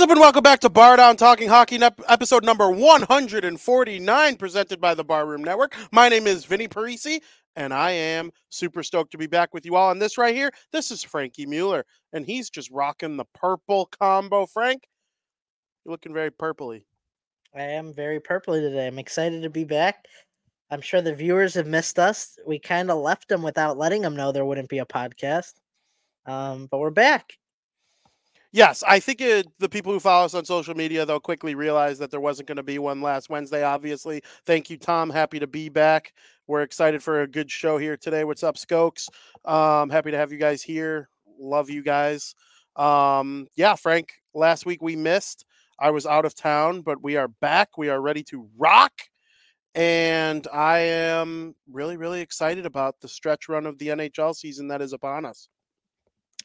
What's up and welcome back to Bardown Talking Hockey, episode number 149, presented by the Barroom Network. My name is Vinny Parisi, and I am super stoked to be back with you all. And this right here, this is Frankie Mueller, and he's just rocking the purple combo. Frank, you're looking very purpley. I am very purpley today. I'm excited to be back. I'm sure the viewers have missed us. We kind of left them without letting them know there wouldn't be a podcast. Um, but we're back. Yes, I think it, the people who follow us on social media, they'll quickly realize that there wasn't going to be one last Wednesday, obviously. Thank you, Tom. Happy to be back. We're excited for a good show here today. What's up, Skokes? Um, happy to have you guys here. Love you guys. Um, yeah, Frank, last week we missed. I was out of town, but we are back. We are ready to rock. And I am really, really excited about the stretch run of the NHL season that is upon us.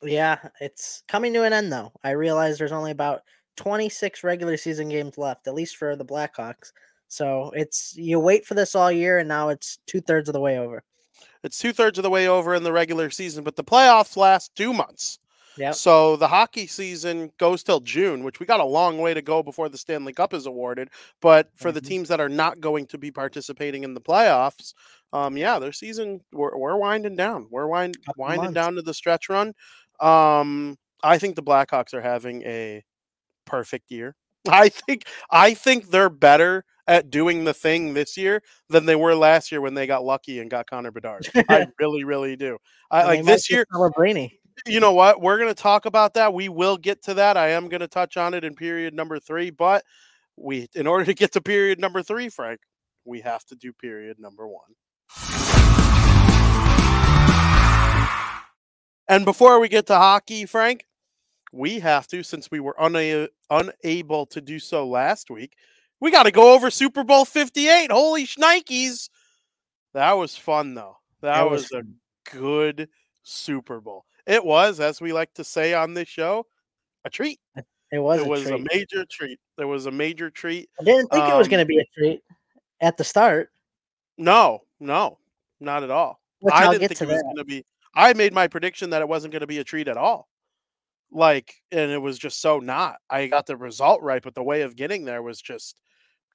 Yeah, it's coming to an end though. I realize there's only about 26 regular season games left, at least for the Blackhawks. So it's you wait for this all year, and now it's two thirds of the way over. It's two thirds of the way over in the regular season, but the playoffs last two months. Yeah. So the hockey season goes till June, which we got a long way to go before the Stanley Cup is awarded. But for mm-hmm. the teams that are not going to be participating in the playoffs, um, yeah, their season we're, we're winding down. We're wind, winding months. down to the stretch run. Um, I think the Blackhawks are having a perfect year. I think I think they're better at doing the thing this year than they were last year when they got lucky and got Connor Bedard. I really, really do. I like this year. Brainy. You know what? We're going to talk about that. We will get to that. I am going to touch on it in period number three, but we, in order to get to period number three, Frank, we have to do period number one. And before we get to hockey, Frank, we have to, since we were una- unable to do so last week, we got to go over Super Bowl 58. Holy shnikes. That was fun, though. That, that was, was a good Super Bowl. It was, as we like to say on this show, a treat. It was. It a was treat. a major treat. There was a major treat. I didn't think um, it was going to be a treat at the start. No, no, not at all. Which I I'll didn't think it was going to be. I made my prediction that it wasn't going to be a treat at all. Like, and it was just so not. I got the result right, but the way of getting there was just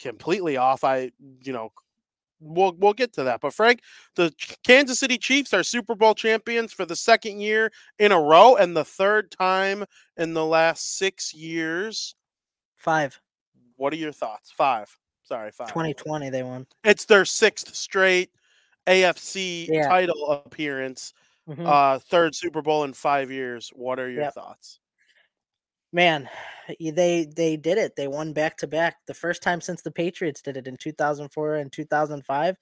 completely off. I, you know, we'll we'll get to that. But Frank, the Kansas City Chiefs are Super Bowl champions for the second year in a row and the third time in the last six years. Five. What are your thoughts? Five. Sorry, five. 2020 they won. It's their sixth straight AFC yeah. title appearance. Mm-hmm. Uh, third Super Bowl in five years. What are your yep. thoughts? Man, they they did it. They won back to back. The first time since the Patriots did it in 2004 and 2005.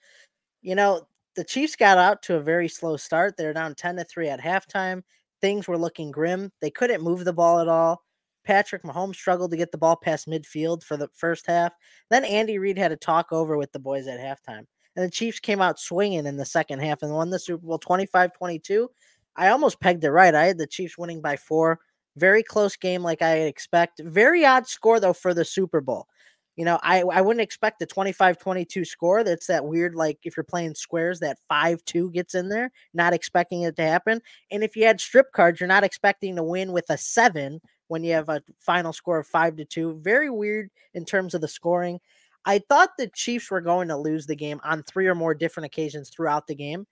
You know, the Chiefs got out to a very slow start. They're down 10 to 3 at halftime. Things were looking grim. They couldn't move the ball at all. Patrick Mahomes struggled to get the ball past midfield for the first half. Then Andy Reid had to talk over with the boys at halftime and the Chiefs came out swinging in the second half and won the Super Bowl 25 22. I almost pegged it right. I had the Chiefs winning by four. Very close game, like I expect. Very odd score, though, for the Super Bowl. You know, I, I wouldn't expect the 25 22 score. That's that weird, like if you're playing squares, that 5 2 gets in there, not expecting it to happen. And if you had strip cards, you're not expecting to win with a seven when you have a final score of 5 to 2. Very weird in terms of the scoring. I thought the Chiefs were going to lose the game on three or more different occasions throughout the game.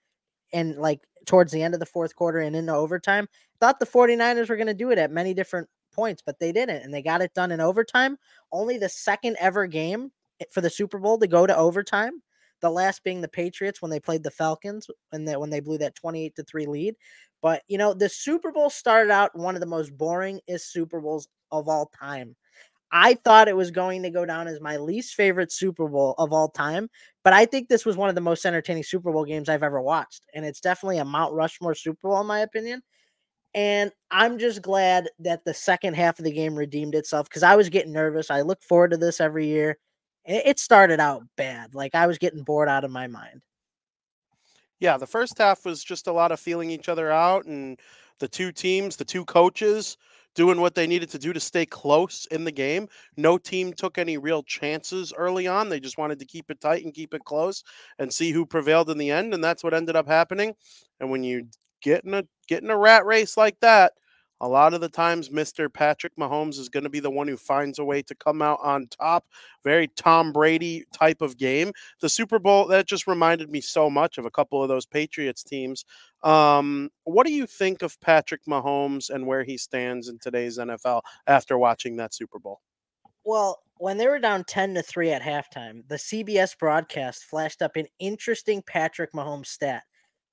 And like towards the end of the fourth quarter and into overtime, thought the 49ers were going to do it at many different points, but they didn't. And they got it done in overtime. Only the second ever game for the Super Bowl to go to overtime. The last being the Patriots when they played the Falcons and that when they blew that 28 to 3 lead. But you know, the Super Bowl started out one of the most boring is Super Bowls of all time. I thought it was going to go down as my least favorite Super Bowl of all time, but I think this was one of the most entertaining Super Bowl games I've ever watched. And it's definitely a Mount Rushmore Super Bowl, in my opinion. And I'm just glad that the second half of the game redeemed itself because I was getting nervous. I look forward to this every year. It started out bad. Like I was getting bored out of my mind. Yeah, the first half was just a lot of feeling each other out and the two teams, the two coaches doing what they needed to do to stay close in the game. No team took any real chances early on. They just wanted to keep it tight and keep it close and see who prevailed in the end, and that's what ended up happening. And when you get in a get in a rat race like that, A lot of the times, Mr. Patrick Mahomes is going to be the one who finds a way to come out on top. Very Tom Brady type of game. The Super Bowl, that just reminded me so much of a couple of those Patriots teams. Um, what do you think of Patrick Mahomes and where he stands in today's NFL after watching that Super Bowl? Well, when they were down 10 to 3 at halftime, the CBS broadcast flashed up an interesting Patrick Mahomes stat.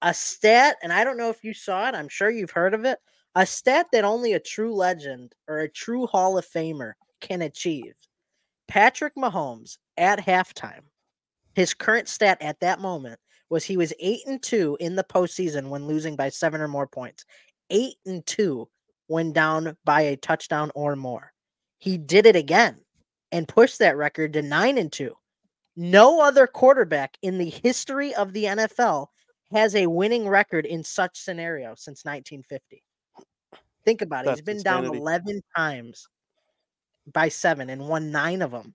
A stat, and I don't know if you saw it, I'm sure you've heard of it a stat that only a true legend or a true Hall of Famer can achieve. Patrick Mahomes at halftime, his current stat at that moment was he was eight and two in the postseason when losing by seven or more points. Eight and two when down by a touchdown or more. He did it again and pushed that record to nine and two. No other quarterback in the history of the NFL has a winning record in such scenario since 1950. Think about it. That's He's been insanity. down 11 times by seven and won nine of them.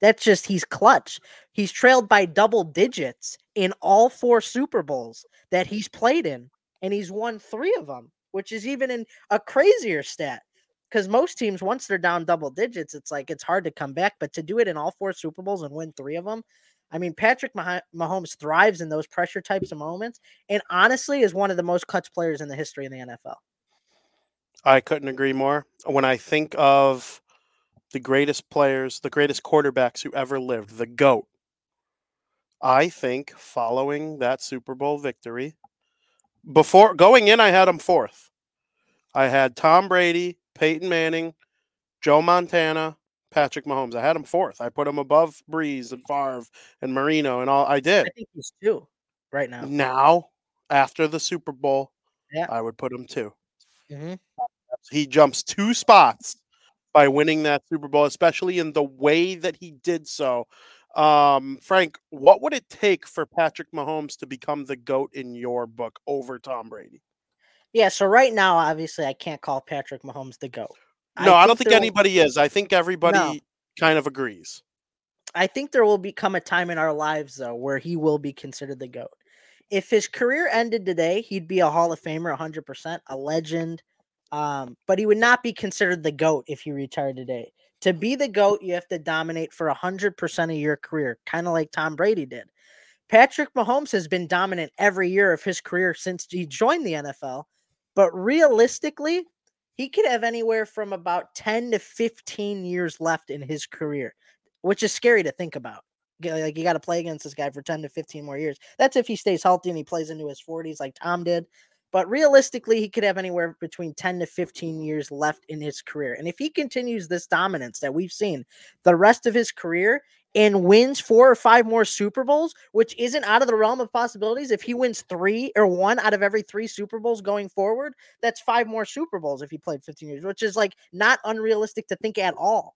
That's just, he's clutch. He's trailed by double digits in all four Super Bowls that he's played in, and he's won three of them, which is even in a crazier stat. Because most teams, once they're down double digits, it's like it's hard to come back. But to do it in all four Super Bowls and win three of them, I mean, Patrick Mah- Mahomes thrives in those pressure types of moments, and honestly, is one of the most clutch players in the history of the NFL. I couldn't agree more. When I think of the greatest players, the greatest quarterbacks who ever lived, the GOAT, I think following that Super Bowl victory, before going in, I had him fourth. I had Tom Brady, Peyton Manning, Joe Montana, Patrick Mahomes. I had him fourth. I put him above Brees and Favre and Marino and all. I did. I think he's two right now. Now, after the Super Bowl, yeah. I would put him 2 mm-hmm. He jumps two spots by winning that Super Bowl, especially in the way that he did so. Um, Frank, what would it take for Patrick Mahomes to become the GOAT in your book over Tom Brady? Yeah, so right now, obviously, I can't call Patrick Mahomes the GOAT. No, I, I don't think anybody will... is. I think everybody no. kind of agrees. I think there will become a time in our lives, though, where he will be considered the GOAT. If his career ended today, he'd be a Hall of Famer, 100%, a legend, um, but he would not be considered the GOAT if he retired today. To be the GOAT, you have to dominate for 100% of your career, kind of like Tom Brady did. Patrick Mahomes has been dominant every year of his career since he joined the NFL, but realistically, he could have anywhere from about 10 to 15 years left in his career, which is scary to think about. Like you got to play against this guy for 10 to 15 more years. That's if he stays healthy and he plays into his 40s like Tom did. But realistically, he could have anywhere between 10 to 15 years left in his career. And if he continues this dominance that we've seen the rest of his career and wins four or five more Super Bowls, which isn't out of the realm of possibilities, if he wins three or one out of every three Super Bowls going forward, that's five more Super Bowls if he played 15 years, which is like not unrealistic to think at all.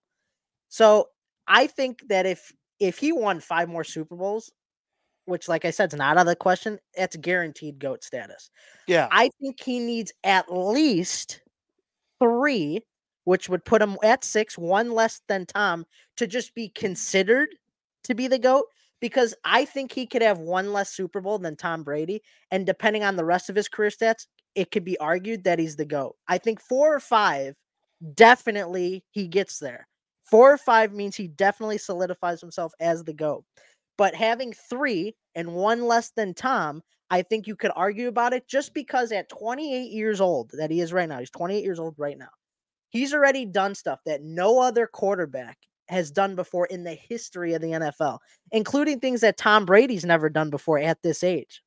So I think that if if he won five more Super Bowls, which, like I said, is not out of the question. That's guaranteed GOAT status. Yeah. I think he needs at least three, which would put him at six, one less than Tom, to just be considered to be the GOAT. Because I think he could have one less Super Bowl than Tom Brady. And depending on the rest of his career stats, it could be argued that he's the GOAT. I think four or five, definitely he gets there. Four or five means he definitely solidifies himself as the GOAT. But having three and one less than Tom, I think you could argue about it just because at 28 years old, that he is right now, he's 28 years old right now. He's already done stuff that no other quarterback has done before in the history of the NFL, including things that Tom Brady's never done before at this age.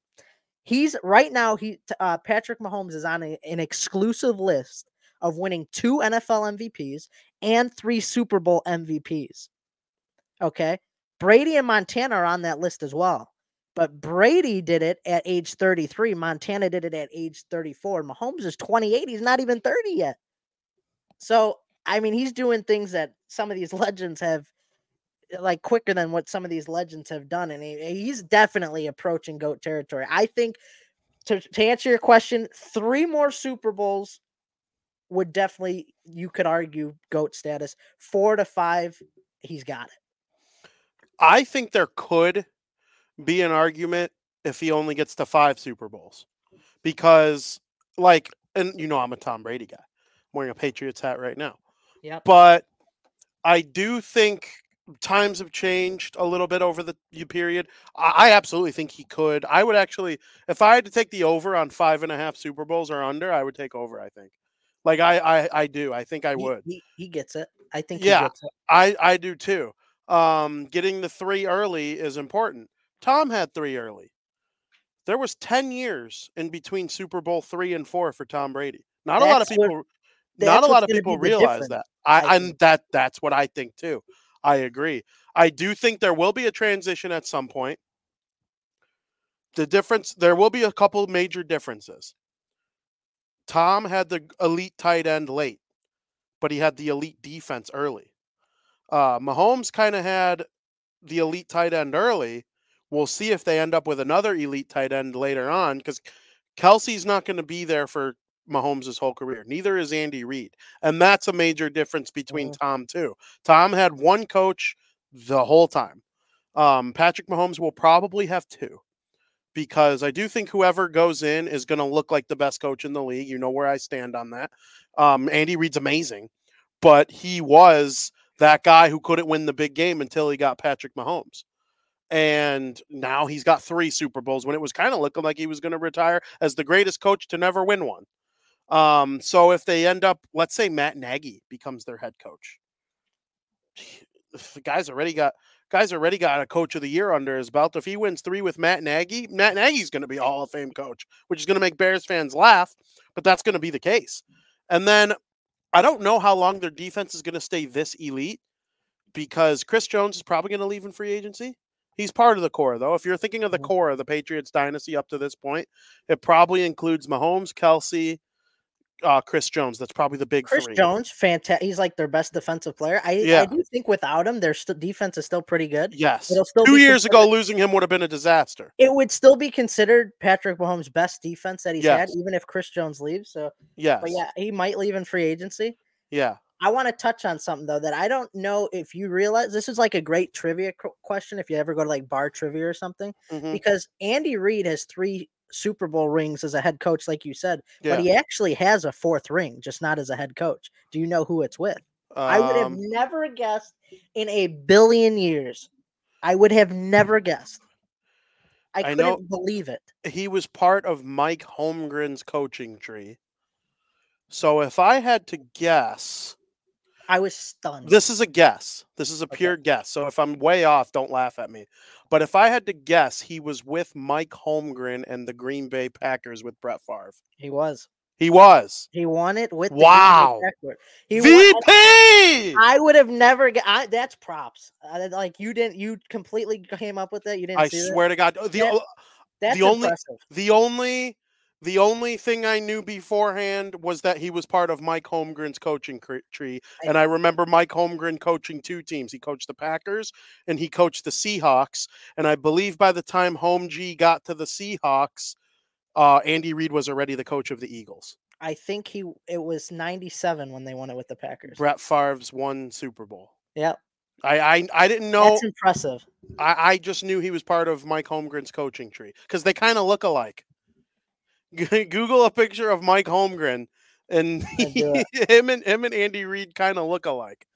He's right now, he uh, Patrick Mahomes is on a, an exclusive list of winning two NFL MVPs and three Super Bowl MVPs. Okay. Brady and Montana are on that list as well. But Brady did it at age 33. Montana did it at age 34. Mahomes is 28. He's not even 30 yet. So, I mean, he's doing things that some of these legends have, eh, like, quicker than what some of these legends have done. And he, eh, he's definitely approaching GOAT territory. I think, to, to answer your question, three more Super Bowls would definitely, you could argue, GOAT status. Four to five, he's got it. I think there could be an argument if he only gets to five Super Bowls because, like, and you know, I'm a Tom Brady guy. I'm wearing a Patriots hat right now. Yep. But I do think times have changed a little bit over the period. I, I absolutely think he could. I would actually, if I had to take the over on five and a half Super Bowls or under, I would take over. I think. Like I, I, I do. I think I He- would. He, he gets it. I think Yeah. he gets it. I, I do too. Um, getting the three early is important. Tom had three early. There was ten years in between Super Bowl three and four for Tom Brady. Not a lot of That's what- people. Not a lot of people realize that. I and that that's what I think too. I agree. I do think there will be a transition at some point. The difference there will be a couple major differences. Tom had the elite tight end late, but he had the elite defense early. Uh, Mahomes kind of had the elite tight end early. We'll see if they end up with another elite tight end later on because Kelce's not going to be there for Mahomes' whole career. Neither is Andy Reid. And that's a major difference between Mhm. Tom, too. Tom had one coach the whole time. Um, Patrick Mahomes will probably have two because I do think whoever goes in is going to look like the best coach in the league. You know where I stand on that. Um, Andy Reid's amazing, but he was that guy who couldn't win the big game until he got Patrick Mahomes. And now he's got three Super Bowls when it was kind of looking like he was going to retire as the greatest coach to never win one. Um, so if they end up, let's say Matt Nagy becomes their head coach, the guy's already got guys already got a coach of the year under his belt. If he wins three with Matt Nagy, Matt Nagy's going to be a Hall of Fame coach, which is going to make Bears fans laugh, but that's going to be the case. And then I don't know how long their defense is going to stay this elite because Chris Jones is probably going to leave in free agency. He's part of the core, though. If you're thinking of the Mhm. core of the Patriots dynasty up to this point, it probably includes Mahomes, Kelce, uh, Chris Jones. That's probably the big Chris three. Jones, fantastic. He's like their best defensive player. I, Yeah. I do think without him, their st- defense is still pretty good. Yes. It'll still Two years ago, losing him would have been a disaster. It would still be considered Patrick Mahomes' best defense that he's had, even if Chris Jones leaves. So, Yes. but yeah, he might leave in free agency. Yeah. I want to touch on something though that I don't know if you realize. This is like a great trivia qu- question. If you ever go to like bar trivia or something, Mhm. because Andy Reid has three Super Bowl rings as a head coach, like you said, Yeah. but he actually has a fourth ring, just not as a head coach. Do you know who it's with? I would have Um, never guessed in a billion years. I would have never guessed. I I couldn't know- believe it. he was part of Mike Holmgren's coaching tree. So if I had to guess, I was stunned. this is a guess. This is a Okay. pure guess. So if I'm way off, don't laugh at me. But if I had to guess, he was with Mike Holmgren and the Green Bay Packers with Brett Favre. he was. He was. He won it with the Wow. He won, VP. I would have never. Get, I, that's props. I, like you didn't. You completely came up with that. You didn't. I see that? swear to God, oh, the That- That's only- impressive. the only the only thing I knew beforehand was that he was part of Mike Holmgren's coaching tree, and I remember Mike Holmgren coaching two teams. He coached the Packers and he coached the Seahawks. And I believe by the time Home G got to the Seahawks, uh, Andy Reid was already the coach of the Eagles. I think he. It was '97 when they won it with the Packers. Brett Favre's one Super Bowl. Yep. I I, I didn't know. That's impressive. I, I just knew he was part of Mike Holmgren's coaching tree because they kind of look alike. Google a picture of Mike Holmgren, and him and him and Andy Reid kind of look alike.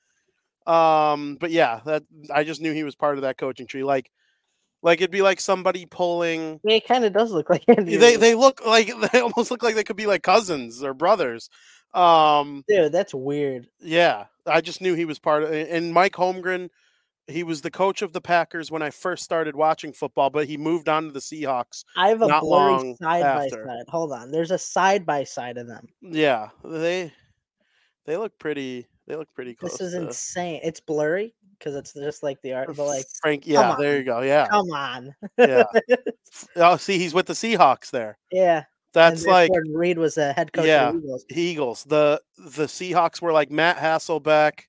Um, but yeah, that I just knew he was part of that coaching tree. Like, like it'd be like somebody pulling. Yeah, It kind of does look like Andy. They Reid. they look like they almost look like they could be like cousins or brothers. Um, Dude, that's weird. yeah, I just knew he was part of and Mike Holmgren, he was the coach of the Packers when I first started watching football, but he moved on to the Seahawks. I have a Not blurry side by side. Hold on. There's a side by side of them. Yeah, they they look pretty they look pretty close. This is to- insane. It's blurry because it's just like the art, but like, Frank, yeah, there you go. Yeah. come on. Yeah. Oh, see, he's with the Seahawks there. yeah. That's like Gordon Reed was the head coach Yeah. of the Eagles. Eagles. The the Seahawks were like Matt Hasselbeck,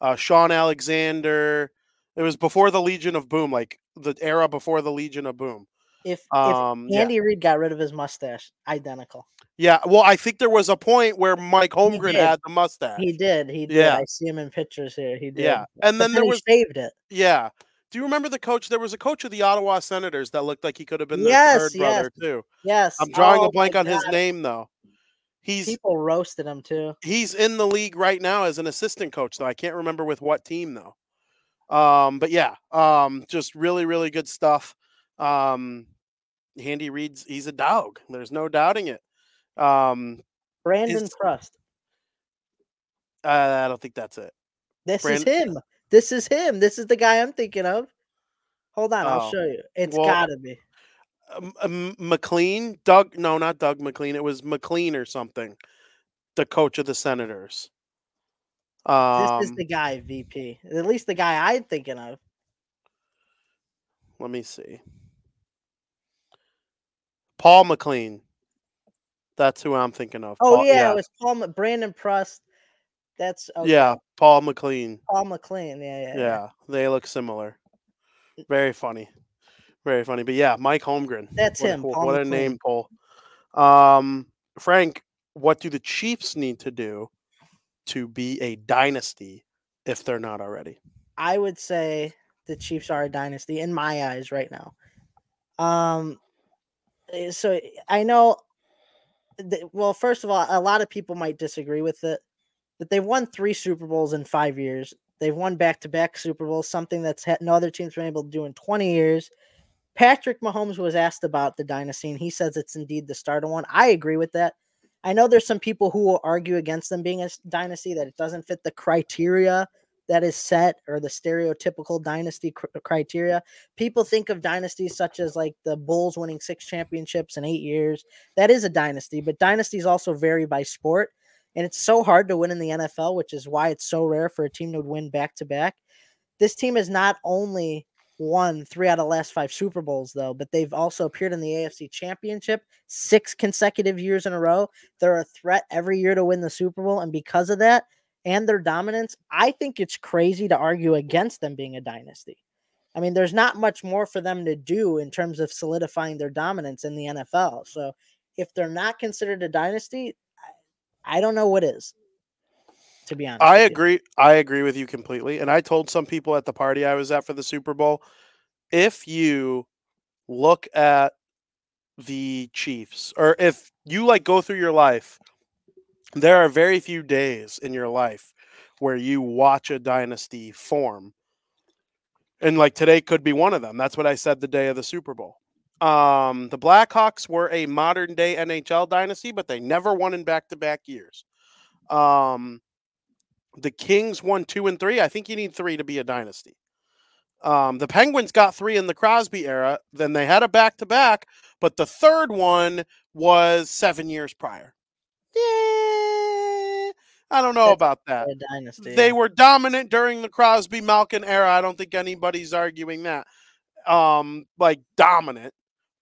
uh, Shaun Alexander. It was before the Legion of Boom, like the era before the Legion of Boom. If, Um, if yeah. Andy Reid got rid of his mustache, identical. Yeah, well, I think there was a point where Mike Holmgren had the mustache. He did. He did. Yeah. I see him in pictures here. He did. yeah, and But then there he was shaved it. yeah. Do you remember the coach? There was a coach of the Ottawa Senators that looked like he could have been their Yes, third brother too. Yes. I'm drawing Oh a blank on his name though. He's People roasted him too. he's in the league right now as an assistant coach though. I can't remember with what team though. Um, but yeah, um, just really, really good stuff. Um, Handy Reid's he's a dog. There's no doubting it. Um, Brandon Is- Prust. uh, I don't think that's it. This is him. This is him. This is the guy I'm thinking of. Hold on, I'll Oh, show you. It's well, gotta be. Um, um, MacLean, Doug, no, not Doug MacLean. It was MacLean or something. The coach of the Senators. This Um, is the guy, VP. At least the guy I'm thinking of. let me see. Paul MacLean. That's who I'm thinking of. Oh Paul- yeah, it was Paul Brandon Prust. That's okay. yeah, Paul MacLean. Paul MacLean. Yeah, yeah. Yeah, they look similar. Very funny, very funny. But yeah, Mike Holmgren. That's what a him, cool- what a name Paul. Um, Frank, what do the Chiefs need to do to be a dynasty if they're not already? I would say the Chiefs are a dynasty in my eyes right now. Um, eh, so I know. that- Well, first of all, a lot of people might disagree with it, but they've won three Super Bowls in five years. They've won back-to-back Super Bowls, something that's had no other team's been able to do in 20 years. Patrick Mahomes was asked about the dynasty, and he says it's indeed the start of one. I agree with that. I know there's some people who will argue against them being a dynasty that it doesn't fit the criteria that is set or the stereotypical dynasty cr- uh, criteria. People think of dynasties such as like the Bulls winning six championships in eight years. That is a dynasty, but dynasties also vary by sport. And it's so hard to win in the NFL, which is why it's so rare for a team to win back to back. This team is not only won three out of the last five Super Bowls, though, but they've also appeared in the AFC Championship six consecutive years in a row. They're a threat every year to win the Super Bowl. And because of that, and their dominance, I think it's crazy to argue against them being a dynasty. I mean, there's not much more for them to do in terms of solidifying their dominance in the NFL. So if they're not considered a dynasty, I, don't know what is. To be honest, I you. agree. I agree with you completely. And I told some people at the party I was at for the Super Bowl, if you look at the Chiefs, or if you like go through your life, there are very few days in your life where you watch a dynasty form. And like today could be one of them. That's what I said the day of the Super Bowl. Um, the Blackhawks were a modern day NHL dynasty, but they never won in back to back years. Um, the Kings won two and three. I think you need three to be a dynasty. Um, the Penguins got three in the Crosby era. Then they had a back to back, but the third one was seven years prior. Yeah, I don't know about that. dynasty. They were dominant during the Crosby Malkin era. I don't think anybody's arguing that. Um, like dominant,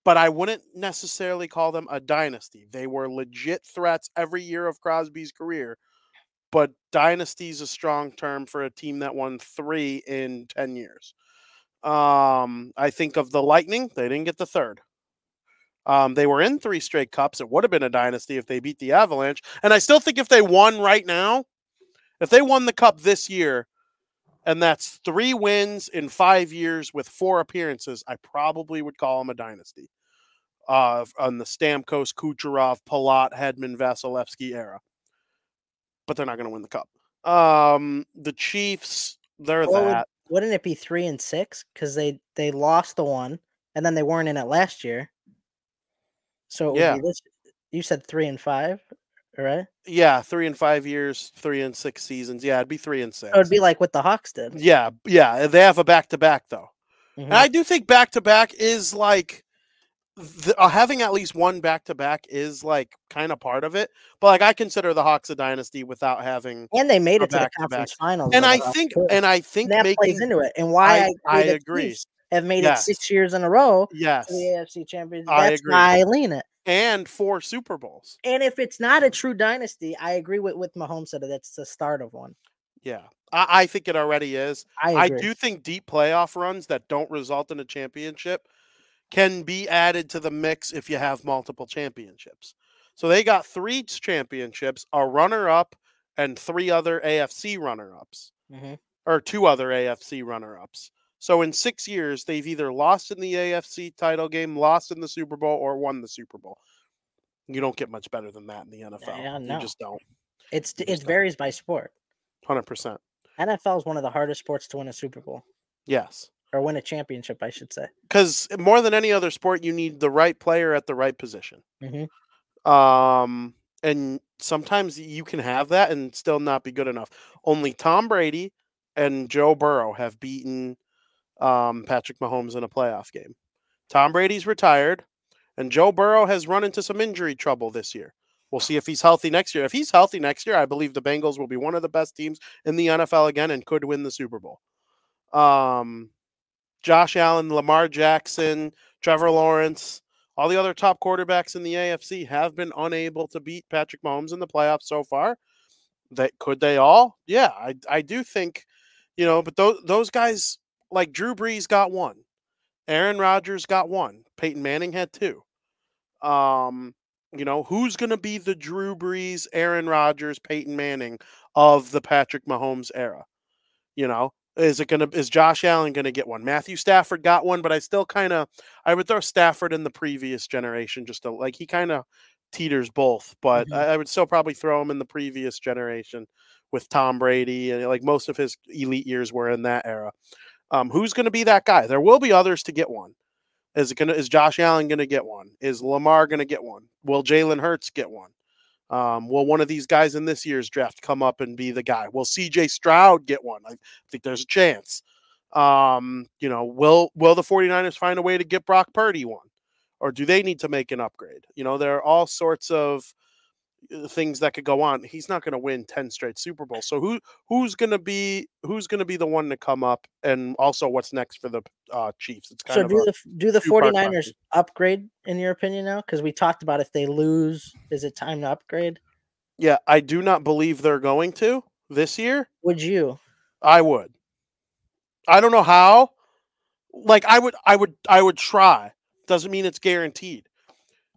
but I wouldn't necessarily call them a dynasty. They were legit threats every year of Crosby's career. But dynasty is a strong term for a team that won three in 10 years. Um, I think of the Lightning, they didn't get the third. Um, they were in three straight cups. It would have been a dynasty if they beat the Avalanche. And I still think if they won right now, if they won the cup this year, and that's three wins in five years with four appearances, I probably would call them a dynasty. Uh, on the Stamkos, Kucherov, Palat, Hedman, Vasilevskiy era. But they're not going to win the cup. Um, the Chiefs, they're would- that. Wouldn't it be three and six because they they lost the one and then they weren't in it last year? So it would Yeah. be this. You said three and five, right? Yeah, three and five years, three and six seasons. Yeah, it'd be three and six. So it'd be like what the Hawks did. yeah, yeah. They have a back to back though. Mhm. And I do think back to back is like the, uh, having at least one back to back is like kind of part of it. But like I consider the Hawks a dynasty without having, And they made it to the conference finals. and I think, too. and I think And that plays into it, and why I- I, I agree. Have made Yes. it six years in a row yes, the AFC Championship. I agree. why I lean it. and four Super Bowls. And if it's not a true dynasty, I agree with with Mahomes said that it's the start of one. Yeah, I, I think it already is. I I do think deep playoff runs that don't result in a championship can be added to the mix if you have multiple championships. So they got three championships, a runner up, and three other AFC runner ups, Mhm. or two other AFC runner ups. So in six years, they've either lost in the AFC title game, lost in the Super Bowl, or won the Super Bowl. You don't get much better than that in the NFL. Yeah, no. You just don't. It's You it just don't. varies by sport. Hundred percent. NFL is one of the hardest sports to win a Super Bowl Yes. Or win a championship, I should say. Because more than any other sport, you need the right player at the right position. Mhm. Um, and sometimes you can have that and still not be good enough. Only Tom Brady and Joe Burrow have beaten um, Patrick Mahomes in a playoff game. Tom Brady's retired, and Joe Burrow has run into some injury trouble this year. We'll see if he's healthy next year. If he's healthy next year, I believe the Bengals will be one of the best teams in the NFL again and could win the Super Bowl. Um, Josh Allen, Lamar Jackson, Trevor Lawrence, all the other top quarterbacks in the AFC have been unable to beat Patrick Mahomes in the playoffs so far. That could they all? Yeah, I I do think, you know, but those those guys like Drew Brees got one, Aaron Rodgers got one, Peyton Manning had two. Um, you know, who's going to be the Drew Brees, Aaron Rodgers, Peyton Manning of the Patrick Mahomes era? You know, is it going to is Josh Allen going to get one? Matthew Stafford got one, but I still kind of I would throw Stafford in the previous generation just to like he kind of teeters both, but Mhm. I, I would still probably throw him in the previous generation with Tom Brady and like most of his elite years were in that era. Um, who's going to be that guy? There will be others to get one. Is it gonna? Is Josh Allen going to get one? Is Lamar going to get one? Will Jalen Hurts get one? Um, will one of these guys in this year's draft come up and be the guy? Will C.J. Stroud get one? I think there's a chance. Um, you know, will will the 49ers find a way to get Brock Purdy one? Or do they need to make an upgrade? You know, there are all sorts of things that could go on. He's not going to win 10 straight Super Bowls. So who who's going to be who's going to be the one to come up and also what's next for the uh, Chiefs? It's kind So of do the do the two-part 49ers upgrade in your opinion now? Because we talked about if they lose, is it time to upgrade? Yeah, I do not believe they're going to this year. Would you? I would. I don't know how. Like I would I would I would try. Doesn't mean it's guaranteed.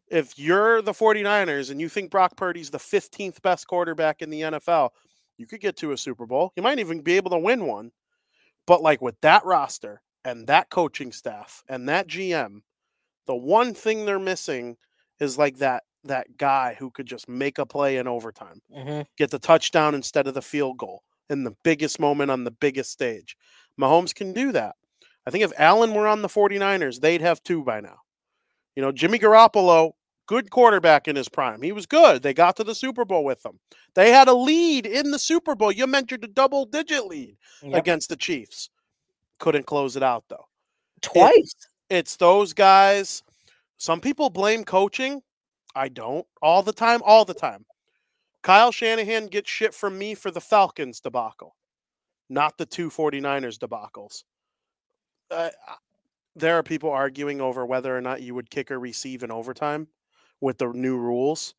If you're the 49ers and you think Brock Purdy's the 15th best quarterback in the NFL, you could get to a Super Bowl. You might even be able to win one. But like with that roster and that coaching staff and that GM, the one thing they're missing is like that that guy who could just make a play in overtime Mhm. get the touchdown instead of the field goal in the biggest moment on the biggest stage. Mahomes can do that. I think if Allen were on the 49ers, they'd have two by now. You know, Jimmy Garoppolo, good quarterback in his prime. He was good. They got to the Super Bowl with him. They had a lead in the Super Bowl. You mentioned a double digit lead Yep. against the Chiefs. Couldn't close it out, though. Twice. It's those guys. Some people blame coaching. I don't. All the time, all the time. Kyle Shanahan gets shit from me for the Falcons debacle, not the two 49ers debacles. Uh, there are people arguing over whether or not you would kick or receive in overtime with the new rules.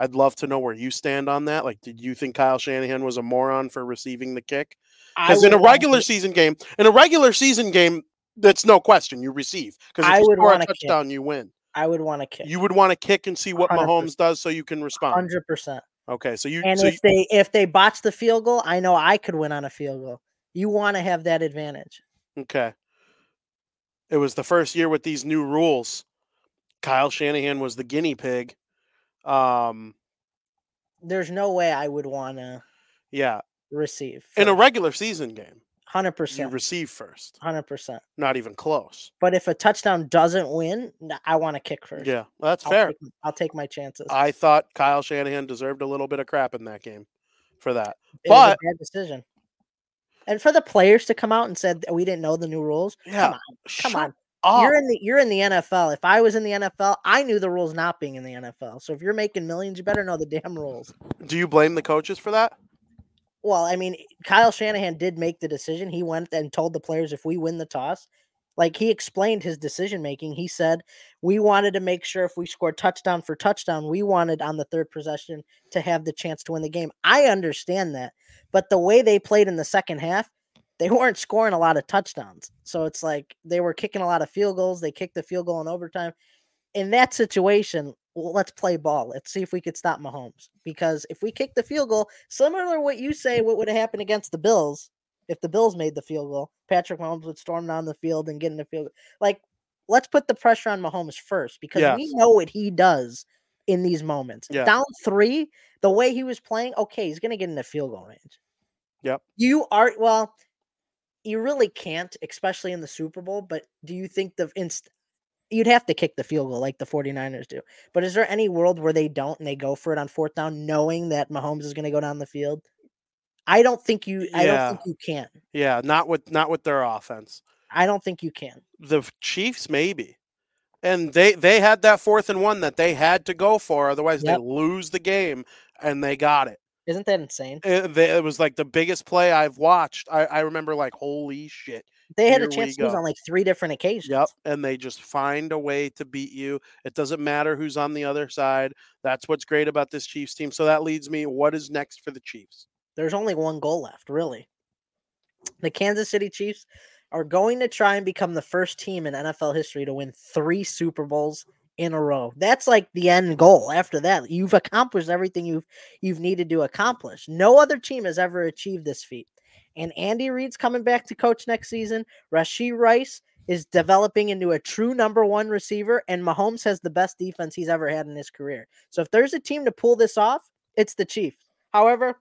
I'd love to know where you stand on that. Like, did you think Kyle Shanahan was a moron for receiving the kick? Because in a regular season game, in a regular season game, that's no question you receive. Because I if you would score a wanna kick. touchdown, you win. I would want to kick. You would want to kick and see what 100%. Mahomes does, so you can respond. Hundred percent. Okay, so you And so if they if they botch the field goal, I know I could win on a field goal. You want to have that advantage. okay. It was the first year with these new rules. Kyle Shanahan was the guinea pig. Um, There's no way I would want to yeah, receive in a regular season game, hundred you percent, receive first, hundred percent. not even close. But if a touchdown doesn't win, I want to kick first. Yeah, well, that's I'll fair. Take, I'll take my chances. I thought Kyle Shanahan deserved a little bit of crap in that game for that. it but- a bad decision. And for the players to come out and said we didn't know the new rules, Yeah, come on, come shut on. Up. You're in the you're in the NFL. If I was in the NFL, I knew the rules not being in the NFL. So if you're making millions, you better know the damn rules. Do you blame the coaches for that? Well, I mean, Kyle Shanahan did make the decision. He went and told the players if we win the toss, like he explained his decision making. He said, We wanted to make sure if we scored touchdown for touchdown, we wanted on the third possession to have the chance to win the game. I understand that. But the way they played in the second half, they weren't scoring a lot of touchdowns. So it's like they were kicking a lot of field goals. They kicked the field goal in overtime. In that situation, well, let's play ball. Let's see if we could stop Mahomes. Because if we kick the field goal, similar to what you say, what would have happened against the Bills if the Bills made the field goal? Patrick Mahomes would storm down the field and get in the field. Like, let's put the pressure on Mahomes first because we know what he does in these moments. Yeah. Down three, the way he was playing, okay, he's gonna get in the field goal range. Yep. You are well, you really can't, especially in the Super Bowl. But do you think the inst you'd have to kick the field goal like the 49ers do. But is there any world where they don't and they go for it on fourth down, knowing that Mahomes is gonna go down the field? I don't think you I don't Yeah. think you can. Yeah, not with not with their offense. I don't think you can. The Chiefs maybe. And they they had that fourth and one that they had to go for otherwise Yep. they lose the game and they got it. Isn't that insane? It, it was like the biggest play I've watched. I, I remember like holy shit. They had a chance to lose on like three different occasions. Yep. And they just find a way to beat you. It doesn't matter who's on the other side. That's what's great about this Chiefs team. So that leads me, what is next for the Chiefs? There's only one goal left, really. The Kansas City Chiefs are going to try and become the first team in NFL history to win three Super Bowls in a row. That's like the end goal. After that, you've accomplished everything you've you've needed to accomplish. No other team has ever achieved this feat. And Andy Reid's coming back to coach next season. Rasheed Rice is developing into a true number one receiver, and Mahomes has the best defense he's ever had in his career. So if there's a team to pull this off, it's the Chiefs. However,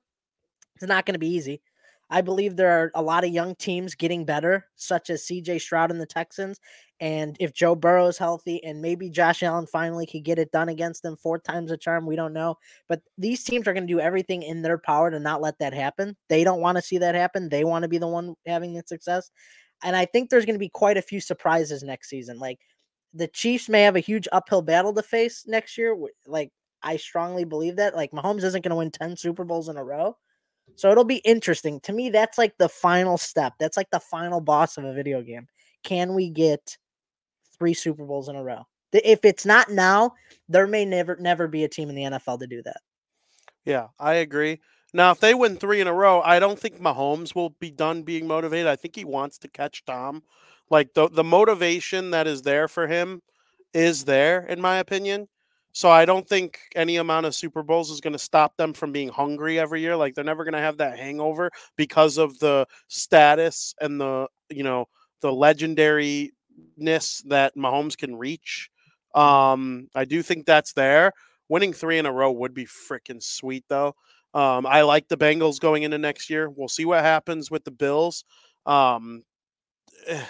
it's not going to be easy. I believe there are a lot of young teams getting better, such as CJ Stroud and the Texans. And if Joe Burrow is healthy and maybe Josh Allen finally could get it done against them four times a charm, we don't know. But these teams are going to do everything in their power to not let that happen. They don't want to see that happen. They want to be the one having the success. And I think there's going to be quite a few surprises next season. Like the Chiefs may have a huge uphill battle to face next year. Like I strongly believe that. Like Mahomes isn't going to win 10 Super Bowls in a row. So it'll be interesting. To me, that's like the final step. That's like the final boss of a video game. Can we get three Super Bowls in a row? If it's not now, there may never never be a team in the NFL to do that. Yeah, I agree. Now, if they win three in a row, I don't think Mahomes will be done being motivated. I think he wants to catch Tom. Like the the motivation that is there for him is there, in my opinion. So I don't think any amount of Super Bowls is going to stop them from being hungry every year. Like they're never going to have that hangover because of the status and the you know the legendariness that Mahomes can reach. Um, I do think that's there. Winning three in a row would be freaking sweet, though. Um, I like the Bengals going into next year. We'll see what happens with the Bills. Um, eh,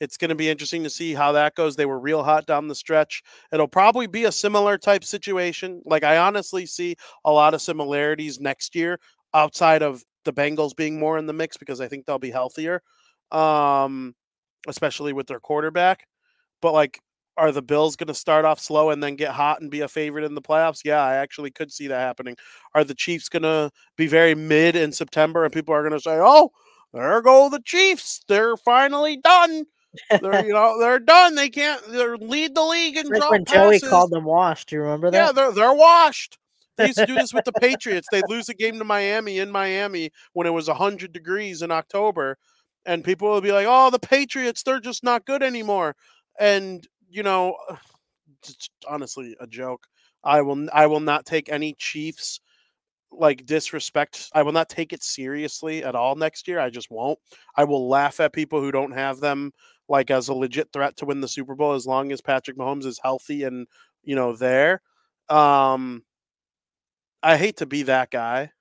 it's going to be interesting to see how that goes. They were real hot down the stretch. It'll probably be a similar type situation. Like I honestly see a lot of similarities next year outside of the Bengals being more in the mix because I think they'll be healthier, um, especially with their quarterback. But like, are the Bills going to start off slow and then get hot and be a favorite in the playoffs? Yeah, I actually could see that happening. Are the Chiefs going to be very mid in September and people are going to say, "Oh, there go the Chiefs. They're finally done. They're you know they're done. They can't they're lead the league and Like when Joey called them washed. Do you remember that? Yeah, they're they're washed. They used to do this with the Patriots. They'd lose a game to Miami in Miami when it was hundred degrees in October, and people will be like, "Oh, the Patriots, they're just not good anymore." And you know, it's honestly a joke. I will I will not take any Chiefs like disrespect. I will not take it seriously at all next year. I just won't. I will laugh at people who don't have them like as a legit threat to win the Super Bowl as long as Patrick Mahomes is healthy and you know there. Um I hate to be that guy,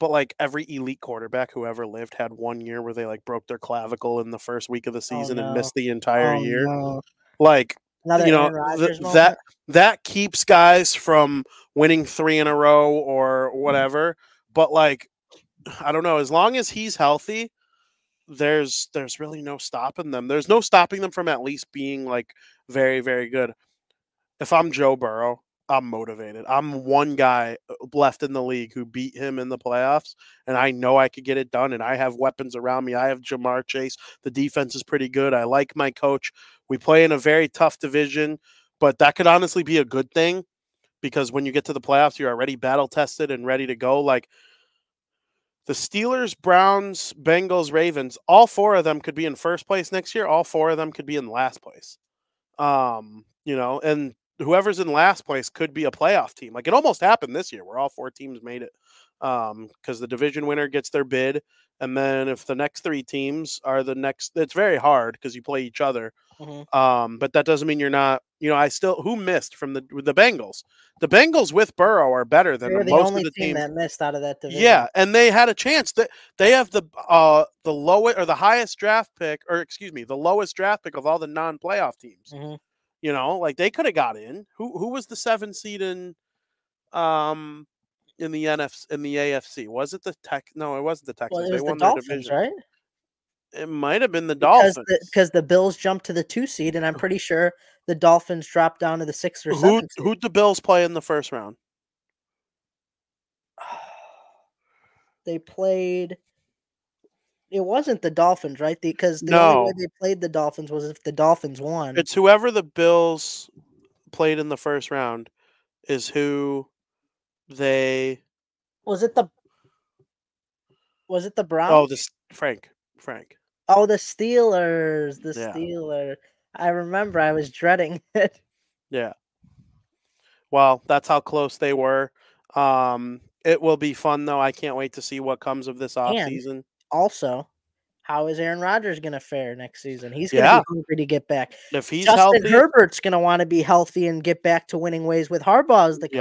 but like every elite quarterback who ever lived had one year where they like broke their clavicle in the first week of the season and no. missed the entire Oh, year. no. Like Another you know th- that that keeps guys from winning three in a row or whatever. But like, I don't know. As long as he's healthy, there's there's really no stopping them. There's no stopping them from at least being like very very good. If I'm Joe Burrow, I'm motivated. I'm one guy uh, left in the league who beat him in the playoffs, and I know I could get it done. And I have weapons around me. I have Ja'Marr Chase. The defense is pretty good. I like my coach. We play in a very tough division, but that could honestly be a good thing because when you get to the playoffs, you're already battle tested and ready to go. Like the Steelers, Browns, Bengals, Ravens, all four of them could be in first place next year. All four of them could be in last place. Um, you know, and whoever's in last place could be a playoff team. Like it almost happened this year where all four teams made it. Um, because the division winner gets their bid, and then if the next three teams are the next, it's very hard because you play each other. Mhm. Um, but that doesn't mean you're not. You know, I still who missed from the the Bengals. The Bengals with Burrow are better than the most only of the team teams. that missed out of that division. Yeah, and they had a chance. That they have the uh the lowest or the highest draft pick, or excuse me, the lowest draft pick of all the non-playoff teams. Mhm. You know, like they could have got in. Who who was the seven seed in um in the NFC in the AFC? Was it the Tech? No, it wasn't the Texans. Well, it they was the won their Dolphins, division. right? It might have been the Because Dolphins. because the Bills jumped to the two seed, and I'm pretty sure the Dolphins dropped down to the sixth or who who'd the Bills play in the first round? they played. It wasn't the Dolphins, right? Because the, only way they played the Dolphins was if the Dolphins won. It's whoever the Bills played in the first round is who they was it the? Was it the Browns? oh this Frank Frank. Oh, the Steelers. The Yeah. Steelers. I remember. I was dreading it. Yeah. Well, that's how close they were. Um, it will be fun though. I can't wait to see what comes of this off And- season. Also, how is Aaron Rodgers going to fare next season? He's going to Yeah. be hungry to get back. If he's Justin healthy, Herbert's going to want to be healthy and get back to winning ways with Harbaugh as the coach.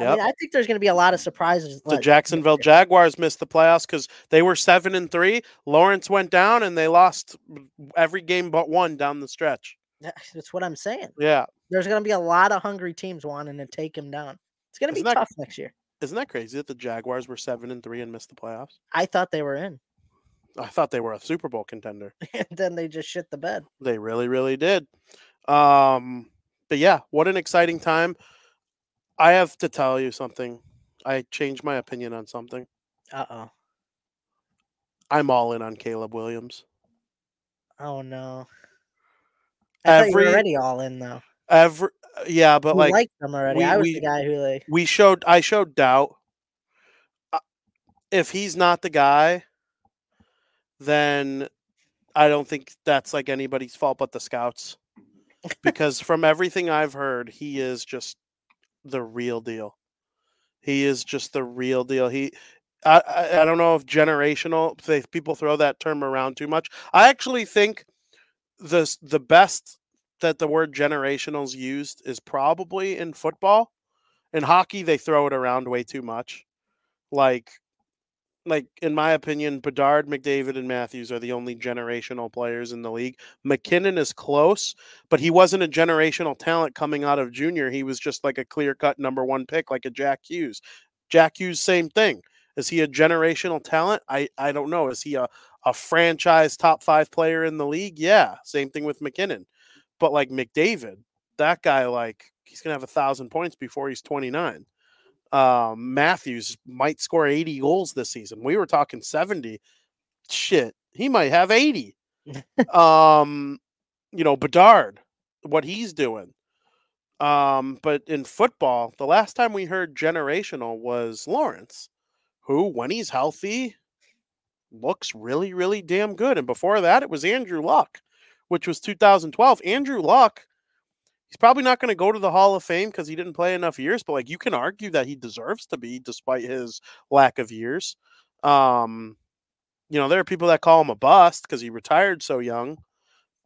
Yep. I mean, I think there's going to be a lot of surprises. the Jacksonville. Jaguars missed the playoffs because they were seven and three. Lawrence went down and they lost every game but one down the stretch. That's what I'm saying. Yeah. There's going to be a lot of hungry teams wanting to take him down. It's going to be that- tough next year. Isn't that crazy that the Jaguars were seven and three and missed the playoffs? I thought they were in, I thought they were a Super Bowl contender. and then they just shit the bed. They really, really did. Um, but yeah, what an exciting time. I have to tell you something. I changed my opinion on something. Uh oh. I'm all in on Caleb Williams. Oh no. I Every- already all in though. Every yeah, but you like liked them already. we- I was we- the guy who like we showed I showed doubt. Uh, If he's not the guy, then I don't think that's like anybody's fault but the scouts. Because from everything I've heard, he is just the real deal. He is just the real deal. He I, I, I don't know if generational they, people throw that term around too much. I actually think the the best that the word generational is used is probably in football. In hockey, they throw it around way too much. Like, like in my opinion, Bedard, McDavid, and Matthews are the only generational players in the league. MacKinnon is close, but he wasn't a generational talent coming out of junior. He was just like a clear cut number one pick, like a Jack Hughes. Jack Hughes, same thing. Is he a generational talent? I, I don't know. Is he a, a franchise top five player in the league? Yeah. Same thing with MacKinnon. But like McDavid, that guy, like, he's going to have a thousand points before he's 29. Um, Matthews might score 80 goals this season. We were talking 70. Shit, he might have 80. um, you know, Bedard, what he's doing. Um, but in football, the last time we heard generational was Lawrence, who, when he's healthy, looks really, really damn good. And before that, it was Andrew Luck, which was 2012. Andrew Luck, he's probably not going to go to the Hall of Fame because he didn't play enough years, but like you can argue that he deserves to be despite his lack of years. Um, you know, there are people that call him a bust because he retired so young,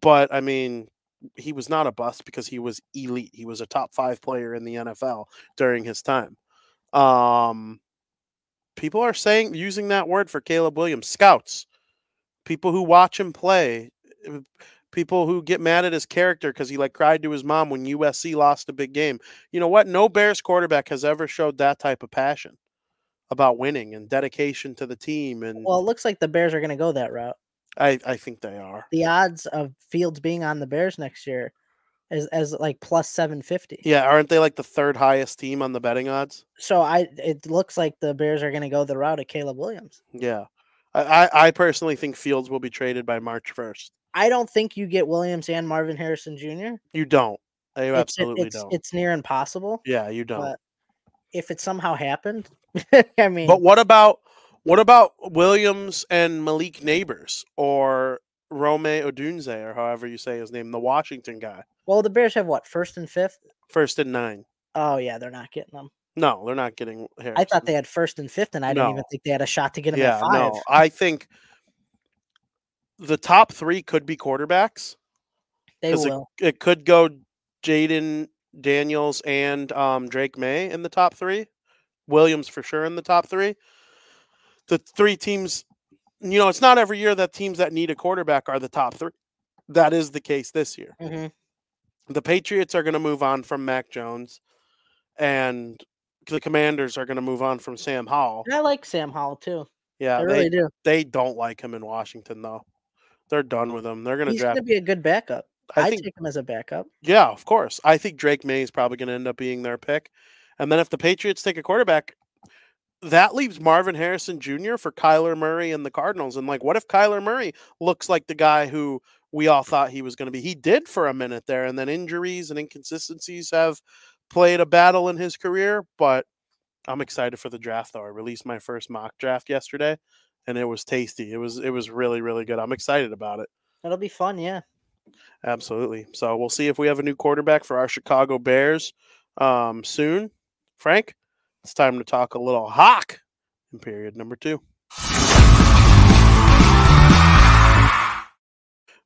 but I mean, he was not a bust because he was elite. He was a top five player in the NFL during his time. Um, people are saying using that word for Caleb Williams, scouts, people who watch him play, people who get mad at his character because he like cried to his mom when USC lost a big game. You know what? No Bears quarterback has ever showed that type of passion about winning and dedication to the team. And well, it looks like the Bears are going to go that route. I, I think they are. The odds of Fields being on the Bears next year is as like plus 750. Yeah, aren't they like the third highest team on the betting odds? So I it looks like the Bears are going to go the route of Caleb Williams. Yeah. I, I, I personally think Fields will be traded by March 1st. I don't think you get Williams and Marvin Harrison Jr. You don't. You It's- absolutely it's, don't. It's near impossible. yeah, you don't. But if it somehow happened, I mean, But what about what about Williams and Malik Nabers or Rome Odunze or however you say his name, the Washington guy, well, the Bears have what first and fifth. first and nine? Oh yeah, they're not getting them. No, they're not getting Harrison. I thought they had first and fifth, and I didn't even think they had a shot to get him Yeah, at five. no. I think the top three could be quarterbacks. They will. It could go Jayden Daniels and um, Drake Maye in the top three. Williams for sure in the top three. The three teams, you know, it's not every year that teams that need a quarterback are the top three. That is the case this year. hmm The Patriots are going to move on from Mac Jones, and the Commanders are going to move on from Sam Howell. I like Sam Howell too. Yeah, I they really do. they don't like him in Washington though. They're done with him. They're going to draft. He's going to be a good backup. I I think take him as a backup. Yeah, of course. I think Drake Maye is probably going to end up being their pick. And then if the Patriots take a quarterback, that leaves Marvin Harrison Jr. for Kyler Murray and the Cardinals. And like, what if Kyler Murray looks like the guy who we all thought he was going to be? He did for a minute there, and then injuries and inconsistencies have played a battle in his career. But I'm excited for the draft, though. I released my first mock draft yesterday, and it was tasty. It was it was really really good. I'm excited about it. That'll be fun. Yeah. Absolutely. So we'll see if we have a new quarterback for our Chicago Bears um, soon. Frank, it's time to talk a little hawk in period number two.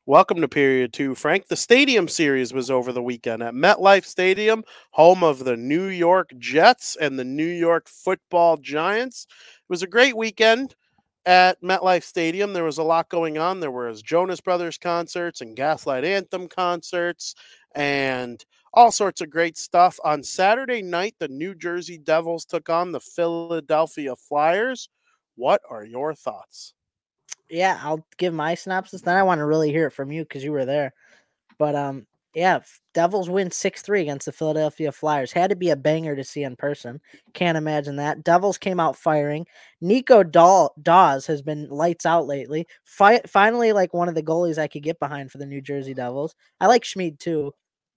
Welcome to period two, Frank. The Stadium Series was over the weekend at MetLife Stadium, home of the New York Jets and the New York Football Giants. It was a great weekend at MetLife Stadium. There was a lot going on. There was Jonas Brothers concerts and Gaslight Anthem concerts and all sorts of great stuff. On Saturday night, the New Jersey Devils took on the Philadelphia Flyers. What are your thoughts? Yeah, I'll give my synopsis. Then I want to really hear it from you because you were there. But um, yeah, Devils win six three against the Philadelphia Flyers. Had to be a banger to see in person. Can't imagine that. Devils came out firing. Nico Daw- Daws has been lights out lately. Fi- finally, like one of the goalies I could get behind for the New Jersey Devils. I like Schmid too.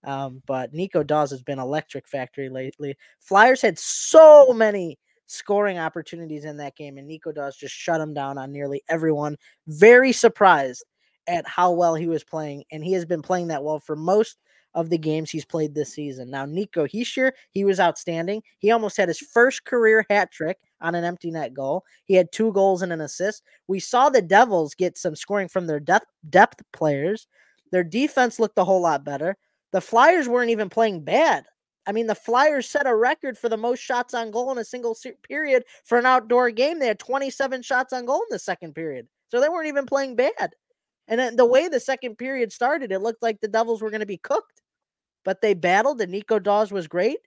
Um, but Nico Daws has been electric factory lately. Flyers had so many scoring opportunities in that game, and Nico Daws just shut him down on nearly everyone. Very surprised at how well he was playing, and he has been playing that well for most of the games he's played this season. Now, Nico Hischier, he was outstanding. He almost had his first career hat trick on an empty net goal. He had two goals and an assist. We saw the Devils get some scoring from their depth depth players. Their defense looked a whole lot better. The Flyers weren't even playing bad. I mean, the Flyers set a record for the most shots on goal in a single period for an outdoor game. They had 27 shots on goal in the second period. So they weren't even playing bad. And then the way the second period started, it looked like the Devils were going to be cooked. But they battled, and Nico Daws was great.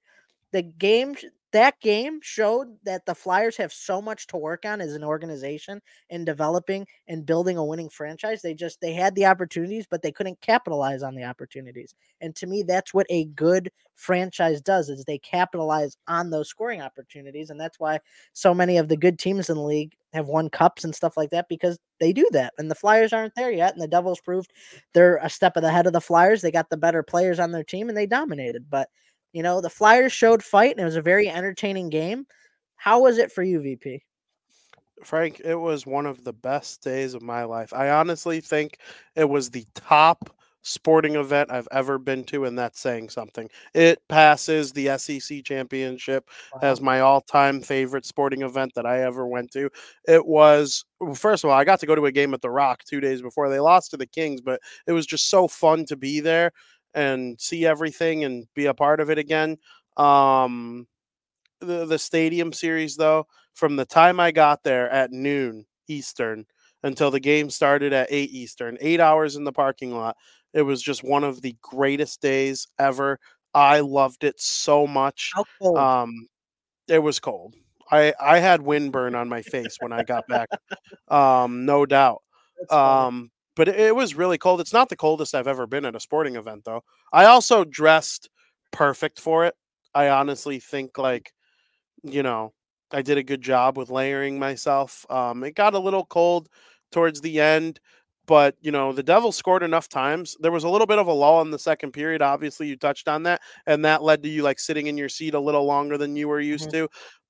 The game, that game showed that the Flyers have so much to work on as an organization in developing and building a winning franchise. They just they had the opportunities, but they couldn't capitalize on the opportunities. And to me, that's what a good franchise does is they capitalize on those scoring opportunities. And that's why so many of the good teams in the league have won cups and stuff like that because they do that. And the Flyers aren't there yet. And the Devils proved they're a step ahead of the Flyers. They got the better players on their team and they dominated. But you know, the Flyers showed fight and it was a very entertaining game. How was it for you, VP? Frank, it was one of the best days of my life. I honestly think it was the top sporting event I've ever been to, and that's saying something. It passes the SEC championship as my all-time favorite sporting event that I ever went to. It was first of all, I got to go to a game at the Rock two days before they lost to the Kings, but it was just so fun to be there and see everything and be a part of it again. Um, the the stadium series though, from the time I got there at noon Eastern until the game started at 8 Eastern, 8 hours in the parking lot. It was just one of the greatest days ever. I loved it so much. Um it was cold. I I had windburn on my face when I got back. Um no doubt. Um but it, it was really cold. It's not the coldest I've ever been at a sporting event though. I also dressed perfect for it. I honestly think like you know, I did a good job with layering myself. Um, it got a little cold towards the end, but you know, the Devils scored enough times. There was a little bit of a lull in the second period. Obviously, you touched on that, and that led to you like sitting in your seat a little longer than you were used Mhm. to.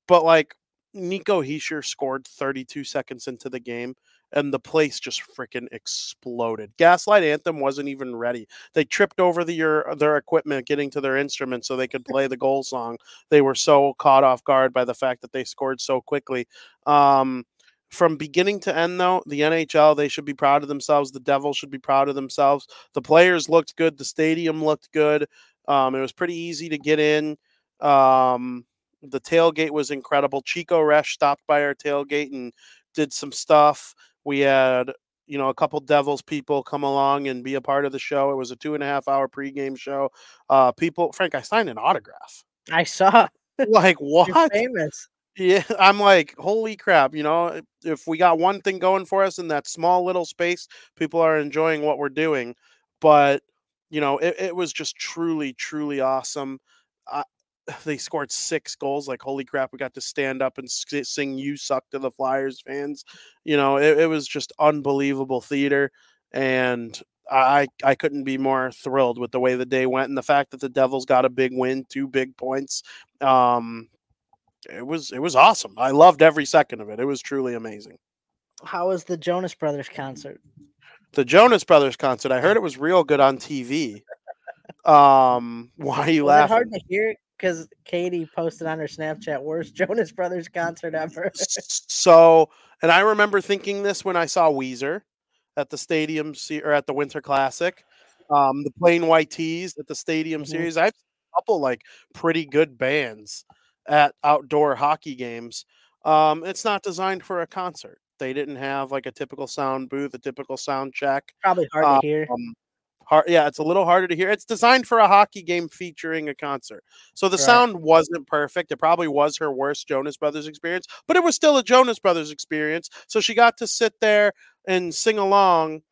But like Nico Hischier scored 32 seconds into the game, and the place just freaking exploded. Gaslight Anthem wasn't even ready. They tripped over the, your, their equipment getting to their instruments so they could play the goal song. They were so caught off guard by the fact that they scored so quickly. Um, from beginning to end, though, the NHL, they should be proud of themselves. The Devils should be proud of themselves. The players looked good. The stadium looked good. Um, it was pretty easy to get in. Um, the tailgate was incredible. Chico Resch stopped by our tailgate and did some stuff. We had, you know, a couple Devils people come along and be a part of the show. It was a two and a half hour pregame show. Uh, people, Frank, I signed an autograph. I saw. Like You're what? famous. Yeah, I'm like, holy crap! You know, if- if we got one thing going for us in that small little space, people are enjoying what we're doing. But you know, it, it was just truly, truly awesome. I, they scored six goals. Like, holy crap! We got to stand up and sing "You Suck" to the Flyers fans. You know, it, it was just unbelievable theater, and I I couldn't be more thrilled with the way the day went and the fact that the Devils got a big win, two big points. Um, it was it was awesome. I loved every second of it. It was truly amazing. How was the Jonas Brothers concert? The Jonas Brothers concert. I heard it was real good on TV. Um, why are you Was laughing? hard to hear? Because Katie posted on her Snapchat, worst Jonas Brothers concert ever. so, and I remember thinking this when I saw Weezer at the Stadium Se- or at the Winter Classic. Um, the Plain White T's at the Stadium Mhm. Series. I've seen a couple like pretty good bands at outdoor hockey games. Um, it's not designed for a concert. They didn't have like a typical sound booth, a typical sound check. Probably hard Uh, to hear. Um, hard, yeah, it's a little harder to hear. It's designed for a hockey game featuring a concert. So the Right. sound wasn't perfect. It probably was her worst Jonas Brothers experience, but it was still a Jonas Brothers experience. So she got to sit there and sing along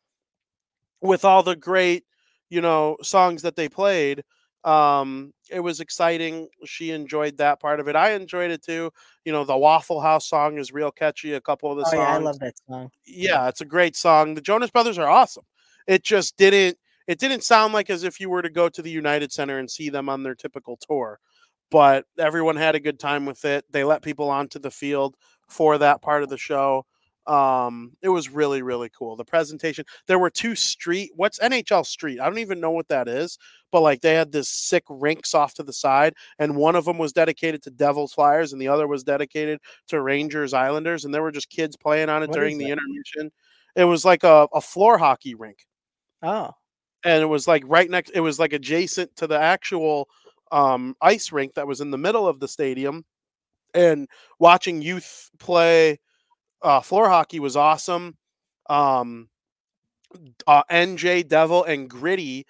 with all the great, you know, songs that they played. Um, it was exciting. She enjoyed that part of it. I enjoyed it too. You know, the Waffle House song is real catchy. A couple of the Oh songs yeah, I love that song. yeah, it's a great song. The Jonas Brothers are awesome. It just didn't it didn't sound like as if you were to go to the United Center and see them on their typical tour. But everyone had a good time with it. They let people onto the field for that part of the show. Um, it was really, really cool. The presentation, there were two street, what's NHL Street? I don't even know what that is, but like they had this sick rinks off to the side, and one of them was dedicated to Devils Flyers, and the other was dedicated to Rangers Islanders, and there were just kids playing on it What during the intermission. It was like a, a floor hockey rink, Oh, and it was like right next. It was like adjacent to the actual um, ice rink that was in the middle of the stadium, and watching youth play uh, floor hockey was awesome. Um, uh, NJ Devil and Gritty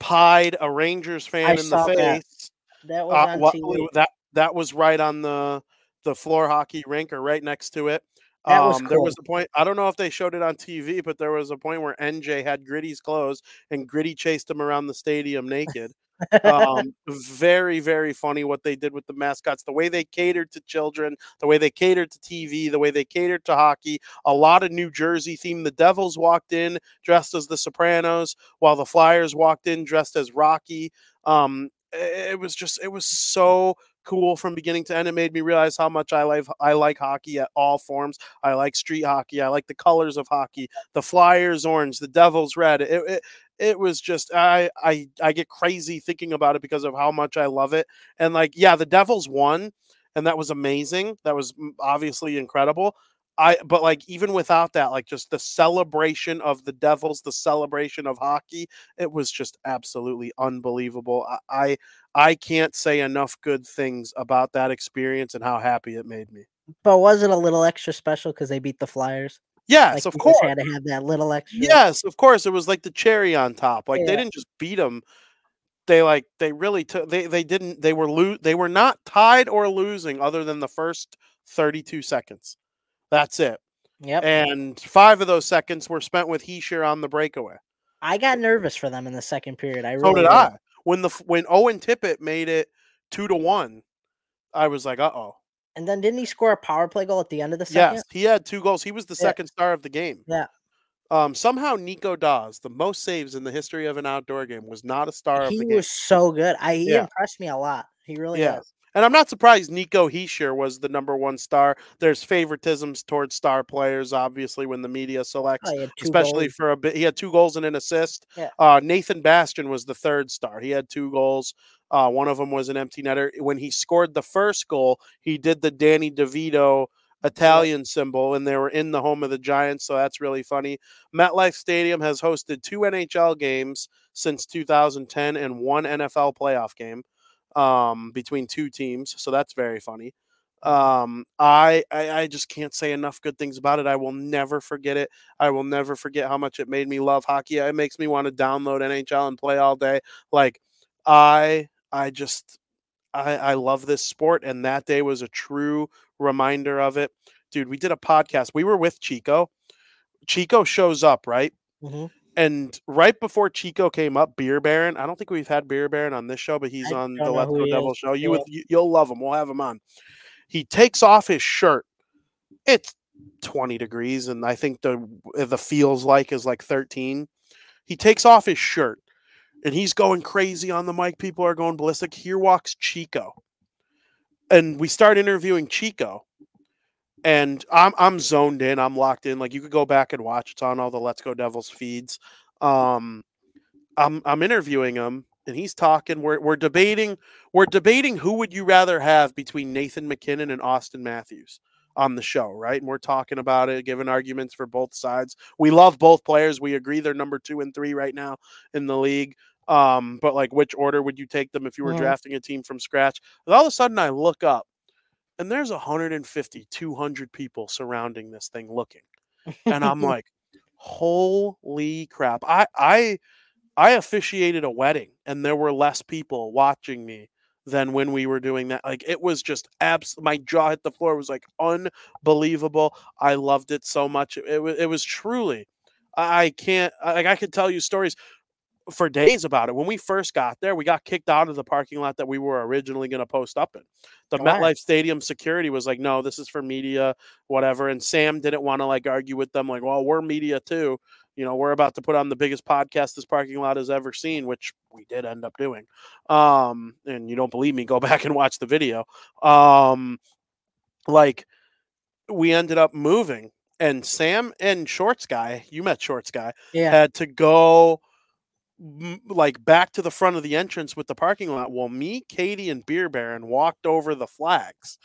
pied a Rangers fan I in the saw that. face. that was Uh, on what- TV. that that was right on the the floor hockey rink or right next to it. That was Um, There was a point. I don't know if they showed it on TV, but there was a point where NJ had Gritty's clothes and Gritty chased him around the stadium naked. um, very very funny what they did with the mascots the way they catered to children the way they catered to tv the way they catered to hockey a lot of new jersey theme the devils walked in dressed as the sopranos while the flyers walked in dressed as rocky um, it was just it was so cool from beginning to end it made me realize how much i like i like hockey at all forms i like street hockey i like the colors of hockey the flyers orange the devils red it, it, it was just I I I get crazy thinking about it because of how much I love it. And like, yeah, the Devils won, and that was amazing. That was obviously incredible. I but like even without that, like just the celebration of the Devils, the celebration of hockey, it was just absolutely unbelievable. I I, I can't say enough good things about that experience and how happy it made me. but was it a little extra special because they beat the Flyers? Yes, Like of course. had to have that little extra. Yes, of course. It was like the cherry on top. Like they didn't just beat them. They like they really took. They they didn't. They were lo- They were not tied or losing other than the first thirty-two seconds. That's it. Yep. And five of those seconds were spent with Hischier on the breakaway. I got nervous for them in the second period. I So really did I. When the when Owen Tippett made it two to one, I was like, uh oh. And then didn't he score a power play goal at the end of the second? Yes, he had two goals. He was the Yeah. second star of the game. Yeah. Um, somehow Nico Daws, the most saves in the history of an outdoor game, was not a star of He the game. was so good. I he Yeah. impressed me a lot. He really Yeah. does. And I'm not surprised Nico Hischier was the number one star. There's favoritisms towards star players, obviously, when the media selects, Oh, he had two especially goals. for a bit. He had two goals and an assist. Yeah. Uh, Nathan Bastian was the third star. He had two goals. Uh, one of them was an empty netter. When he scored the first goal, he did the Danny DeVito Italian symbol, and they were in the home of the Giants, so that's really funny. MetLife Stadium has hosted two NHL games since 2010 and one NFL playoff game um, between two teams, so that's very funny. Um, I, I I just can't say enough good things about it. I will never forget it. I will never forget how much it made me love hockey. It makes me want to download NHL and play all day. Like I I just I, I love this sport, and that day was a true reminder of it. Dude, we did a podcast. We were with Chico. Chico shows up, right? Mhm. And right before Chico came up, Beer Baron. I don't think we've had Beer Baron on this show, but he's I on the Let's Go Devil is. show. You Yeah. would you, you'll love him. We'll have him on. He takes off his shirt. It's 20 degrees, and I think the the feels like is like 13. He takes off his shirt and he's going crazy on the mic. People are going ballistic. Here walks Chico. And we start interviewing Chico. And I'm I'm zoned in. I'm locked in. Like you could go back and watch. It's on all the Let's Go Devils feeds. Um I'm I'm interviewing him and he's talking. We're we're debating we're debating who would you rather have between Nathan MacKinnon and Austin Matthews on the show, right? And we're talking about it, giving arguments for both sides. We love both players. We agree they're number two and three right now in the league. Um, but like which order would you take them if you were Mhm. drafting a team from scratch? And all of a sudden I look up and there's 150, 200 people surrounding this thing looking. And I'm like, holy crap. I I I officiated a wedding and there were less people watching me than when we were doing that. Like it was just abs my jaw hit the floor. It was like unbelievable. I loved it so much. It, was it was truly I can't like I could tell you stories for days about it. When we first got there, we got kicked out of the parking lot that we were originally going to post up in. The Why? MetLife Stadium security was like, "No, this is for media, whatever." And Sam didn't want to like argue with them, like, "Well, we're media too." You know, we're about to put on the biggest podcast this parking lot has ever seen, which we did end up doing. Um, and you don't believe me, go back and watch the video. Um, like we ended up moving, and Sam and Shorts guy, you met Shorts guy, Yeah. had to go like back to the front of the entrance with the parking lot. Well, me, Katie, and Beer Baron walked over the flags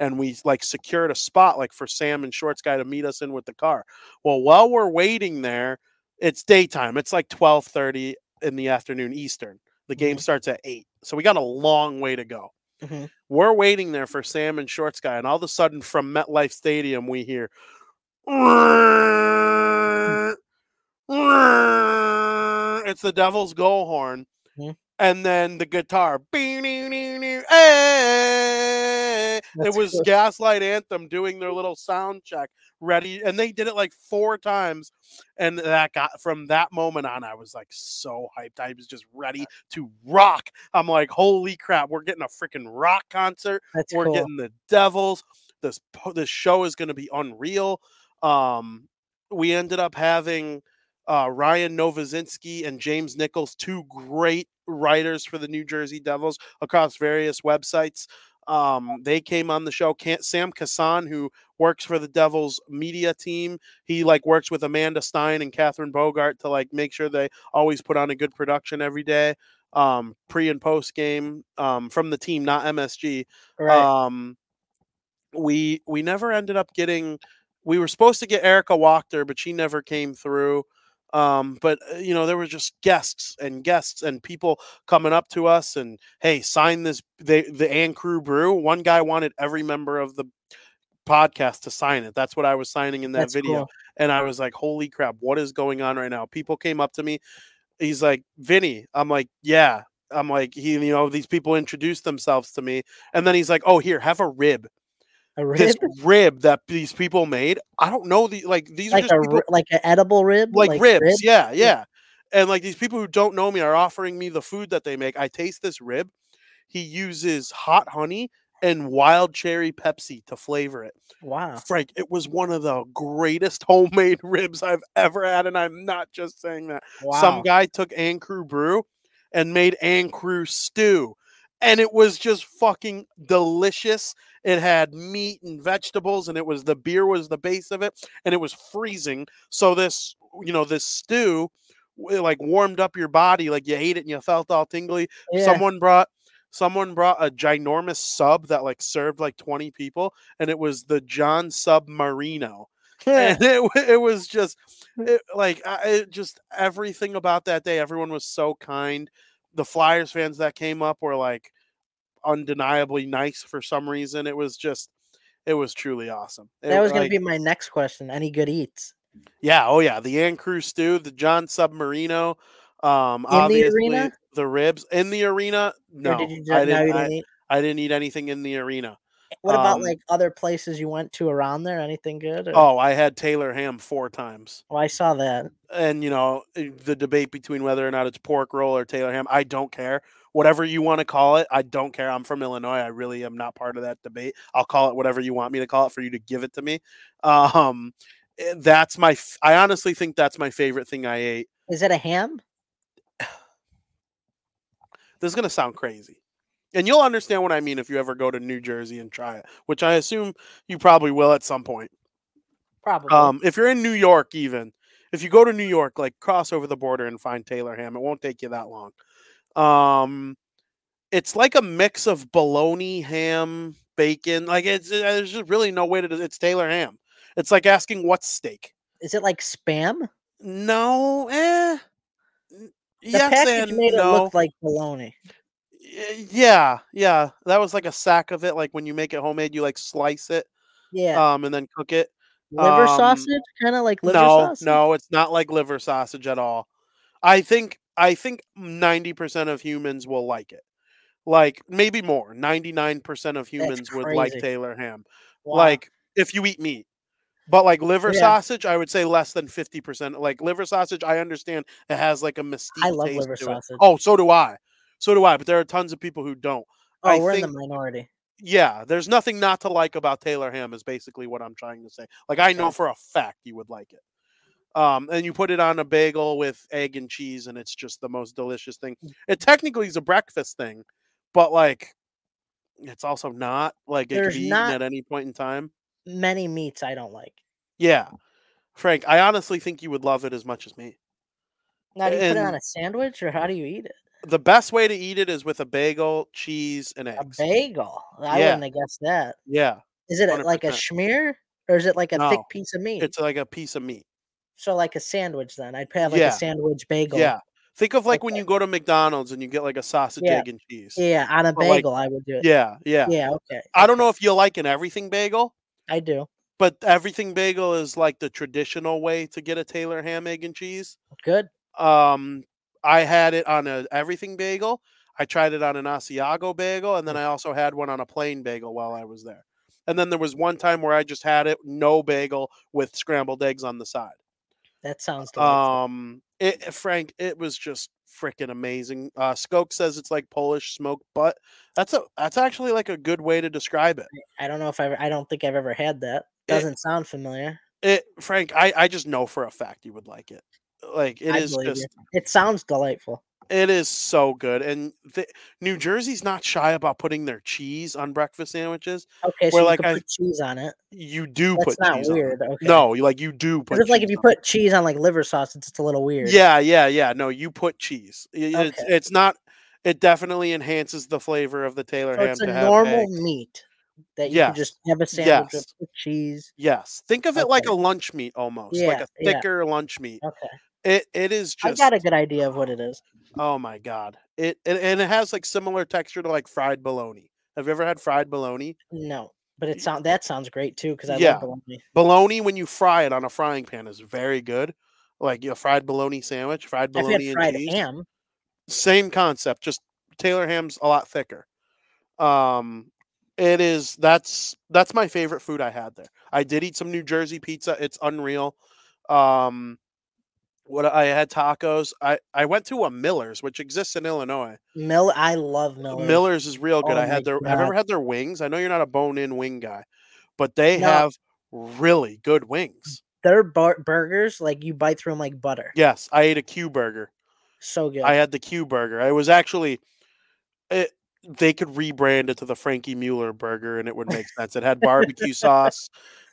and we like secured a spot like for Sam and Shorts guy to meet us in with the car. Well, while we're waiting there, it's daytime. It's like 12:30 in the afternoon Eastern. The game Mhm. starts at 8. So we got a long way to go. Mhm. We're waiting there for Sam and Shorts guy and all of a sudden from MetLife Stadium we hear it's the devil's go horn. Mhm. And then the guitar. Hey! It was cool. Gaslight Anthem doing their little sound check ready. And they did it like four times. And that got from that moment on, I was like so hyped. I was just ready to rock. I'm like, holy crap, we're getting a freaking rock concert That's we're cool. getting the devils this this show is going to be unreal um we ended up having uh ryan novozinsky and james nichols two great writers for the new jersey devils across various websites um they came on the show Can't, sam kasan who works for the devils media team he like works with amanda stein and catherine bogart to like make sure they always put on a good production every day um pre and post game um from the team not msg right. um, we we never ended up getting. We were supposed to get Erica Wachter, but she never came through. Um, but uh, you know, there were just guests and guests and people coming up to us and hey, sign this. They the Ann Crew Brew. One guy wanted every member of the podcast to sign it. That's what I was signing in that That's video. cool. And I was like, holy crap, what is going on right now? People came up to me. He's like, Vinny. I'm like, yeah. I'm like, he, you know, these people introduced themselves to me. And then he's like, oh, here, have a rib. A This rib, rib that these people made. I don't know the like these are like just a people, like an edible rib, like, ribs. rib? Yeah, yeah. And like these people who don't know me are offering me the food that they make. I taste this rib. He uses hot honey and wild cherry Pepsi to flavor it. Wow. Frank, it was one of the greatest homemade ribs I've ever had, and I'm not just saying that. Wow. Some guy took Ann Crew Brew and made Ann Crew stew, and it was just fucking delicious. It had meat and vegetables, and it was the beer was the base of it, and it was freezing. So this, you know, this stew, w- like warmed up your body, like you ate it and you felt all tingly. yeah. Someone brought someone brought a ginormous sub that like served like 20 people and it was the John Submarino. and it, it was just it, like I- it just everything about that day everyone was so kind the flyers fans that came up were like undeniably nice for some reason it was just it was truly awesome It that was gonna be my next question. Any good eats yeah oh yeah the Ann Crew stew the John Submarino um the obviously arena? the ribs in the arena no did you just I no, didn't I, didn't eat? I didn't eat anything in the arena What about um, like other places you went to around there? Anything good? or- oh I had Taylor ham four times Oh, I saw that. and you know eh, the debate between whether or not it's pork roll or Taylor ham. I don't care. Whatever you want to call it, I don't care. I'm from Illinois. I really am not part of that debate. I'll call it whatever you want me to call it for you to give it to me. Um, eh, that's my. f- I honestly think that's my favorite thing I ate. Is it a ham? This is gonna sound crazy, and you'll understand what I mean if you ever go to New Jersey and try it, which I assume you probably will at some point. Probably. Um, if you're in New York, even if you go to New York, like cross over the border and find Taylor ham, it won't take you that long. Um, it's like a mix of bologna, ham, bacon. Like it's there's just really no way to. It's Taylor ham. It's like asking what's steak. Is it like spam? No, eh. The Yes package made it look like bologna. Yeah, yeah. That was like a sack of it. Like when you make it homemade, you like slice it, Yeah, um, and then cook it. liver um, sausage, kind of like liver no, sausage. no, it's not like liver sausage at all. I think I think ninety percent of humans will like it. Like maybe more. Ninety nine percent of humans would like. Taylor ham. Wow. Like if you eat meat. But like liver Yeah. sausage, I would say less than fifty percent. Like liver sausage, I understand it has like a mystique. I love taste liver to it. sausage. Oh, so do I. So do I. But there are tons of people who don't. oh, I we're in think- the minority. Yeah, there's nothing not to like about Taylor ham is basically what I'm trying to say. Like I know for a fact you would like it. Um, and you put it on a bagel with egg and cheese, and it's just the most delicious thing. Mm. It technically is a breakfast thing, but like it's also not. Like it could be eaten at any point in time. Many meats I don't like. Yeah. Frank, I honestly think you would love it as much as me. Now, do you put it on a sandwich or how do you eat it? The best way to eat it is with a bagel, cheese, and A eggs. bagel. I Yeah. wouldn't have guessed that. Yeah. Is it a- like a 100%. schmear or is it like a thick piece of meat? It's like a piece of meat. So like a sandwich then. I'd have like Yeah. a sandwich bagel. Yeah. Think of like when you go to McDonald's and you get like a sausage, Yeah. egg, and cheese. Yeah, on a But, like, bagel I would do it. Yeah, yeah. Yeah, okay. I don't know if you like an everything bagel, I do. but everything bagel is like the traditional way to get a Taylor ham, egg, and cheese. Good. Um, I had it on a everything bagel. I tried it on an Asiago bagel, and then Mm. I also had one on a plain bagel while I was there. And then there was one time where I just had it no bagel with scrambled eggs on the side. That sounds delightful. Um, it, Frank, it was just freaking amazing. Uh, Skoke says it's like Polish smoke butt. That's a that's actually like a good way to describe it. I don't know if I ever, I don't think I've ever had that. Doesn't sound familiar. It, Frank, I I just know for a fact you would like it. Like it I is believe you. just It sounds delightful. It is so good, and the, New Jersey's not shy about putting their cheese on breakfast sandwiches. Okay, so Where, you like, I- put cheese on it. You do That's put not cheese on it. weird. Okay. No, you like you do put. Because like if you it. put cheese on like liver sausage, it's a little weird. Yeah, yeah, yeah. No, you put cheese. I- It's Okay. it's not. It definitely enhances the flavor of the Taylor So ham it's a normal eggs. meat that you Yes. can just have a sandwich Yes. with, cheese. Yes, think of it like a lunch meat almost, like Yeah, a yeah. thicker lunch meat. Okay. It it is just I got a good idea of what it is. Oh my god! It, it and it has like similar texture to like fried bologna. Have you ever had fried bologna? No, but it sound that sounds great too because I Yeah. love bologna. Bologna when you fry it on a frying pan is very good. Like a fried bologna sandwich, fried bologna had and fried cheese. ham. Same concept, just Taylor ham's a lot thicker. Um, it is that's that's my favorite food I had there. I did eat some New Jersey pizza. It's unreal. Um, what I had tacos. I I went to a Miller's, which exists in Illinois. Mill. I love uh, Miller. Miller's is real good. Oh I had my I've you ever had their wings? I know you're not a bone-in wing guy, but they No. have really good wings. Their bur- burgers, like you bite through them like butter. Yes, I ate a Q burger. So good. I had the Q burger. I was actually, it, they could rebrand it to the Frankie Mueller burger, and it would make sense. It had barbecue sauce.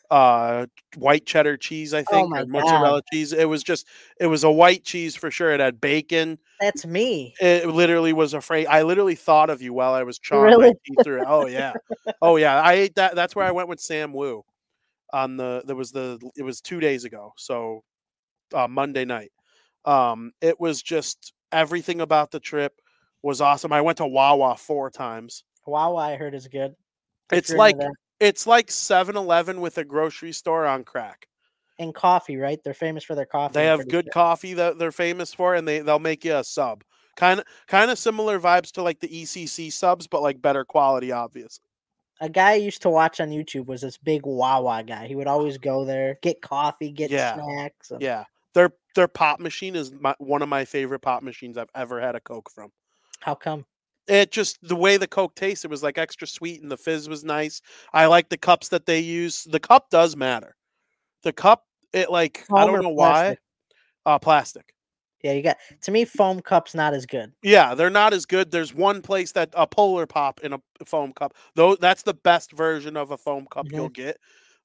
Uh white cheddar cheese, I Oh think, my or God. mozzarella cheese. It was just it was a white cheese for sure. It had bacon. That's me. It literally was afraid. I literally thought of you while I was chawing Really? through. it. Oh yeah, oh yeah. I ate that. That's where I went with Sam Wu. On the there was the it was two days ago. So uh, Monday night. Um, it was just everything about the trip was awesome. I went to Wawa four times. Wawa, I heard is good. if It's like. It's like 7-Eleven with a grocery store on crack. and coffee, right? They're famous for their coffee. They have good sure. coffee that they're famous for, and they they'll make you a sub. Kind of kind of similar vibes to like the ECC subs, but like better quality, obviously. A guy I used to watch on YouTube was this big Wawa guy. He would always go there, get coffee, get Yeah. snacks. and- Yeah, their their pop machine is my, one of my favorite pop machines I've ever had a Coke from. How come? It just the way the Coke tastes, it was like extra sweet, and the fizz was nice. I like the cups that they use. The cup does matter. The cup, it like I don't know why. plastic? Uh, plastic. Yeah, you got to me. Foam cups not as good. Yeah, they're not as good. There's one place that a polar pop in a foam cup. Though that's the best version of a foam cup Mhm. you'll get.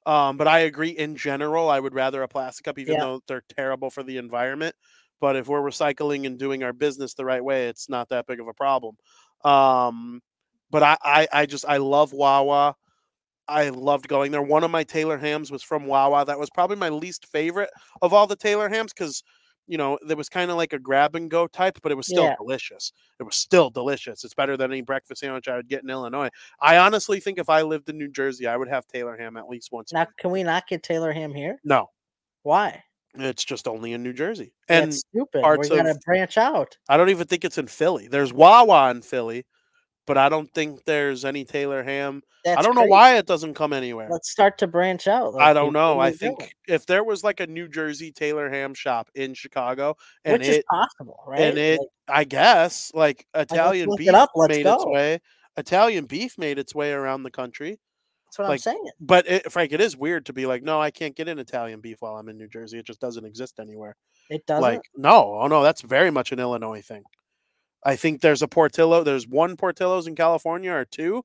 Um, but I agree in general, I would rather a plastic cup, even Yeah. though they're terrible for the environment. But if we're recycling and doing our business the right way, it's not that big of a problem. Um, but I, I, I just I love Wawa. I loved going there. One of my Taylor hams was from Wawa. That was probably my least favorite of all the Taylor hams because you know there was kind of like a grab and go type, but it was still Yeah. delicious. It was still delicious. It's better than any breakfast sandwich I would get in Illinois. I honestly think if I lived in New Jersey, I would have Taylor ham at least once. Now, can we not get Taylor ham here? No, Why? It's just only in New Jersey, and That's stupid. parts We gotta of- branch out. I don't even think it's in Philly. There's Wawa in Philly, but I don't think there's any Taylor ham. That's I don't know why it doesn't come anywhere. Let's start to branch out. I don't know. I go? think if there was like a New Jersey Taylor ham shop in Chicago, and which it, possible, right? and it, Like, I guess, like Italian look it beef up, let's made its way. Italian beef made its way around the country, that's what like, I'm saying. but it, Frank, it is weird to be like, no, I can't get an Italian beef while I'm in New Jersey. It just doesn't exist anywhere. It doesn't. Like, no, oh no, that's very much an Illinois thing. I think there's a Portillo. There's one Portillo's in California or two,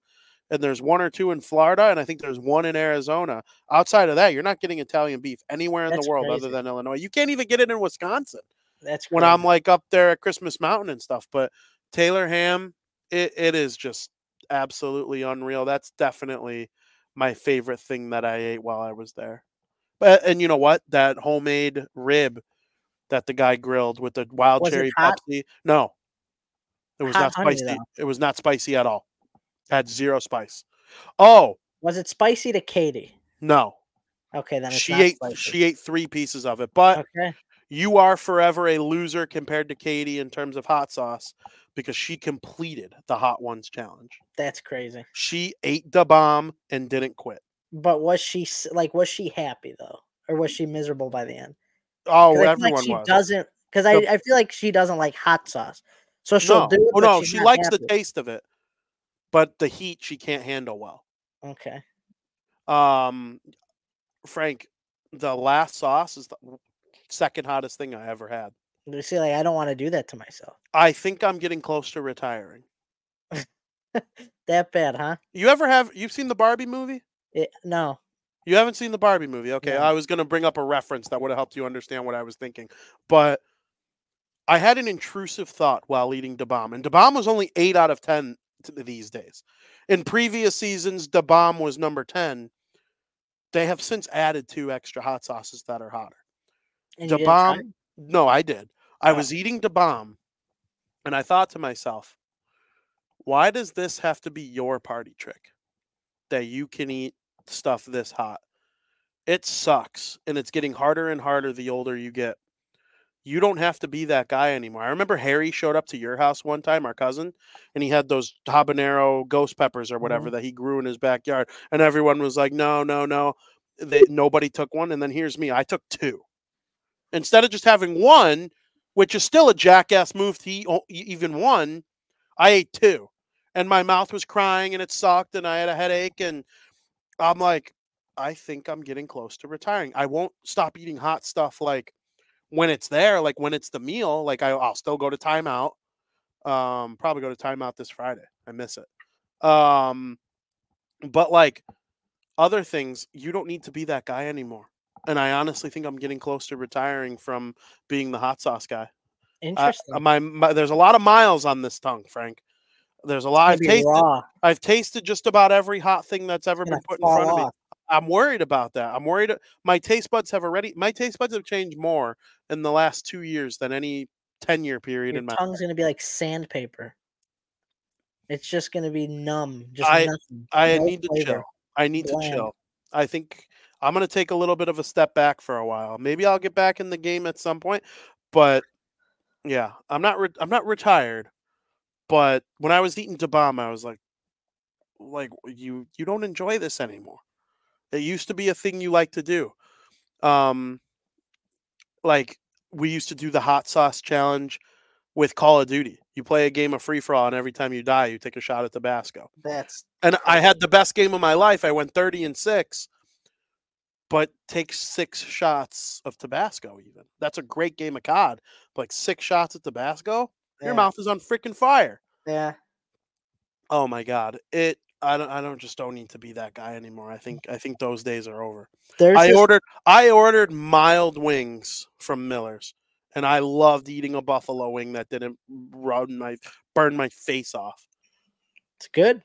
and there's one or two in Florida, and I think there's one in Arizona. Outside of that, you're not getting Italian beef anywhere in That's the world other than Illinois. You can't even get it in Wisconsin that's when. I'm like up there at Christmas Mountain and stuff. But Taylor ham, it, it is just absolutely unreal. That's definitely my favorite thing that I ate while I was there. But and you know what? That homemade rib that the guy grilled with the wild Was cherry? Pepsi. No. It was Hot not honey, spicy. though. It was not spicy at all. Had zero spice. Oh, Was it spicy to Katie? no. Okay, then it's She not ate spicy. she ate three pieces of it. But okay, you are forever a loser compared to Katie in terms of hot sauce because she completed the hot ones challenge. that's crazy. She ate the bomb and didn't quit. But was she like? Was she happy though, or was she miserable by the end? Oh, everyone like she was. doesn't because I, I feel like she doesn't like hot sauce, so she'll no, do it. oh, no, she likes the taste of it, but the heat she can't handle well. Okay, Um, Frank, the last sauce is the second hottest thing I ever had. you see, like I don't want to do that to myself. I think I'm getting close to retiring. That bad, huh? You ever have you've seen the Barbie movie? It, no, You haven't seen the Barbie movie. Okay. No. I was going to bring up a reference that would have helped you understand what I was thinking. But I had an intrusive thought while eating Da Bomb. And Da Bomb was only 8 out of 10 these days. In previous seasons, Da Bomb was number 10. They have since added two extra hot sauces that are hotter. Da you didn't try Bomb, no, I did. I Oh. was eating Da Bomb and I thought to myself, why does this have to be your party trick that you can eat stuff this hot? It sucks and it's getting harder and harder the older you get. You don't have to be that guy anymore. I remember Harry showed up to your house one time, our cousin, and he had those habanero ghost peppers or whatever mm-hmm. that he grew in his backyard. And everyone was like, no, no, no. They, nobody took one. And then here's me. I took two. Instead of just having one, which is still a jackass move to eat even one, I ate two. And my mouth was crying and it sucked and I had a headache. And I'm like, I think I'm getting close to retiring. I won't stop eating hot stuff like when it's there, like when it's the meal. Like I, I'll still go to timeout. Um, probably go to timeout this Friday. I miss it. Um, but like other things, you don't need to be that guy anymore. And I honestly think I'm getting close to retiring from being the hot sauce guy. Interesting. my, my there's a lot of miles on this tongue, Frank. There's a lot. I've It's gonna be tasted. raw. I've tasted just about every hot thing that's ever been put in front of me. I'm worried about that. I'm worried. My taste buds have already. My taste buds have changed more in the last two years than any ten year period Your in my. tongue's gonna be like sandpaper. It's just gonna be numb. Just I- nothing. I no need to chill. I need Bland. to chill. I think I'm going to take a little bit of a step back for a while. Maybe I'll get back in the game at some point, but yeah, I'm not. Re- I'm not retired. But when I was eating bomb, I was like, like you you don't enjoy this anymore. It used to be a thing you like to do. Um, like we used to do the hot sauce challenge with Call of Duty. You play a game of free for all, and every time you die, you take a shot at Tabasco. That's And I had the best game of my life. I went 30 and 6, but take six shots of Tabasco, even. That's a great game of COD. But like six shots of Tabasco, your mouth is on freaking fire. Yeah. Oh my god. It I don't I don't just don't need to be that guy anymore. I think I think those days are over. There's I ordered I ordered mild wings from Miller's. And I loved eating a buffalo wing that didn't run my burn my face off. it's good.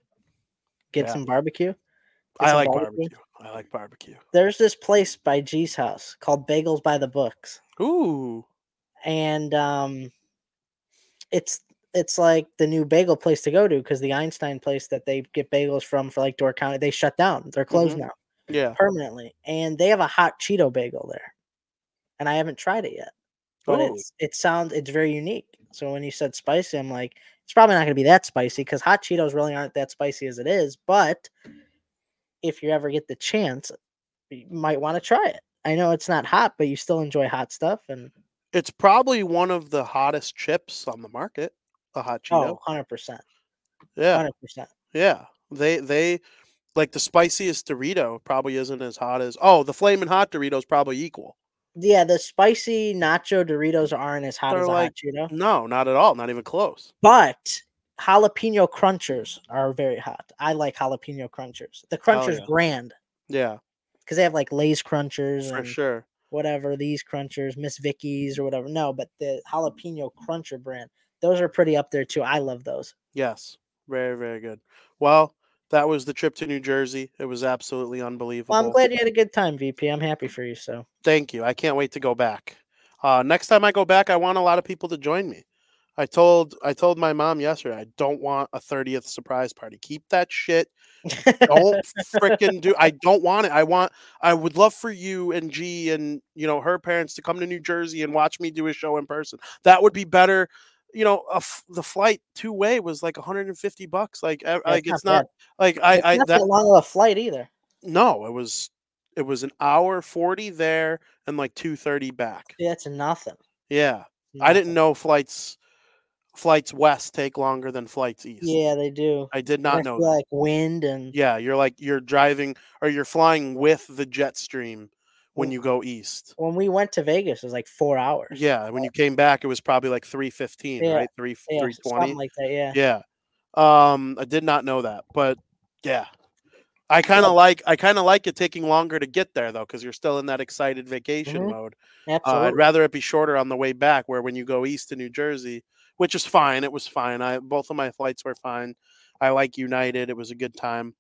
Get Yeah. some barbecue. Get I some like barbecue. I like barbecue. There's this place by G's house called Bagels by the Books. Ooh. and um it's it's like the new bagel place to go to because the Einstein place that they get bagels from for like Door County they shut down. They're closed Mhm. now Yeah. permanently, and they have a hot Cheeto bagel there, and I haven't tried it yet. But Ooh. it's it sounds it's very unique. So when you said spicy, I'm like, it's probably not going to be that spicy because hot Cheetos really aren't that spicy as it is. But if you ever get the chance, you might want to try it. I know it's not hot, but you still enjoy hot stuff, and It's probably one of the hottest chips on the market. A hot oh, Cheeto. oh, 100 percent. yeah. Hundred percent. Yeah. They they like the spiciest Dorito probably isn't as hot as oh the flaming hot Doritos probably equal. Yeah, the spicy nacho Doritos aren't as hot They're as a like- hot Cheeto, No, not at all. Not even close. but jalapeno crunchers are very hot. I like jalapeno crunchers. The crunchers yeah. brand Yeah, because they have like Lay's crunchers for sure. whatever these crunchers, Miss Vickie's or whatever. No, but the jalapeno cruncher brand, those are pretty up there too. I love those. Yes. Very, very good. Well, that was the trip to New Jersey. It was absolutely unbelievable. Well, I'm glad you had a good time, VP. I'm happy for you. So Thank you. I can't wait to go back. Uh, next time I go back, I want a lot of people to join me. I told I told my mom yesterday I don't want a 30th surprise party. Keep that shit don't freaking do I don't want it. I want I would love for you and G and you know her parents to come to New Jersey and watch me do a show in person. That would be better. You know, a f- the flight two way was like 150 bucks. Like, I, like it's not like I, It's I not that long of a flight either. no, it was it was an hour 40 there and like 230 back. Yeah, it's nothing. Yeah, I didn't know flights flights west take longer than flights east. Yeah, they do. I did not know like wind and Yeah, you're like you're driving or you're flying with the jet stream when you go east. when we went to Vegas, it was like four hours. Yeah, when you came back, it was probably like three fifteen, Yeah, right? Three yeah, three like that. Yeah. Yeah. Um, I did not know that, but yeah, I kind of like I kind of like it taking longer to get there though, because you're still in that excited vacation Mhm. mode. Uh, Absolutely. I'd rather it be shorter on the way back, where when you go east to New Jersey, which is fine, it was fine. I both of my flights were fine. I like United; it was a good time.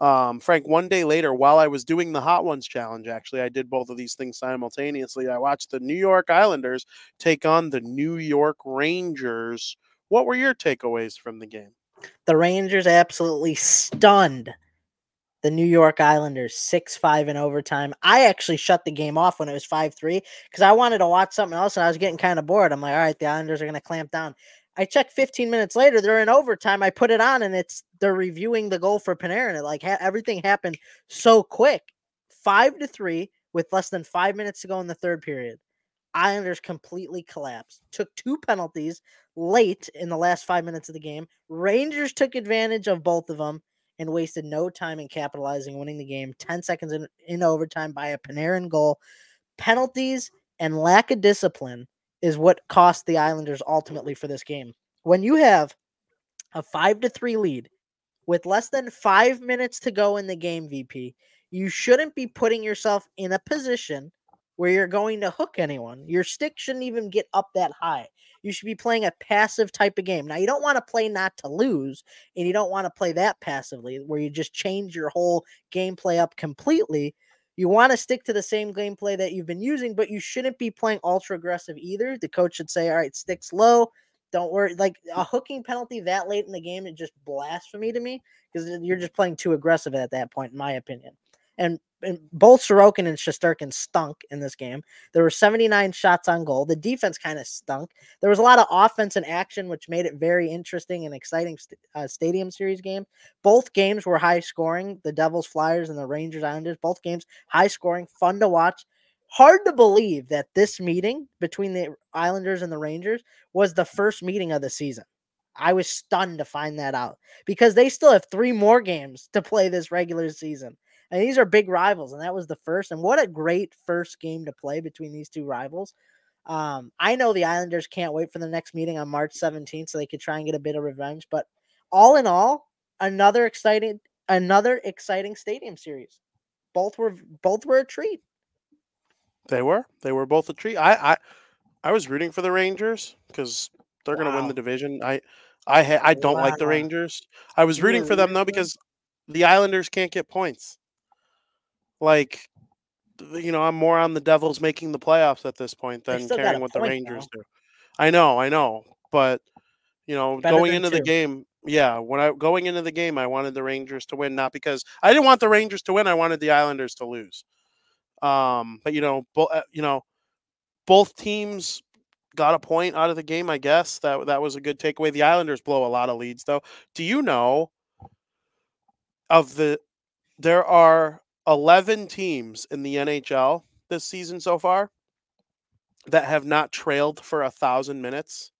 Um, Frank, one day later, while I was doing the Hot Ones challenge, actually, I did both of these things simultaneously. I watched the New York Islanders take on the New York Rangers. What were your takeaways from the game? the Rangers absolutely stunned the New York Islanders 6 5 in overtime. I actually shut the game off when it was 5 3 because I wanted to watch something else and I was getting kind of bored. I'm like, all right, the Islanders are going to clamp down. I checked 15 minutes later, they're in overtime. I put it on and it's they're reviewing the goal for Panarin. And it like ha- everything happened so quick. 5 to 3 with less than 5 minutes to go in the third period. Islanders completely collapsed. Took two penalties late in the last five minutes of the game. Rangers took advantage of both of them and wasted no time in capitalizing, winning the game 10 seconds in, in overtime by a Panarin goal. Penalties and lack of discipline is what cost the Islanders ultimately for this game. When you have a five to three lead with less than five minutes to go in the game, VP, you shouldn't be putting yourself in a position where you're going to hook anyone. Your stick shouldn't even get up that high. You should be playing a passive type of game. Now, you don't want to play not to lose, and you don't want to play that passively where you just change your whole gameplay up completely. You want to stick to the same gameplay that you've been using, but you shouldn't be playing ultra aggressive either. The coach should say, All right, sticks low. Don't worry. Like a hooking penalty that late in the game, it just blasphemy to me because you're just playing too aggressive at that point, in my opinion. And both Sorokin and Shesterkin stunk in this game. There were 79 shots on goal. The defense kind of stunk. There was a lot of offense and action, which made it very interesting and exciting st- uh, Stadium Series game. Both games were high scoring. The Devils, Flyers, and the Rangers Islanders. Both games high scoring, fun to watch. Hard to believe that this meeting between the Islanders and the Rangers was the first meeting of the season. I was stunned to find that out because they still have three more games to play this regular season. And these are big rivals, and that was the first. And what a great first game to play between these two rivals. Um, I know the Islanders can't wait for the next meeting on March 17th so they could try and get a bit of revenge. But all in all, another exciting, another exciting stadium series. Both were both were a treat. They were. They were both a treat. I I, I was rooting for the Rangers because they're wow. going to win the division. I I ha- I don't wow. like the Rangers. I was rooting for them though because the Islanders can't get points. Like, you know, I'm more on the Devils making the playoffs at this point than caring what the Rangers now. do. I know, I know, but you know, Better going into two. the game, yeah, when I going into the game, I wanted the Rangers to win, not because I didn't want the Rangers to win. I wanted the Islanders to lose. Um, but you know, bo- uh, you know, both teams got a point out of the game. I guess that that was a good takeaway. The Islanders blow a lot of leads, though. Do you know of the? There are 11 teams in the NHL this season so far that have not trailed for a thousand minutes.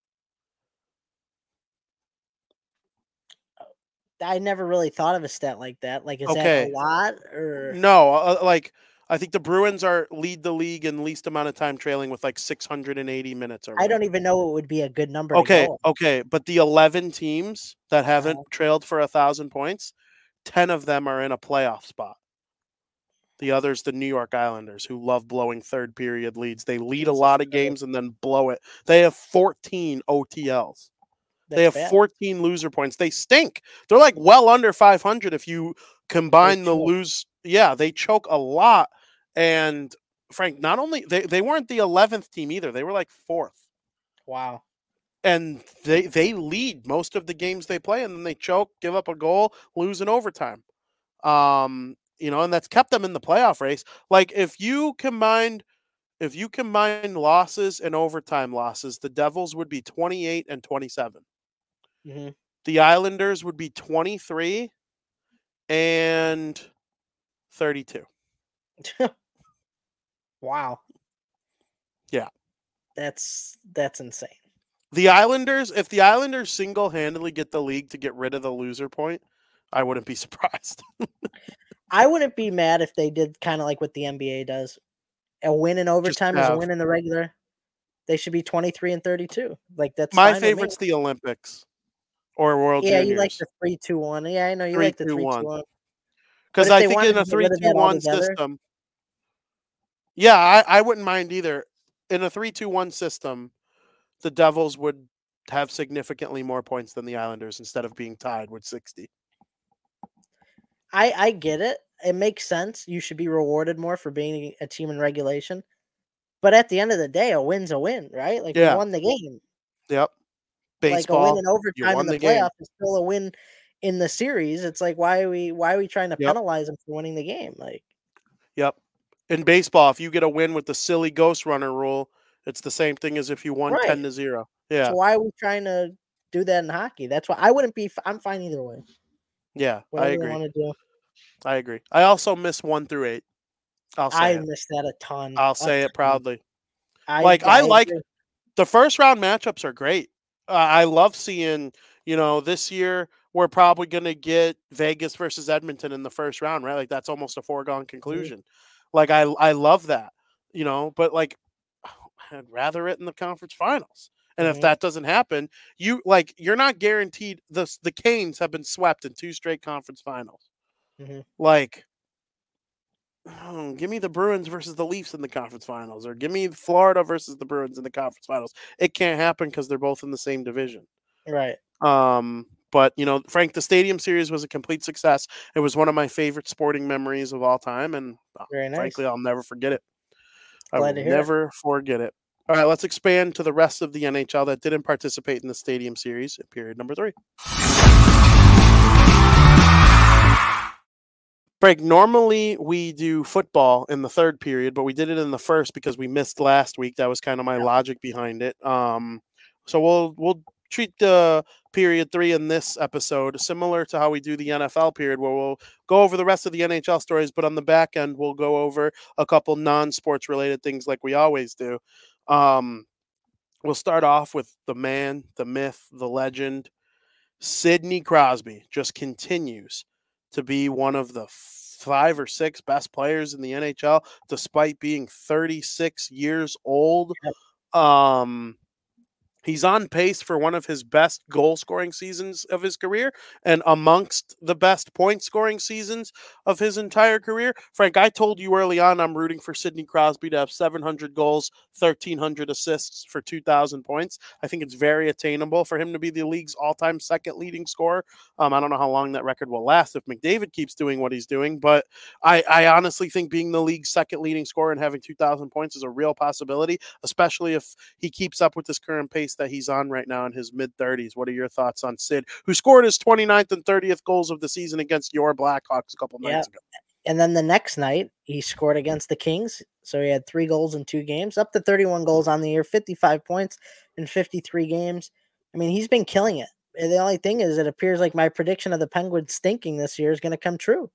I never really thought of a stat like that. Like, is okay. that a lot or no? Uh, like, I think the Bruins are lead the league in least amount of time trailing with like 680 minutes. Or I don't even know what would be a good number. Okay, okay, but the 11 teams that haven't uh-huh. trailed for a thousand points, 10 of them are in a playoff spot. The others, the New York Islanders, who love blowing third period leads. They lead a lot of games and then blow it. They have 14 OTLs. That's they have bad. 14 loser points. They stink. They're like well under 500 if you combine the lose. Yeah, they choke a lot. And Frank, not only they, they weren't the 11th team either. They were like fourth. Wow. And they they lead most of the games they play, and then they choke, give up a goal, lose in overtime. Um, you know, and that's kept them in the playoff race. Like if you combined if you combine losses and overtime losses, the Devils would be 28 and 27. Mm-hmm. The Islanders would be 23 and 32. wow. Yeah. That's that's insane. The Islanders, if the Islanders single-handedly get the league to get rid of the loser point, I wouldn't be surprised. I wouldn't be mad if they did kind of like what the NBA does. A win in overtime is a win in the regular. They should be 23 and 32. Like that's my favorite's the Olympics or World Yeah, Juniors. you like the 3 2 1. Yeah, I know you three, like the 3 2 1. Because I think in a 3 2 1 system, yeah, I, I wouldn't mind either. In a 3 2 1 system, the Devils would have significantly more points than the Islanders instead of being tied with 60. I I get it. It makes sense. You should be rewarded more for being a team in regulation. But at the end of the day, a win's a win, right? Like yeah. you won the game. Yep. Baseball, like a win in overtime in the, the playoff is still a win in the series. It's like why are we why are we trying to yep. penalize them for winning the game? Like Yep. In baseball, if you get a win with the silly ghost runner rule, it's the same thing as if you won right. 10 to 0. Yeah. So why are we trying to do that in hockey? That's why I wouldn't be I'm fine either way. Yeah, Whatever I agree. want to do. I agree. I also miss one through eight. I'll say I it. miss that a ton. I'll say it proudly. I, like I, I like agree. the first round matchups are great. Uh, I love seeing. You know, this year we're probably going to get Vegas versus Edmonton in the first round, right? Like that's almost a foregone conclusion. Mm-hmm. Like I I love that. You know, but like I'd rather it in the conference finals. And mm-hmm. if that doesn't happen, you like you're not guaranteed. The the Canes have been swept in two straight conference finals. Mm-hmm. Like, oh, give me the Bruins versus the Leafs in the conference finals, or give me Florida versus the Bruins in the conference finals. It can't happen because they're both in the same division. Right. Um, but you know, Frank, the Stadium Series was a complete success. It was one of my favorite sporting memories of all time, and uh, nice. frankly, I'll never forget it. I will to hear it. never forget it. All right, let's expand to the rest of the NHL that didn't participate in the Stadium Series in period number three. Break. Normally we do football in the third period, but we did it in the first because we missed last week. That was kind of my logic behind it. Um, so we'll we'll treat the period three in this episode similar to how we do the NFL period, where we'll go over the rest of the NHL stories, but on the back end we'll go over a couple non-sports related things like we always do. Um, we'll start off with the man, the myth, the legend, Sidney Crosby. Just continues to be one of the five or six best players in the NHL, despite being 36 years old. Um, he's on pace for one of his best goal scoring seasons of his career and amongst the best point scoring seasons of his entire career. Frank, I told you early on I'm rooting for Sidney Crosby to have 700 goals, 1,300 assists for 2,000 points. I think it's very attainable for him to be the league's all time second leading scorer. Um, I don't know how long that record will last if McDavid keeps doing what he's doing, but I, I honestly think being the league's second leading scorer and having 2,000 points is a real possibility, especially if he keeps up with this current pace that he's on right now in his mid 30s. What are your thoughts on Sid, who scored his 29th and 30th goals of the season against your Blackhawks a couple Yeah. nights ago? And then the next night, he scored against the Kings. So he had three goals in two games, up to 31 goals on the year, 55 points in 53 games. I mean, he's been killing it. And the only thing is, it appears like my prediction of the Penguins stinking this year is going to come true.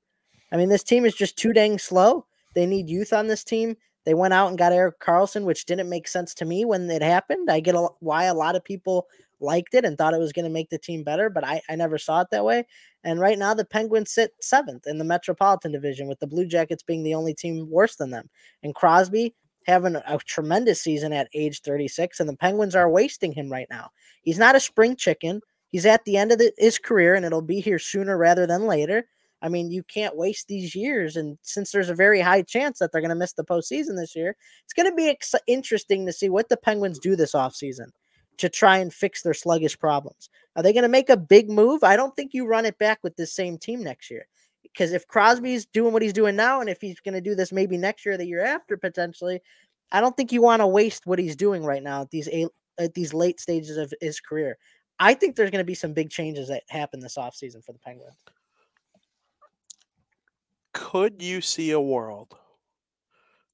I mean, this team is just too dang slow. They need youth on this team. They went out and got Erik Karlsson, which didn't make sense to me when it happened. I get a, why a lot of people liked it and thought it was going to make the team better, but I, I never saw it that way. And right now, the Penguins sit seventh in the Metropolitan Division, with the Blue Jackets being the only team worse than them. And Crosby having a tremendous season at age 36, and the Penguins are wasting him right now. He's not a spring chicken. He's at the end of the, his career, and it'll be here sooner rather than later. I mean, you can't waste these years. And since there's a very high chance that they're going to miss the postseason this year, it's going to be ex- interesting to see what the Penguins do this offseason to try and fix their sluggish problems. Are they going to make a big move? I don't think you run it back with this same team next year. Because if Crosby's doing what he's doing now, and if he's going to do this maybe next year the year after potentially, I don't think you want to waste what he's doing right now at these at these late stages of his career. I think there's going to be some big changes that happen this offseason for the Penguins. Could you see a world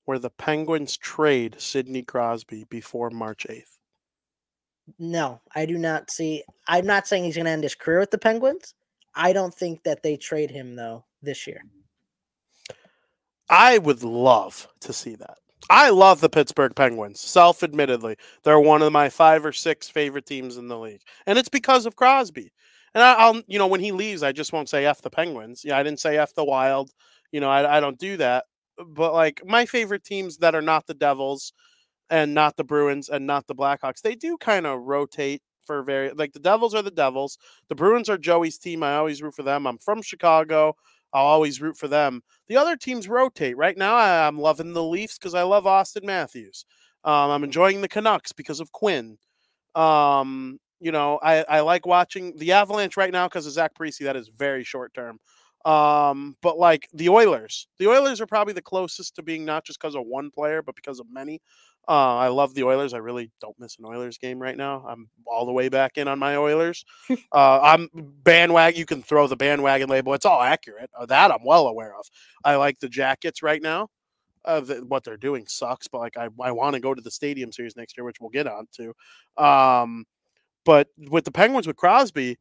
where the Penguins trade Sidney Crosby before March 8th? No, I do not see. I'm not saying he's going to end his career with the Penguins. I don't think that they trade him though this year. I would love to see that. I love the Pittsburgh Penguins, self admittedly. They're one of my five or six favorite teams in the league. And it's because of Crosby. And I, I'll, you know, when he leaves, I just won't say F the Penguins. Yeah, I didn't say F the Wild. You know, I, I don't do that. But like my favorite teams that are not the Devils and not the Bruins and not the Blackhawks, they do kind of rotate for very, like the Devils are the Devils. The Bruins are Joey's team. I always root for them. I'm from Chicago. I'll always root for them. The other teams rotate. Right now, I, I'm loving the Leafs because I love Auston Matthews. Um, I'm enjoying the Canucks because of Quinn. Um, you know, I, I like watching the Avalanche right now because of Zach Parise. That is very short term. Um, but like the Oilers, the Oilers are probably the closest to being not just because of one player, but because of many. Uh, I love the Oilers. I really don't miss an Oilers game right now. I'm all the way back in on my Oilers. uh, I'm bandwagon. You can throw the bandwagon label. It's all accurate. Uh, that I'm well aware of. I like the Jackets right now. Uh, the, what they're doing sucks, but like I, I want to go to the Stadium Series next year, which we'll get on to. Um, but with the Penguins with Crosby,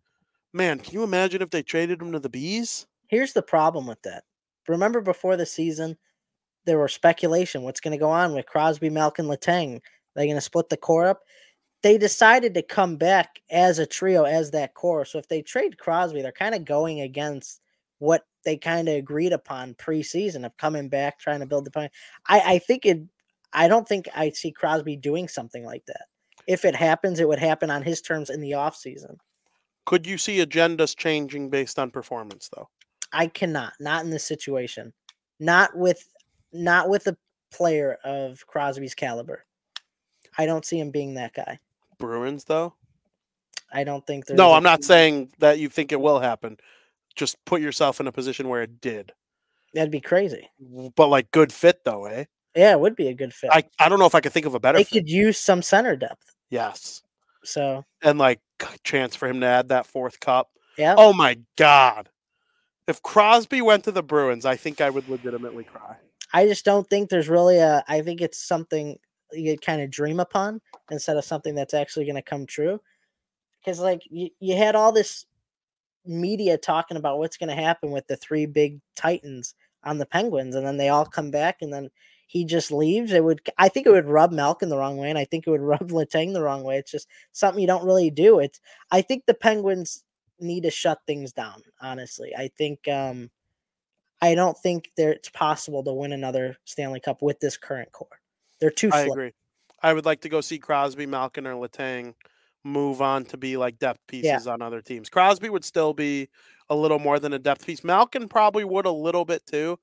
man, can you imagine if they traded him to the B's? Here's the problem with that. Remember before the season, there were speculation what's going to go on with Crosby, Malkin, Letang. They're going to split the core up. They decided to come back as a trio, as that core. So if they trade Crosby, they're kind of going against what they kind of agreed upon preseason of coming back, trying to build the plan. I, I think it. I don't think I see Crosby doing something like that. If it happens, it would happen on his terms in the offseason. Could you see agendas changing based on performance, though? I cannot, not in this situation. Not with not with a player of Crosby's caliber. I don't see him being that guy. Bruins though. I don't think there's. No, I'm not saying that you think it will happen. Just put yourself in a position where it did. that'd be crazy. But like good fit though, eh? Yeah, it would be a good fit. I, I don't know if I could think of a better they fit. could use some center depth. Yes. So And like chance for him to add that fourth cup. yeah, Oh my god. If Crosby went to the Bruins, I think I would legitimately cry. I just don't think there's really a. I think it's something you kind of dream upon instead of something that's actually going to come true. Because like you, you had all this media talking about what's going to happen with the three big titans on the Penguins, and then they all come back, and then he just leaves. It would. I think it would rub Malkin the wrong way, and I think it would rub Letang the wrong way. It's just something you don't really do. It's. I think the Penguins need to shut things down. Honestly, I think. um I don't think there it's possible to win another Stanley Cup with this current core. They're too I agree. I would like to go see Crosby, Malkin, or Letang move on to be like depth pieces on other teams. Crosby would still be a little more than a depth piece. Malkin probably would a little bit too.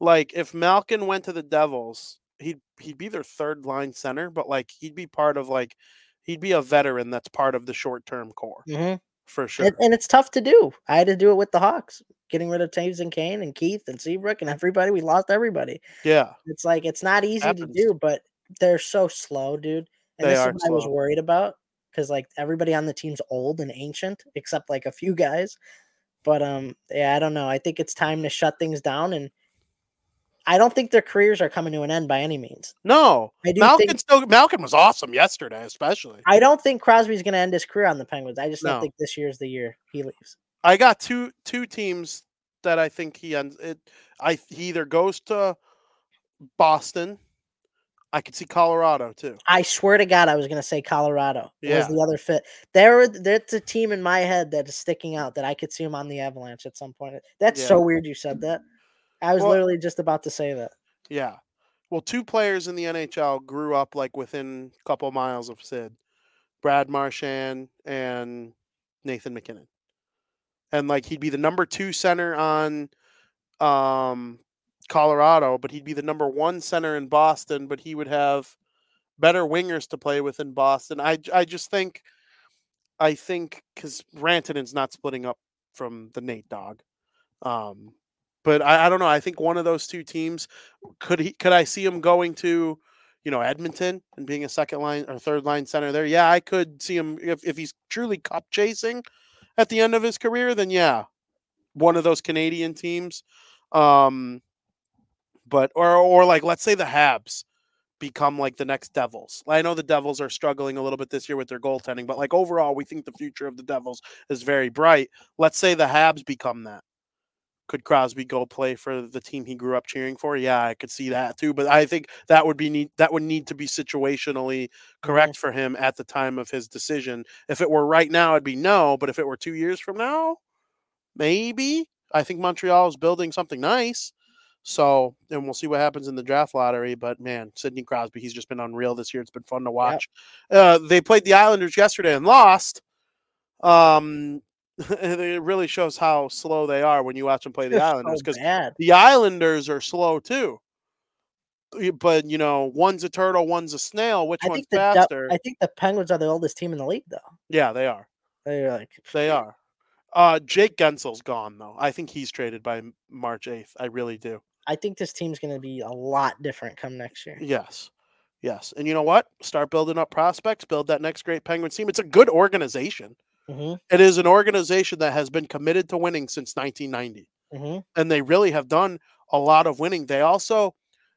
Like if Malkin went to the Devils, he'd he'd be their third line center, but like he'd be part of like he'd be a veteran that's part of the short term core Mhm. for sure. And, and it's tough to do. I had to do it with the Hawks, getting rid of Toews and Kane and Keith and Seabrook and everybody. We lost everybody. yeah. It's like it's not easy to do, but they're so slow, dude. And They this is are what I was worried about because like everybody on the team's old and ancient, except like a few guys. But um, yeah, I don't know. I think it's time to shut things down, and I don't think their careers are coming to an end by any means. No. I think still Malkin was awesome yesterday, especially. I don't think Crosby's going to end his career on the Penguins. I just No. don't think this year's the year he leaves. I got two two teams that I think he ends it. I he either goes to Boston. I could see Colorado too. I swear to God, I was going to say Colorado. It was Yeah. the other fit. There, that's a team in my head that is sticking out that I could see him on the Avalanche at some point. That's Yeah. so weird you said that. I was Well- literally just about to say that. Yeah. Well, two players in the NHL grew up like within a couple miles of Sid. Brad Marchand and Nathan MacKinnon. And like he'd be the number 2 center on um Colorado, but he'd be the number 1 center in Boston, but he would have better wingers to play with in Boston. I, I just think I think cuz Rantanen's not splitting up from the Nate dog. Um but I, I don't know. I think one of those two teams could he could I see him going to, you know, Edmonton and being a second line or third line center there? Yeah, I could see him if, if he's truly cup chasing at the end of his career, then yeah, one of those Canadian teams. Um but or or like let's say the Habs become like the next Devils. I know the Devils are struggling a little bit this year with their goaltending, but like overall we think the future of the Devils is very bright. Let's say the Habs become that could Crosby go play for the team he grew up cheering for? Yeah, I could see that too. But I think that would be need that would need to be situationally correct for him at the time of his decision. If it were right now, it'd be no. But if it were two years from now, maybe. I think Montreal is building something nice. So, and we'll see what happens in the draft lottery. But man, Sidney Crosby, he's just been unreal this year. It's been fun to watch. Uh, they played the Islanders yesterday and lost. Um, it really shows how slow they are when you watch them play the They're Islanders because bad. the Islanders are slow too. But you know, one's a turtle, one's a snail. Which I one's the faster? I think the Penguins are the oldest team in the league, though. yeah, they are. They're like They are. Uh, Jake Guentzel's gone though. I think he's traded by March eighth. I really do. I think this team's going to be a lot different come next year. Yes. Yes. And you know what? Start building up prospects, build that next great Penguins team. It's a good organization. Hmm It is an organization that has been committed to winning since 1990. hmm and they really have done a lot of winning. They also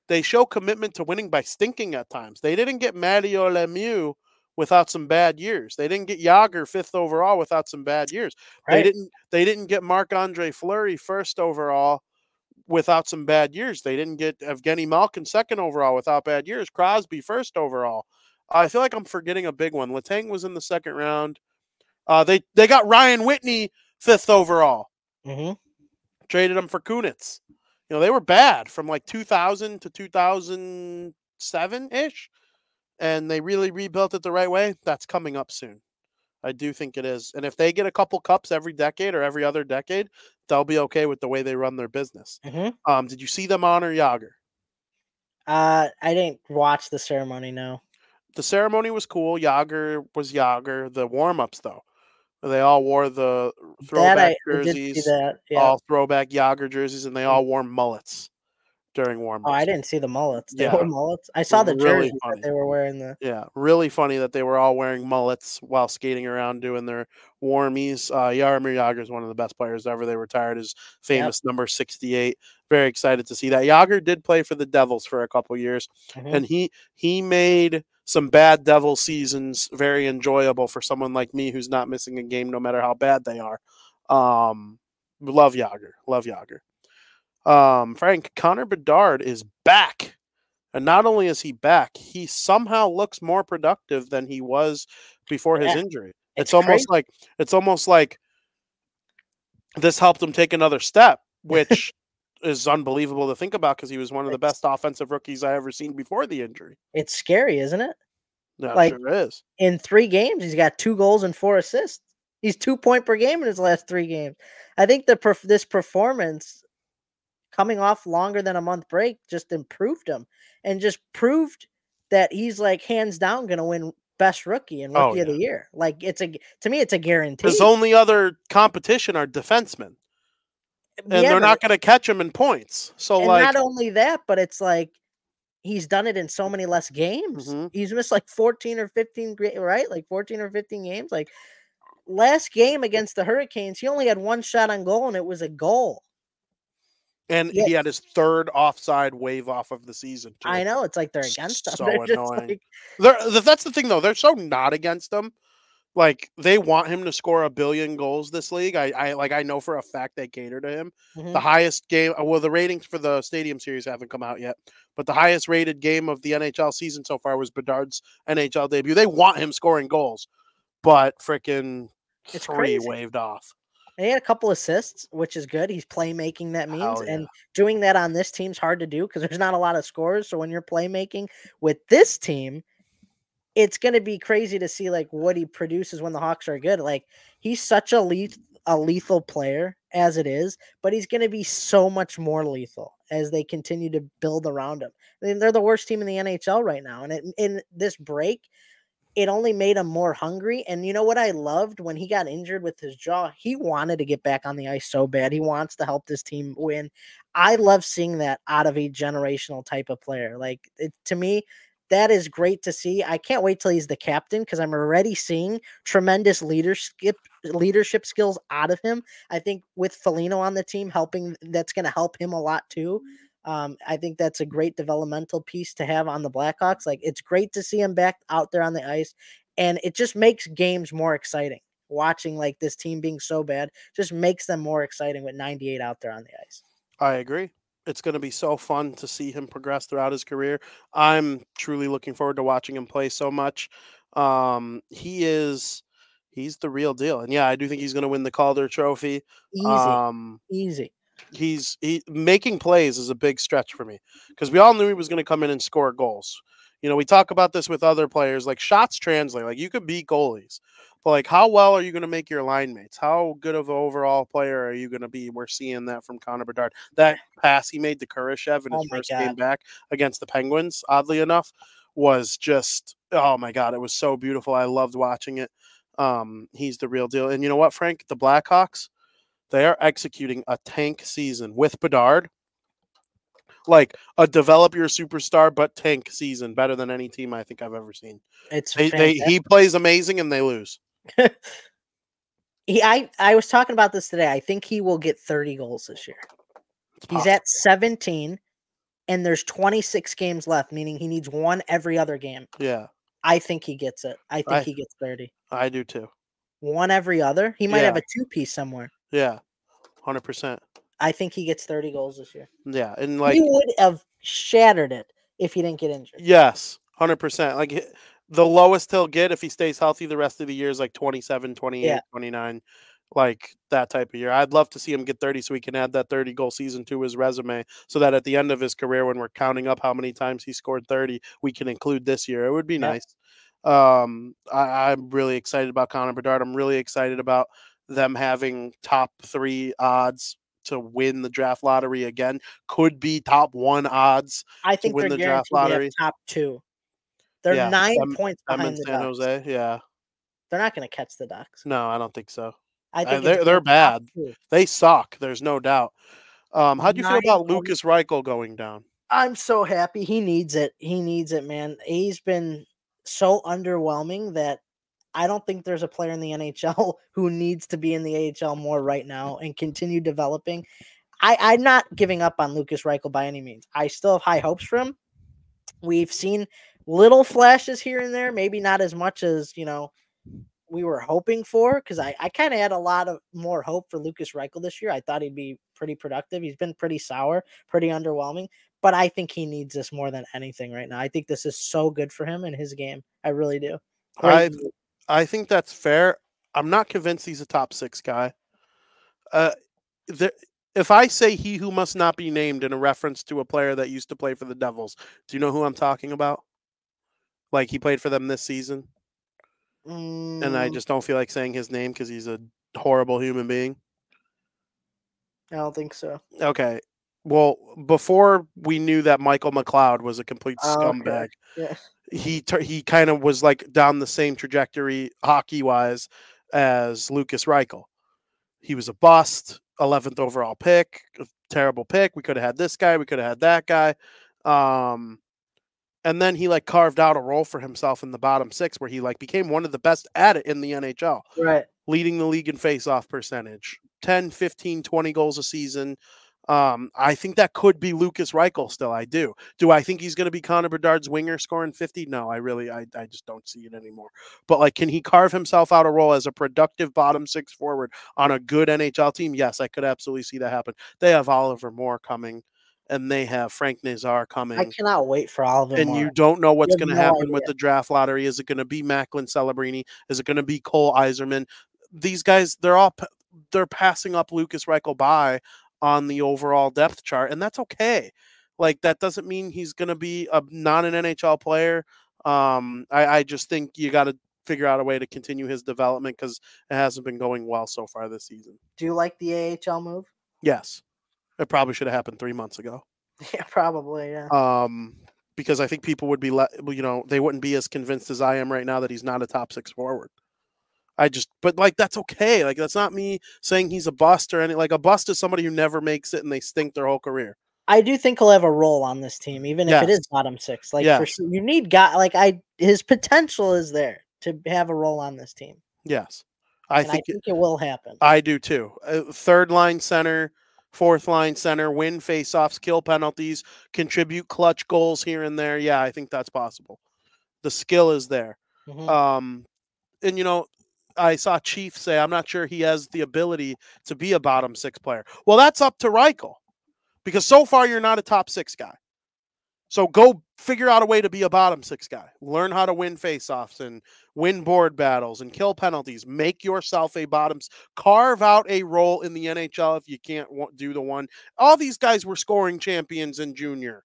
they show commitment to winning by stinking at times. They didn't get Mario Lemieux without some bad years. They didn't get Jagr fifth overall without some bad years. They didn't they didn't get Marc Andre Fleury first overall without some bad years. They didn't get Evgeny Malkin second overall without bad years. Crosby first overall. I feel like I'm forgetting a big one. Letang was in the second round. Uh, they they got Ryan Whitney fifth overall hmm traded him for Kunitz. You know, they were bad from like 2000 to 2007 ish, and they really rebuilt it the right way. That's coming up soon. I do think it is. And if they get a couple cups every decade or every other decade, they'll be okay with the way they run their business. hmm Um, did you see them honor Jagr? Uh, I didn't watch the ceremony. No. The ceremony was cool. Jagr was Jagr. The warm ups though, they all wore the throwback I, I jerseys, that. Yeah. all throwback Jagr jerseys, and they all wore mullets during warm oh, I didn't see the mullets. They Yeah. wore mullets. I saw the Really jerseys funny. that they were wearing. The Yeah, really funny that they were all wearing mullets while skating around doing their warmies. Uh, Jaromir Jagr is one of the best players ever. They retired his famous number 68. Very excited to see that. Jagr did play for the Devils for a couple years, Mhm. and he he made some bad Devil seasons very enjoyable for someone like me who's not missing a game no matter how bad they are. Um, love Jagr. Love Jagr. Um, Frank Connor Bedard is back. And not only is he back, he somehow looks more productive than he was before his Yeah. injury. It's It's, almost like it's almost like this helped him take another step, which is unbelievable to think about because he was one of the best offensive rookies I ever seen before the injury. it's scary, isn't it? No, Like- sure is. In three games, he's got two goals and four assists. He's two point per game in his last three games. I think the perf- this performance, coming off longer than a month break, just improved him and just proved that he's like hands down going to win best rookie and Oh, rookie of the year. Like it's a to me, it's a guarantee. His only other competition are defensemen, and they're not going to catch him in points. So, and like, not only that, but it's like he's done it in so many less games. Mhm. He's missed like 14 or 15, gra- right? Like 14 or 15 games. Like last game against the Hurricanes, he only had one shot on goal and it was a goal. and yeah. he had his third offside wave off of the season. Too. I know it's like they're against him. So annoying. like, They're, that's the thing, though. They're so not against him. Like they want him to score a billion goals this league. I, I like. I know for a fact they cater to him. mhm. The highest game. uh, Well, the ratings for the Stadium Series haven't come out yet, but the highest rated game of the NHL season so far was Bedard's NHL debut. They want him scoring goals, but freaking It's three crazy. waved off. And he had a couple assists, which is good. He's playmaking that means, yeah. and doing that on this team's hard to do because there's not a lot of scores. So when you're playmaking with this team, it's going to be crazy to see like what he produces when the Hawks are good. Like he's such a leth- a lethal player as it is, but he's going to be so much more lethal as they continue to build around him. I mean, they're the worst team in the NHL right now, and it, in this break, it only made him more hungry. And you know what I loved when he got injured with his jaw? He wanted to get back on the ice so bad. He wants to help this team win. I love seeing that out of a generational type of player. Like it, to me, that is great to see. I can't wait till he's the captain because I'm already seeing tremendous leadership leadership skills out of him. I think with Foligno on the team helping, that's going to help him a lot too. Um, I think that's a great developmental piece to have on the Blackhawks. Like it's great to see him back out there on the ice, and it just makes games more exciting. Watching like this team being so bad just makes them more exciting with 98 out there on the ice. I agree. It's going to be so fun to see him progress throughout his career. I'm truly looking forward to watching him play so much. Um, he is he's the real deal. And yeah, I do think he's going to win the Calder trophy. Easy, Um, easy. he's he making plays is a big stretch for me because we all knew he was going to come in and score goals. You know, we talk about this with other players like shots translate. Like you could beat goalies, but like how well are you going to make your line mates? How good of an overall player are you going to be? We're seeing that from Connor Bedard. That pass he made to Kurashev in Oh his my first game back against the Penguins, oddly enough, was just oh my god, it was so beautiful. I loved watching it. Um, he's the real deal. And you know what, Frank? The Blackhawks, they are executing a tank season with Bedard. Like a develop your superstar but tank season, better than any team I think I've ever seen. It's They, they he plays amazing and they lose. he I I was talking about this today. I think he will get 30 goals this year. He's at 17 and there's 26 games left, meaning he needs one every other game. yeah, I think he gets it. I think I- he gets 30. I do too. One every other. He might have a two piece somewhere. Yeah, hundred percent. I think he gets 30 goals this year. Yeah, and like he would have shattered it if he didn't get injured. Yes, 100%. Like the lowest he'll get if he stays healthy the rest of the year is like 27, 28, Yeah. 29, like that type of year. I'd love to see him get 30 so he can add that 30 goal season to his resume so that at the end of his career, when we're counting up how many times he scored 30, we can include this year. It would be Yeah. nice. Um, I, I'm really excited about Connor Bedard. I'm really excited about them having top three odds to win the draft lottery again. Could be top one odds. I think win they're the draft to lottery. top two. They're Yeah, nine them- points I'm behind in the San Ducks. Jose. Yeah. They're not going to catch the Ducks. No, I don't think so. I think they're- they're bad. They suck. There's no doubt. Um, how do you feel about points. Lukas Reichel going down? I'm so happy. He needs it. He needs it, man. He's been so underwhelming that I don't think there's a player in the NHL who needs to be in the AHL more right now and continue developing. I, I'm not giving up on Lukas Reichel by any means. I still have high hopes for him. We've seen little flashes here and there, maybe not as much as you know we were hoping for. Because I, I kind of had a lot of more hope for Lukas Reichel this year. I thought he'd be pretty productive. He's been pretty sour, pretty underwhelming but I think he needs this more than anything right now. I think this is so good for him and his game. I really do. Great I. I think that's fair. I'm not convinced he's a top six guy. Uh, there, if I say he who must not be named in a reference to a player that used to play for the Devils, do you know who I'm talking about? Like he played for them this season, and I Mm, just don't feel like saying his name because he's a horrible human being. I don't think so. Okay. Well, before we knew that Michael McLeod was a complete Oh, okay. scumbag, Yeah. he he kind of was like down the same trajectory hockey wise as Lukas Reichel. He was a bust, 11th overall pick, a terrible pick. We could have had this guy, we could have had that guy. Um and then he like carved out a role for himself in the bottom 6 where he like became one of the best at it in the NHL, Right. leading the league in face-off percentage. 10, 15, 20 goals a season. Um, I think that could be Lukas Reichel still. I do. Do I think he's going to be Connor Bedard's winger scoring 50? No, I really, I, I just don't see it anymore. But like, can he carve himself out a role as a productive bottom six forward on a good NHL team? Yes, I could absolutely see that happen. They have Oliver Moore coming and they have Frank Nazar coming. I cannot wait for all of them. and you don't know what's going to no happen with the draft lottery. Is it going to be Macklin Celebrini? Is it going to be Cole Eiserman? These guys, they're all they're passing up Lukas Reichel by on the overall depth chart, and that's okay. Like that doesn't mean he's going to be a not an NHL player. Um, I, I just think you got to figure out a way to continue his development because it hasn't been going well so far this season. Do you like the AHL move? Yes, it probably should have happened three months ago. Yeah, probably. Yeah. um, because I think people would be, le- you know, they wouldn't be as convinced as I am right now that he's not a top six forward. I just, but like that's okay. Like that's not me saying he's a bust or any. Like a bust is somebody who never makes it and they stink their whole career. I do think he'll have a role on this team, even if it is bottom six. Like for Yes. sure, you need guy like I. His potential is there to have a role on this team, Yes, I think I think it will happen. I do too. Uh, third line center, fourth line center, win faceoffs, kill penalties, contribute clutch goals here and there. Yeah, I think that's possible. The skill is there. Mhm. Um, and you know, I saw Chief say, I'm not sure he has the ability to be a bottom six player. Well, that's up to Reichel because so far you're not a top six guy. So go figure out a way to be a bottom six guy. Learn how to win faceoffs and win board battles and kill penalties. Make yourself a bottoms. Carve out a role in the NHL if you can't do the one. All these guys were scoring champions in junior.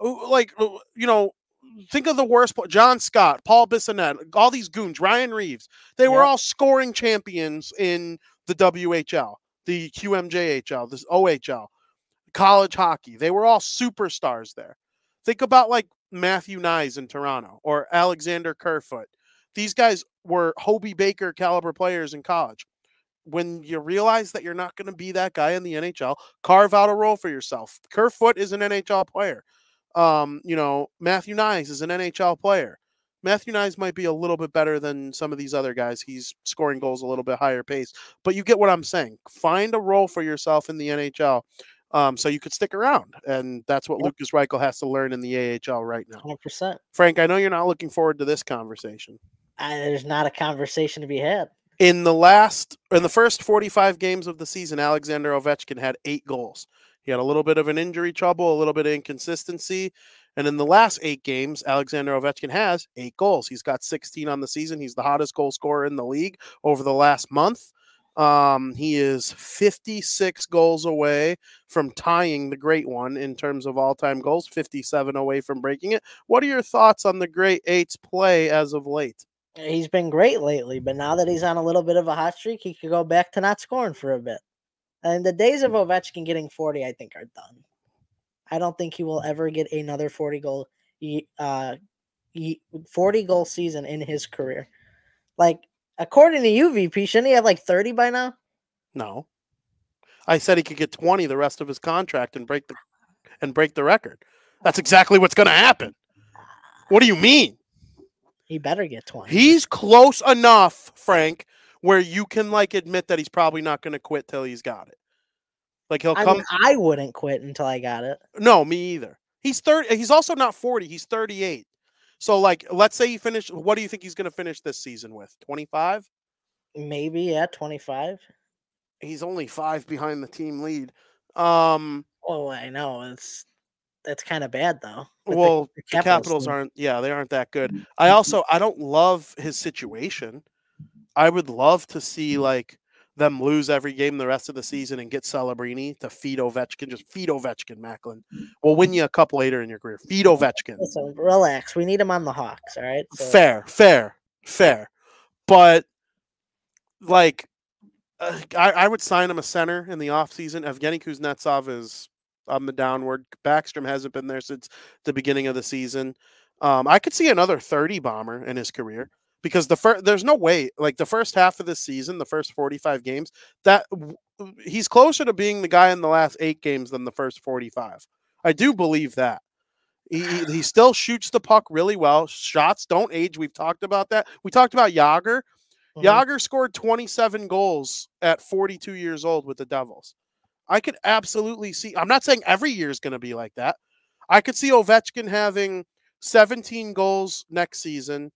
Like you know, think of the worst. John Scott, Paul Bissonnette, all these goons, Ryan Reaves. They were Yep. all scoring champions in the WHL, the QMJHL, this OHL, college hockey. They were all superstars there. Think about like Matthew Knies in Toronto or Alexander Kerfoot. These guys were Hobey Baker caliber players in college. When you realize that you're not going to be that guy in the NHL, carve out a role for yourself. Kerfoot is an NHL player. Um, you know, Matthew Knies is an NHL player. Matthew Knies might be a little bit better than some of these other guys. He's scoring goals a little bit higher pace, but you get what I'm saying. Find a role for yourself in the NHL um, so you could stick around. And that's what Yep. Lukas Reichel has to learn in the AHL right now. Hundred percent. Frank, I know you're not looking forward to this conversation. There's not a conversation to be had. In the last, in the first 45 games of the season, Alexander Ovechkin had eight goals. He had a little bit of an injury trouble, a little bit of inconsistency. And in the last eight games, Alexander Ovechkin has eight goals. He's got 16 on the season. He's the hottest goal scorer in the league over the last month. Um, he is 56 goals away from tying the great one in terms of all time goals, 57 away from breaking it. What are your thoughts on the great eight's play as of late? He's been great lately, but now that he's on a little bit of a hot streak, he could go back to not scoring for a bit. And the days of Ovechkin getting 40, I think, are done. I don't think he will ever get another 40 goal uh ye- 40 goal season in his career. Like according to UVP, shouldn't he have like 30 by now? No. I said he could get 20 the rest of his contract and break the and break the record. That's exactly what's going to happen. What do you mean? He better get 20. He's close enough, Frank, where you can like admit that he's probably not going to quit till he's got it. Like he'll I come mean, I wouldn't quit until I got it. No, me either. He's 30 he's also not 40, he's 38. So like let's say he finished what do you think he's going to finish this season with? 25? Maybe, yeah, 25. He's only 5 behind the team lead. Um Oh, I know. It's that's kind of bad though. with the- well, the the Capitals team. aren't yeah, they aren't that good. I also I don't love his situation. I would love to see like them lose every game the rest of the season and get Celebrini to feed Ovechkin. Just feed Ovechkin, Macklin. We'll win you a cup later in your career. Feed Ovechkin. Listen, relax. We need him on the Hawks, all right? So, Fair, fair, fair. But like, uh, I, I would sign him a center in the offseason. Evgeny Kuznetsov is on the downward. Backstrom hasn't been there since the beginning of the season. Um, I could see another 30 bomber in his career because the first there's no way like the first half of the season, the first 45 games, that he's closer to being the guy in the last eight games than the first 45. I do believe that. He, he still shoots the puck really well. Shots don't age. We've talked about that. We talked about Jagr. mhm. Jagr scored 27 goals at 42 years old with the Devils. I could absolutely see. I'm not saying every year is going to be like that. I could see Ovechkin having 17 goals next season,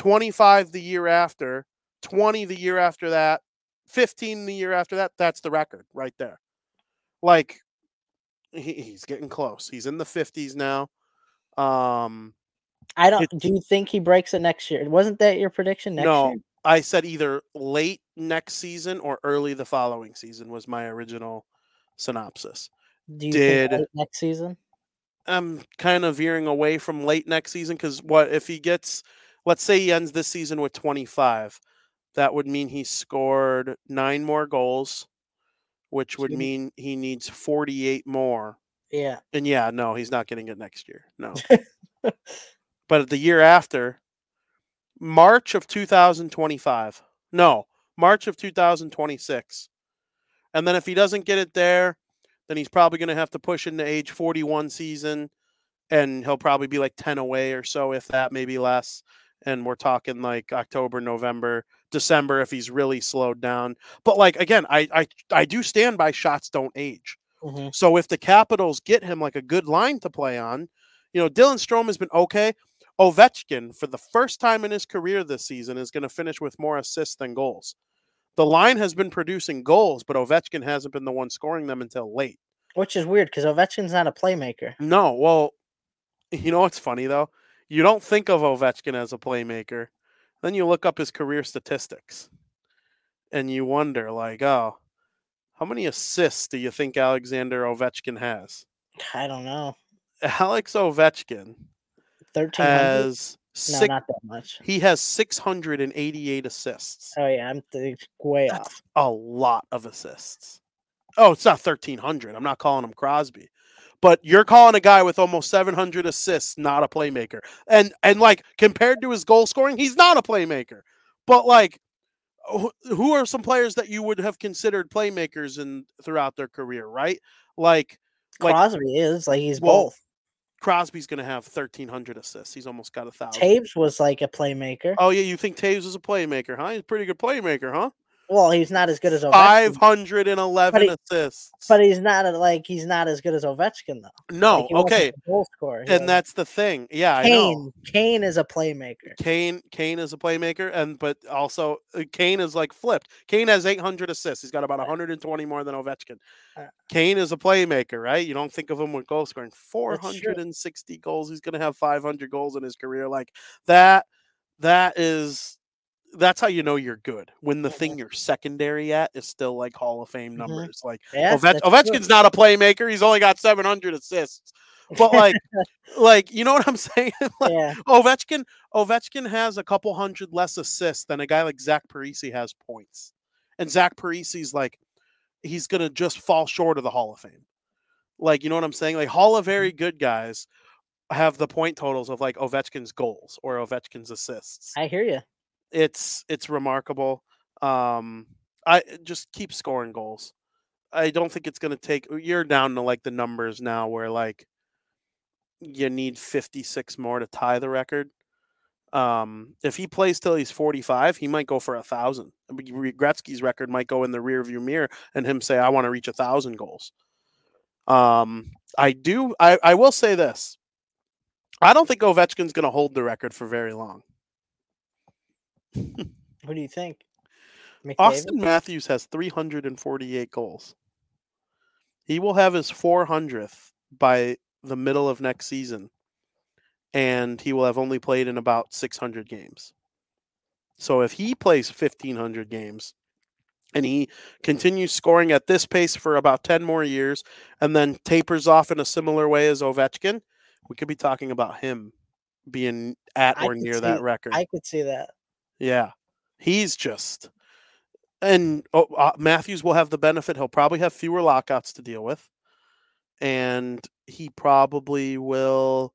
25 the year after, 20 the year after that, 15 the year after that. That's the record right there. Like he, he's getting close. He's in the 50s now. Um, I don't. it- Do you think he breaks it next year? Wasn't that your prediction next No. year? I said either late next season or early the following season was my original synopsis. Do you Did- next season? I'm kind of veering away from late next season because what if he gets, let's say he ends this season with 25, that would mean he scored nine more goals, which would mean he needs 48 more. Yeah. And yeah, no, he's not getting it next year. No. but the year after, March of 2025. No, March of 2026. And then if he doesn't get it there, then he's probably going to have to push into age 41 season and he'll probably be like 10 away or so if that maybe less and we're talking like October, November, December if he's really slowed down. But like again, I I I do stand by shots don't age. Mhm. So if the Capitals get him like a good line to play on, you know, Dylan Strome has been okay. Ovechkin, for the first time in his career this season, is going to finish with more assists than goals. The line has been producing goals, but Ovechkin hasn't been the one scoring them until late. Which is weird because Ovechkin's not a playmaker. No, well, you know what's funny though? You don't think of Ovechkin as a playmaker. Then you look up his career statistics and you wonder, like, oh, how many assists do you think Alexander Ovechkin has? I don't know. Alex Ovechkin Thirteen hundred? has No, six, not that much. he has 688 assists. Oh yeah, I'm th- way That's off. a lot of assists. Oh, it's not 1300. I'm not calling him Crosby. But you're calling a guy with almost 700 assists not a playmaker. And and like compared to his goal scoring, he's not a playmaker. But like who- are some players that you would have considered playmakers in throughout their career, right? Like like Crosby is like he's well, both. Crosby's going to have 1300 assists. He's almost got a 1000. Toews was like a playmaker. Oh yeah, you think Toews is a playmaker, huh? He's a pretty good playmaker, huh? Well, he's not as good as Ovechkin, 511 But he- assists. but he's not a, like he's not as good as Ovechkin though. no, Like, okay. goal scorer. And was- that's the thing. Yeah, I know. Kane. Kane is a playmaker. Kane Kane is a playmaker and but also uh, Kane is like flipped. Kane has 800 assists. He's got about 120 more than Ovechkin. Uh, Kane is a playmaker, right? You don't think of him with goal scoring. 460 goals. He's going to have 500 goals in his career like that that is that's how you know you're good. When the thing you're secondary at is still like Hall of Fame Mhm. numbers. Like Yeah, Ovech- that's true. Ovechkin's not a playmaker. He's only got 700 assists. But like like you know what I'm saying? like, yeah, Ovechkin Ovechkin has a couple hundred less assists than a guy like Zach Parise has points. And Zach Parise's like he's going to just fall short of the Hall of Fame. Like, you know what I'm saying? Like, Hall of Mm-hmm. very good guys have the point totals of like Ovechkin's goals or Ovechkin's assists. I hear you. It's it's remarkable. Um, I just keep scoring goals. I don't think it's going to take. You're down to like the numbers now, where like you need 56 more to tie the record. Um, if he plays till he's 45, he might go for a thousand. Gretzky's record might go in the rearview mirror, and him say, "I want to reach a thousand goals." Um, I do. I I will say this. I don't think Ovechkin's going to hold the record for very long. Who do you think? McDavid? Auston Matthews has 348 goals. He will have his 400th by the middle of next season, and he will have only played in about 600 games. So if he plays 1,500 games and he continues scoring at this pace for about 10 more years and then tapers off in a similar way as Ovechkin, we could be talking about him being at I or near see- that record. I could see that. Yeah, he's just, and oh, uh, Matthews will have the benefit. He'll probably have fewer lockouts to deal with, and he probably will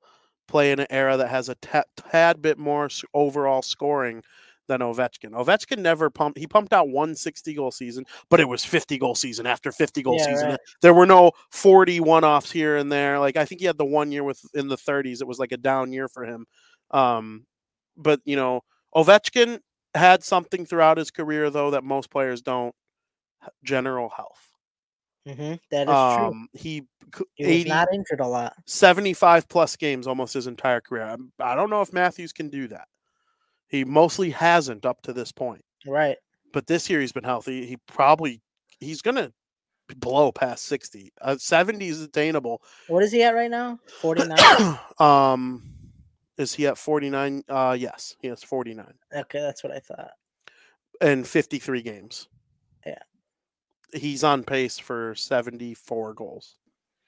play in an era that has a tad bit more overall scoring than Ovechkin. Ovechkin never pumped. He pumped out one 60 goal season, but it was 50 goal season after 50 goal Yeah, season. right. There were no 40 one offs here and there. Like I think he had the one year with in the 30s. It was like a down year for him. Um, but you know, Ovechkin had something throughout his career though that most players don't. General health. hmm That is true. Um, he c- He was 80, not injured a lot. 75 plus games almost his entire career. I'm- I don't know if Matthews can do that. He mostly hasn't up to this point. Right. But this year he's been healthy. He probably he's gonna blow past 60. Uh, 70 is attainable. What is he at right now? 49? um is he at 49? Uh yes, he has 49 okay, that's what I thought. and 53 games. Yeah. He's on pace for 74 goals.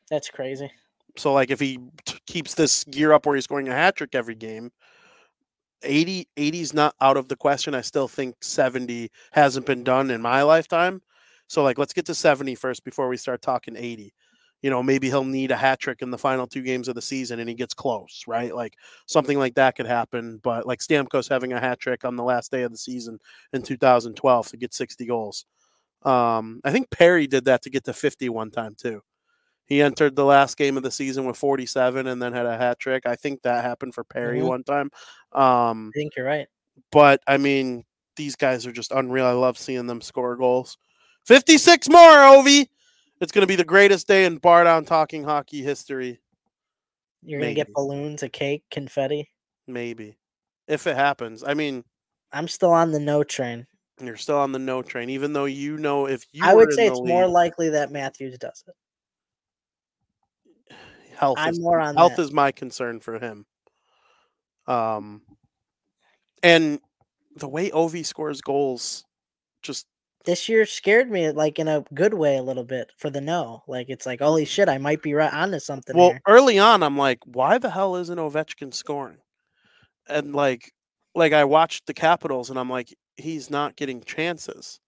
That's crazy. So like if he t- keeps this gear up where he's scoring a hat trick every game, 80 80 is not out of the question. I still think 70 hasn't been done in my lifetime. So like let's get to 70 first before we start talking 80. You know, maybe he'll need a hat trick in the final two games of the season and he gets close, right? Like something like that could happen. But like Stamkos having a hat trick on the last day of the season in 2012 to get 60 goals. Um, I think Perry did that to get to 50 one time too. He entered the last game of the season with 47 and then had a hat trick. I think that happened for Perry Mhm. one time. Um, I think you're right. but I mean, these guys are just unreal. I love seeing them score goals. 56 more, Ovi. It's going to be the greatest day in Bardown Talking Hockey history. You're gonna get balloons, a cake, confetti. Maybe. If it happens. I mean, I'm still on the no train. you're still on the no train, even though you know if you I would say it's more likely that Matthews does it. health I'm is more on health that. is my concern for him. Um, and the way Ovi scores goals, just This year scared me, like in a good way, a little bit for the no. Like it's like, holy shit, I might be right onto something well, here. early on, I'm like, why the hell isn't Ovechkin scoring? And like, like I watched the Capitals, and I'm like, he's not getting chances.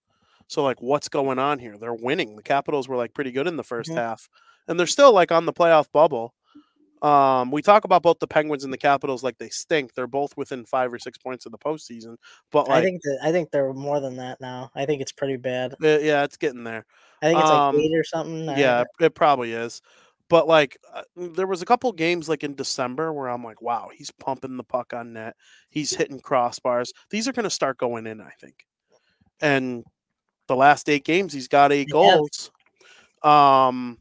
So like, what's going on here? They're winning. The Capitals were like pretty good in the 1st Mhm. half, and they're still like on the playoff bubble. Um, we talk about both the Penguins and the Capitals like they stink. They're both within five or six points of the postseason, but I think that I think they're more than that now. I think it's pretty bad. uh, yeah, it's getting there. I think it's Um, like eight or something. Yeah, it probably is. But like, uh, there was a couple games like in December where I'm like, wow, he's pumping the puck on net. He's hitting crossbars. These are going to start going in, I think. And the last eight games, he's got eight have. goals. Um,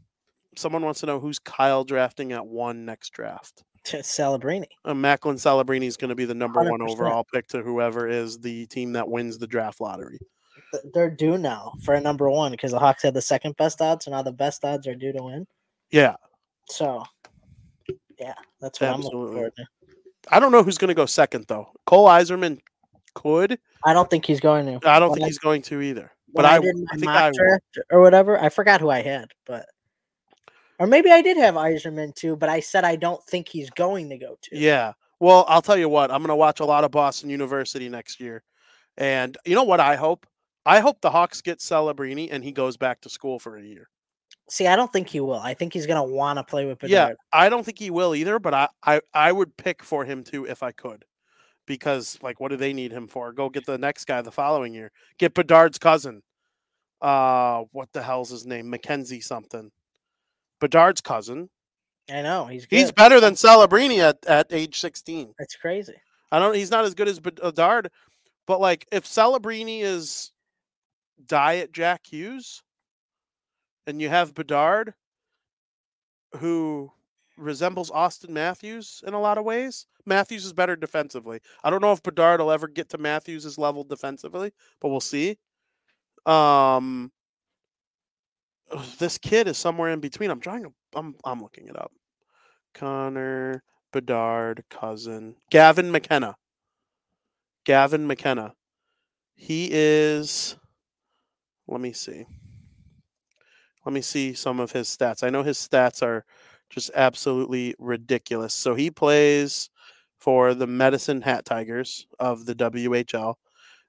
someone wants to know who's Kyle drafting at one next draft. Celebrini. Uh, Macklin Celebrini is going to be the number one 100%. overall pick to whoever is the team that wins the draft lottery. They're due now for a number one because the Hawks had the second best odds, so now the best odds are due to win. Yeah, So, yeah, that's what I'm looking forward to. I don't know who's going to go second though. Cole Eiserman could. I don't think he's going to. I don't When think I- he's going to either. But I, did I think I draft or whatever, I forgot who I had, but or maybe I did have Eiserman too, but I said I don't think he's going to go to. Yeah. Well, I'll tell you what. I'm going to watch a lot of Boston University next year, and you know what? I hope I hope the Hawks get Celebrini and he goes back to school for a year. See, I don't think he will. I think he's gonna want to play with Bedard. Yeah, I don't think he will either, but I, I I would pick for him too if I could. Because like what do they need him for? Go get the next guy the following year. Get Bedard's cousin. Uh what the hell's his name? Mackenzie something. Bedard's cousin. I know he's good. He's better than Celebrini at, at age 16. That's crazy. I don't he's not as good as Bedard, but like if Celebrini is diet Jack Hughes and you have Bedard who resembles Auston Matthews in a lot of ways. Matthews is better defensively. I don't know if Bedard will ever get to Matthews' level defensively, but we'll see. Um this kid is somewhere in between. I'm trying to I'm I'm looking it up. Connor Bedard cousin Gavin McKenna. Gavin McKenna. He is let me see. Let me see some of his stats. I know his stats are just absolutely ridiculous. So he plays for the Medicine Hat Tigers of the WHL,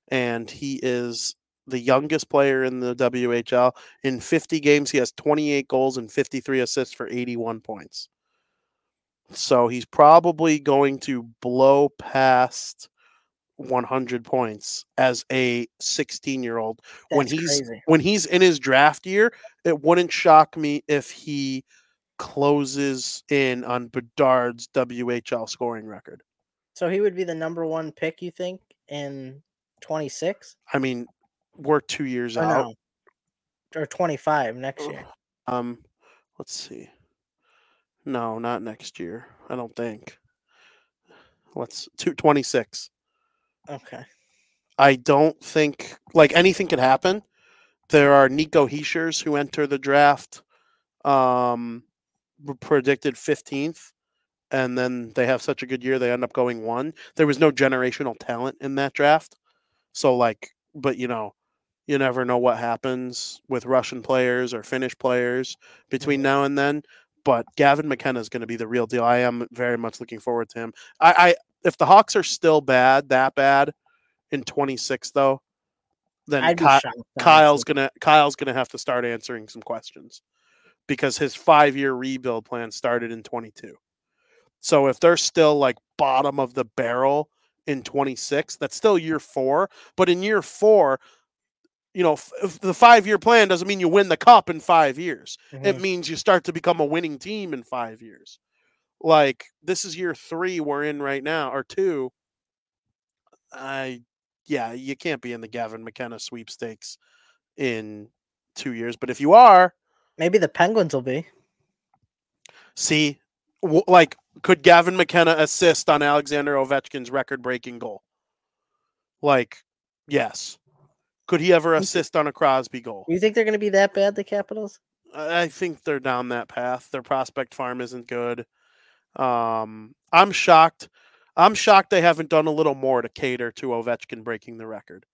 and he is the youngest player in the WHL. In 50 games, he has 28 goals and 53 assists for 81 points. So he's probably going to blow past 100 points as a 16 year old when he's crazy. when he's in his draft year it wouldn't shock me if he closes in on Bedard's WHL scoring record So he would be the number one pick, you think, in 26? I mean we're 2 years Or out no, or 25 next year. um let's see no not next year I don't think let's two, 26 Okay. I don't think like anything could happen. There are Nico Hischiers who enter the draft, um, predicted fifteenth, and then they have such a good year they end up going one. There was no generational talent in that draft, so like, but you know, you never know what happens with Russian players or Finnish players between Mhm. now and then. But Gavin McKenna is going to be the real deal. I am very much looking forward to him. I, I if the Hawks are still bad, that bad in 26 though, then Ky- Kyle's gonna Kyle's gonna have to start answering some questions because his five year rebuild plan started in 22. So if they're still like bottom of the barrel in 26, that's still year four. But in year four, you know, f- the five year plan doesn't mean you win the cup in five years. It Mhm. means you start to become a winning team in five years. Like this is year three we're in right now, or two. I, yeah, you can't be in the Gavin McKenna sweepstakes in two years. But if you are, Maybe the Penguins will be. see, w- like, could Gavin McKenna assist on Alexander Ovechkin's record breaking goal? Like, yes. Could he ever assist on a Crosby goal? You think they're going to be that bad, the Capitals? I think they're down that path. Their prospect farm isn't good. Um, I'm shocked. I'm shocked they haven't done a little more to cater to Ovechkin breaking the record.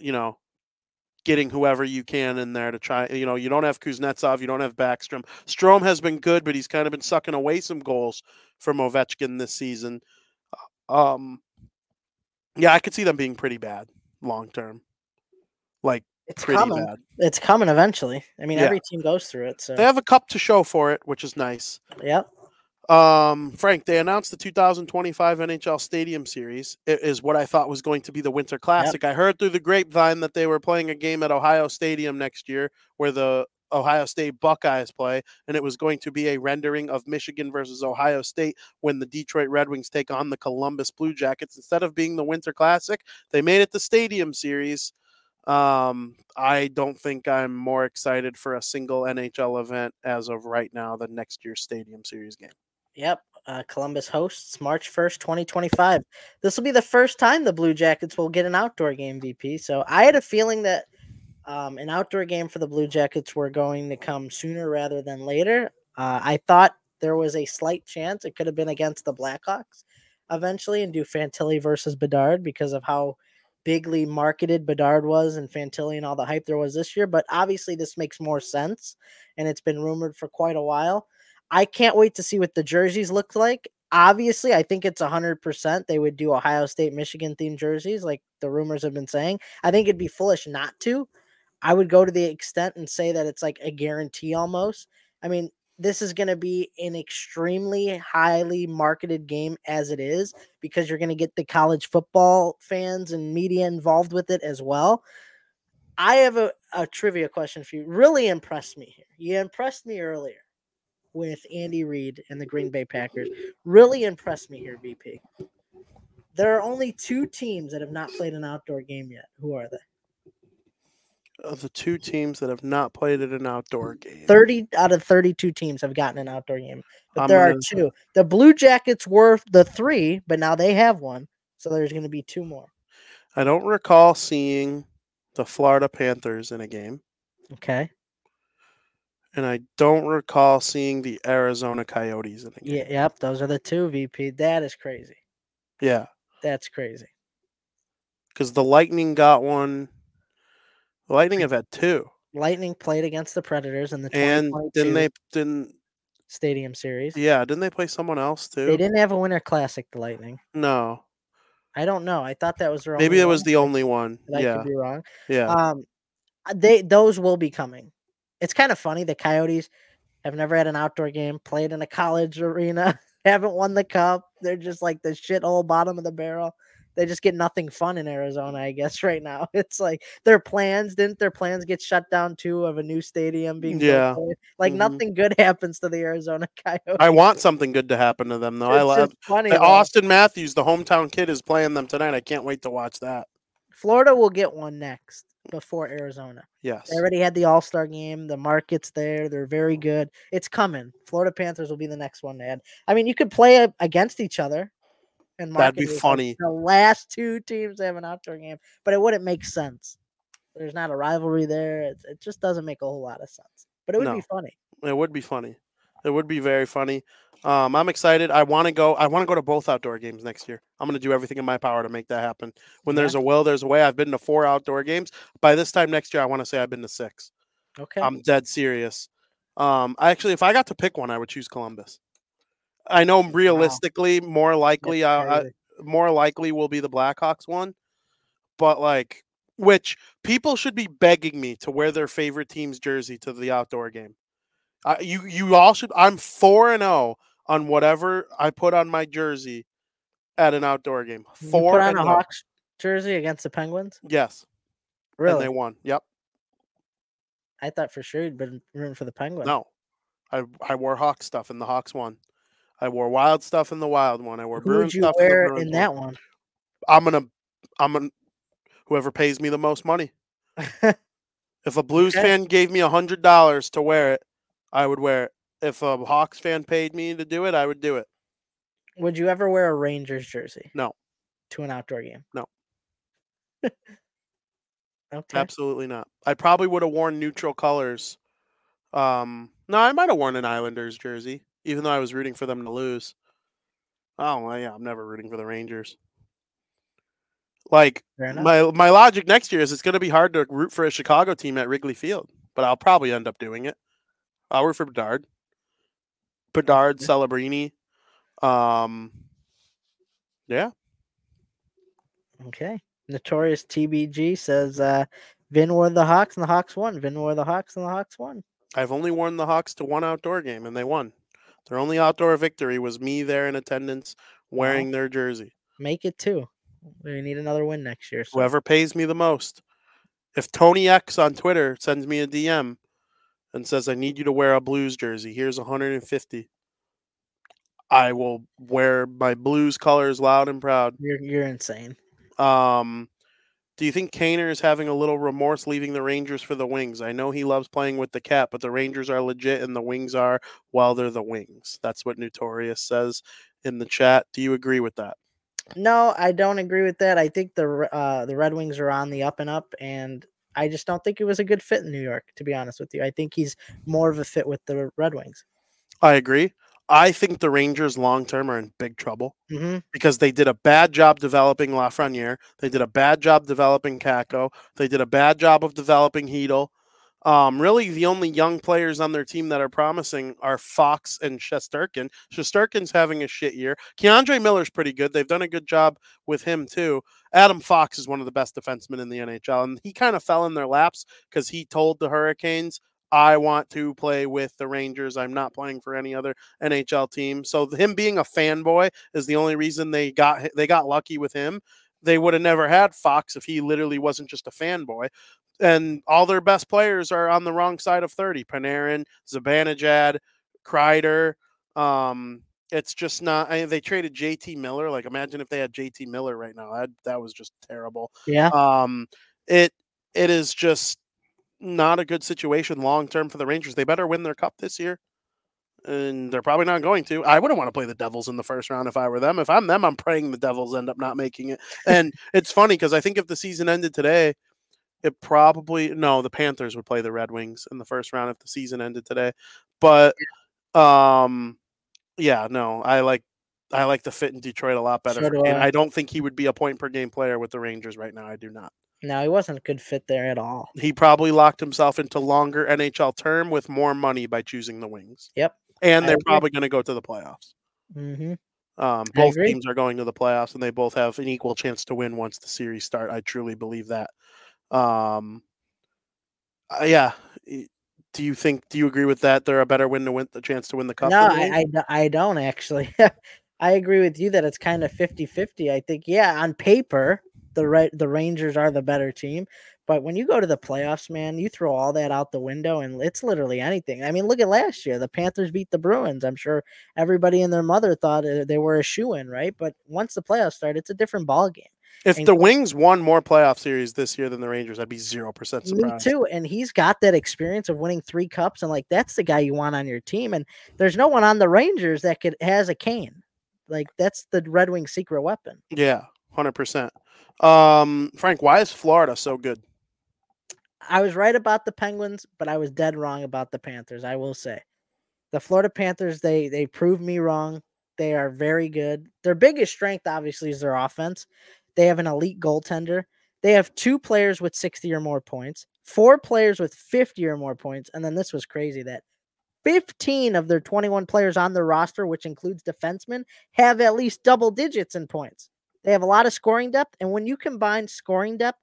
You know, getting whoever you can in there to try. You know, you don't have Kuznetsov, you don't have Backstrom. Strome has been good, but he's kind of been sucking away some goals from Ovechkin this season. Um, yeah, I could see them being pretty bad long term. Like It's pretty coming. bad. It's coming eventually. I mean, Yeah. every team goes through it. So, They have a cup to show for it, which is nice. yep. Um, Frank, they announced the 2025 NHL Stadium Series. It is what I thought was going to be the Winter Classic. I heard through the grapevine that they were playing a game at Ohio Stadium next year where the Ohio State Buckeyes play, and it was going to be a rendering of Michigan versus Ohio State when the Detroit Red Wings take on the Columbus Blue Jackets. Instead of being the Winter Classic, they made it the Stadium Series. Um, I don't think I'm more excited for a single NHL event as of right now than next year's Stadium Series game. Yep. Uh, Columbus hosts March 1st, 2025. This will be the first time the Blue Jackets will get an outdoor game VP. So I had a feeling that um, an outdoor game for the Blue Jackets were going to come sooner rather than later. Uh, I thought there was a slight chance it could have been against the Blackhawks eventually and do Fantilli versus Bedard because of how bigly marketed Bedard was and Fantilli and all the hype there was this year. But obviously, this makes more sense and it's been rumored for quite a while. I can't wait to see what the jerseys look like. obviously, I think it's hundred percent they would do Ohio State, Michigan themed jerseys, like the rumors have been saying. I think it'd be foolish not to. I would go to the extent and say that it's like a guarantee almost. I mean, this is going to be an extremely highly marketed game as it is because you're going to get the college football fans and media involved with it as well. I have a, a trivia question for you. Really impressed me here. You impressed me earlier with Andy Reid and the Green Bay Packers. Really impressed me here, VP. There are only two teams that have not played an outdoor game yet. Who are they? Of the two teams that have not played at an outdoor game, 30 out of 32 teams have gotten an outdoor game. But I'm there are two. The Blue Jackets were the three, but now they have one. So there's going to be two more. I don't recall seeing the Florida Panthers in a game, Okay. and I don't recall seeing the Arizona Coyotes in a game. Yeah, yep. Those are the two, VP. That is crazy. Yeah, That's crazy. because the Lightning got one. Lightning have had two, Lightning played against the Predators in the and 2022 didn't they? Didn't Stadium Series. yeah? Didn't they play someone else too? They didn't have a Winter Classic, the Lightning. No, I don't know. I thought that was their maybe it was the only one. Yeah, could be wrong. yeah. Um, they those will be coming. It's kind of funny. The Coyotes have never had an outdoor game, played in a college arena, haven't won the cup. They're just like the shithole bottom of the barrel. They just get nothing fun in Arizona, I guess. Right now, it's like their plans didn't their plans get shut down too of a new stadium being Yeah. Like Mhm. nothing good happens to the Arizona Coyotes. I want something good to happen to them though. I love funny. Auston Matthews, the hometown kid, is playing them tonight. I can't wait to watch that. Florida will get one next before Arizona. Yes. They already had the All Star game. The market's there. They're very good. It's coming. Florida Panthers will be the next one to add. I mean, you could play against each other. And That'd be market it as, like, funny. the last two teams have an outdoor game, but it wouldn't make sense. There's not a rivalry there. It, it just doesn't make a whole lot of sense. But it would No. be funny. It would be funny. It would be very funny. Um, I'm excited. I want to go. I want to go to both outdoor games next year. I'm going to do everything in my power to make that happen. When there's a will, there's a way. I've been to four outdoor games. By this time next year, I want to say I've been to six. Okay. I'm dead serious. Um, I actually, if I got to pick one, I would choose Columbus. I know realistically, more likely, I, more likely will be the Blackhawks one, but like, which people should be begging me to wear their favorite team's jersey to the outdoor game. Uh, you you all should. I'm four and zero on whatever I put on my jersey at an outdoor game. You Four put on and a 0. Hawks jersey against the Penguins. Yes, and Really? they won. Yep. I thought for sure you'd been rooting for the Penguins. No, I I wore Hawks stuff and the Hawks won. I wore Wild stuff in the Wild one. I wore Who would you stuff wear in, the in that one. one? I'm gonna, I'm gonna, whoever pays me the most money. If a Blues Okay. fan gave me a hundred dollars to wear it, I would wear it. If a Hawks fan paid me to do it, I would do it. Would you ever wear a Rangers jersey? No. To an outdoor game? No. okay. Absolutely not. I probably would have worn neutral colors. Um, no, I might have worn an Islanders jersey, even though I was rooting for them to lose. Oh well, yeah, I'm never rooting for the Rangers. Like my my logic next year is it's going to be hard to root for a Chicago team at Wrigley Field, but I'll probably end up doing it. I'll root for Bedard, Bedard, Yeah. Celebrini. Um, yeah, Okay. Notorious TBG says uh Vin wore the Hawks and the Hawks won. Vin wore the Hawks and the Hawks won. I've only worn the Hawks to one outdoor game, and they won. Their only outdoor victory was me there in attendance wearing their jersey. Make it two. We need another win next year. So Whoever pays me the most. If Tony X on Twitter sends me a DM and says I need you to wear a Blues jersey, here's 150. I will wear my Blues colors loud and proud. you're you're insane. Um, do you think Kaner is having a little remorse leaving the Rangers for the Wings? I know he loves playing with the cap, but the Rangers are legit and the Wings are, while they're the Wings. That's what Notorious says in the chat. Do you agree with that? No, I don't agree with that. I think the uh the Red Wings are on the up and up and I just don't think it was a good fit in New York, to be honest with you. I think he's more of a fit with the Red Wings. I agree. I think the Rangers long term are in big trouble hmm because they did a bad job developing Lafreniere. They did a bad job developing Kakko. They did a bad job of developing Heedle. Um, really, the only young players on their team that are promising are Fox and Shesterkin. Shesterkin's having a shit year. K'Andre Miller's pretty good. They've done a good job with him too. Adam Fox is one of the best defensemen in the NHL, and he kind of fell in their laps because he told the Hurricanes, "I want to play with the Rangers. I'm not playing for any other NHL team." So him being a fanboy is the only reason they got they got lucky with him they would have never had Fox if he literally wasn't just a fanboy and all their best players are on the wrong side of 30 Panarin, Zibanejad, Kreider. Um, it's just not. I mean, they traded JT Miller. Like, imagine if they had JT Miller right now. That that was just terrible. Yeah. Um, it it is just not a good situation long term for the Rangers. They better win their cup this year. And they're probably not going to. I wouldn't want to play the Devils in the first round if I were them. If I'm them, I'm praying the Devils end up not making it. And it's funny because I think if the season ended today, it probably no, the Panthers would play the Red Wings in the first round if the season ended today. But um yeah, no, I like I like the fit in Detroit a lot better. Do Kane. I. I don't think he would be a point per game player with the Rangers right now. I do not. No, he wasn't a good fit there at all. He probably locked himself into longer NHL term with more money by choosing the Wings. Yep. And they're probably going to go to the playoffs. Mm-hmm. Um, both teams are going to the playoffs, and they both have an equal chance to win once the series start. I truly believe that. Um, uh, yeah. Do you think? Do you agree with that? They're a better win to win the chance to win the cup. No, I, I, I don't actually. I agree with you that it's kind of 50-50. I think, yeah, on paper, the right the Rangers are the better team. But when you go to the playoffs, man, you throw all that out the window and it's literally anything. I mean, look at last year. The Panthers beat the Bruins. I'm sure everybody and their mother thought uh, they were a shoe in, right? But once the playoffs start, it's a different ball game. if and- the Wings won more playoff series this year than the Rangers, I'd be zero percent surprised. Me too. And he's got that experience of winning three cups, and like that's the guy you want on your team. And there's no one on the Rangers that could has a Kane. Like that's the Red Wing secret weapon. Yeah, hundred percent. Um, Frank, why is Florida so good? I was right about the Penguins, but I was dead wrong about the Panthers. I will say, the Florida Panthers they they proved me wrong. They are very good. Their biggest strength, obviously, is their offense. They have an elite goaltender. They have two players with 60 or more points, four players with 50 or more points, and then this was crazy that 15 of their 21 players on their roster, which includes defensemen, have at least double digits in points. They have a lot of scoring depth, and when you combine scoring depth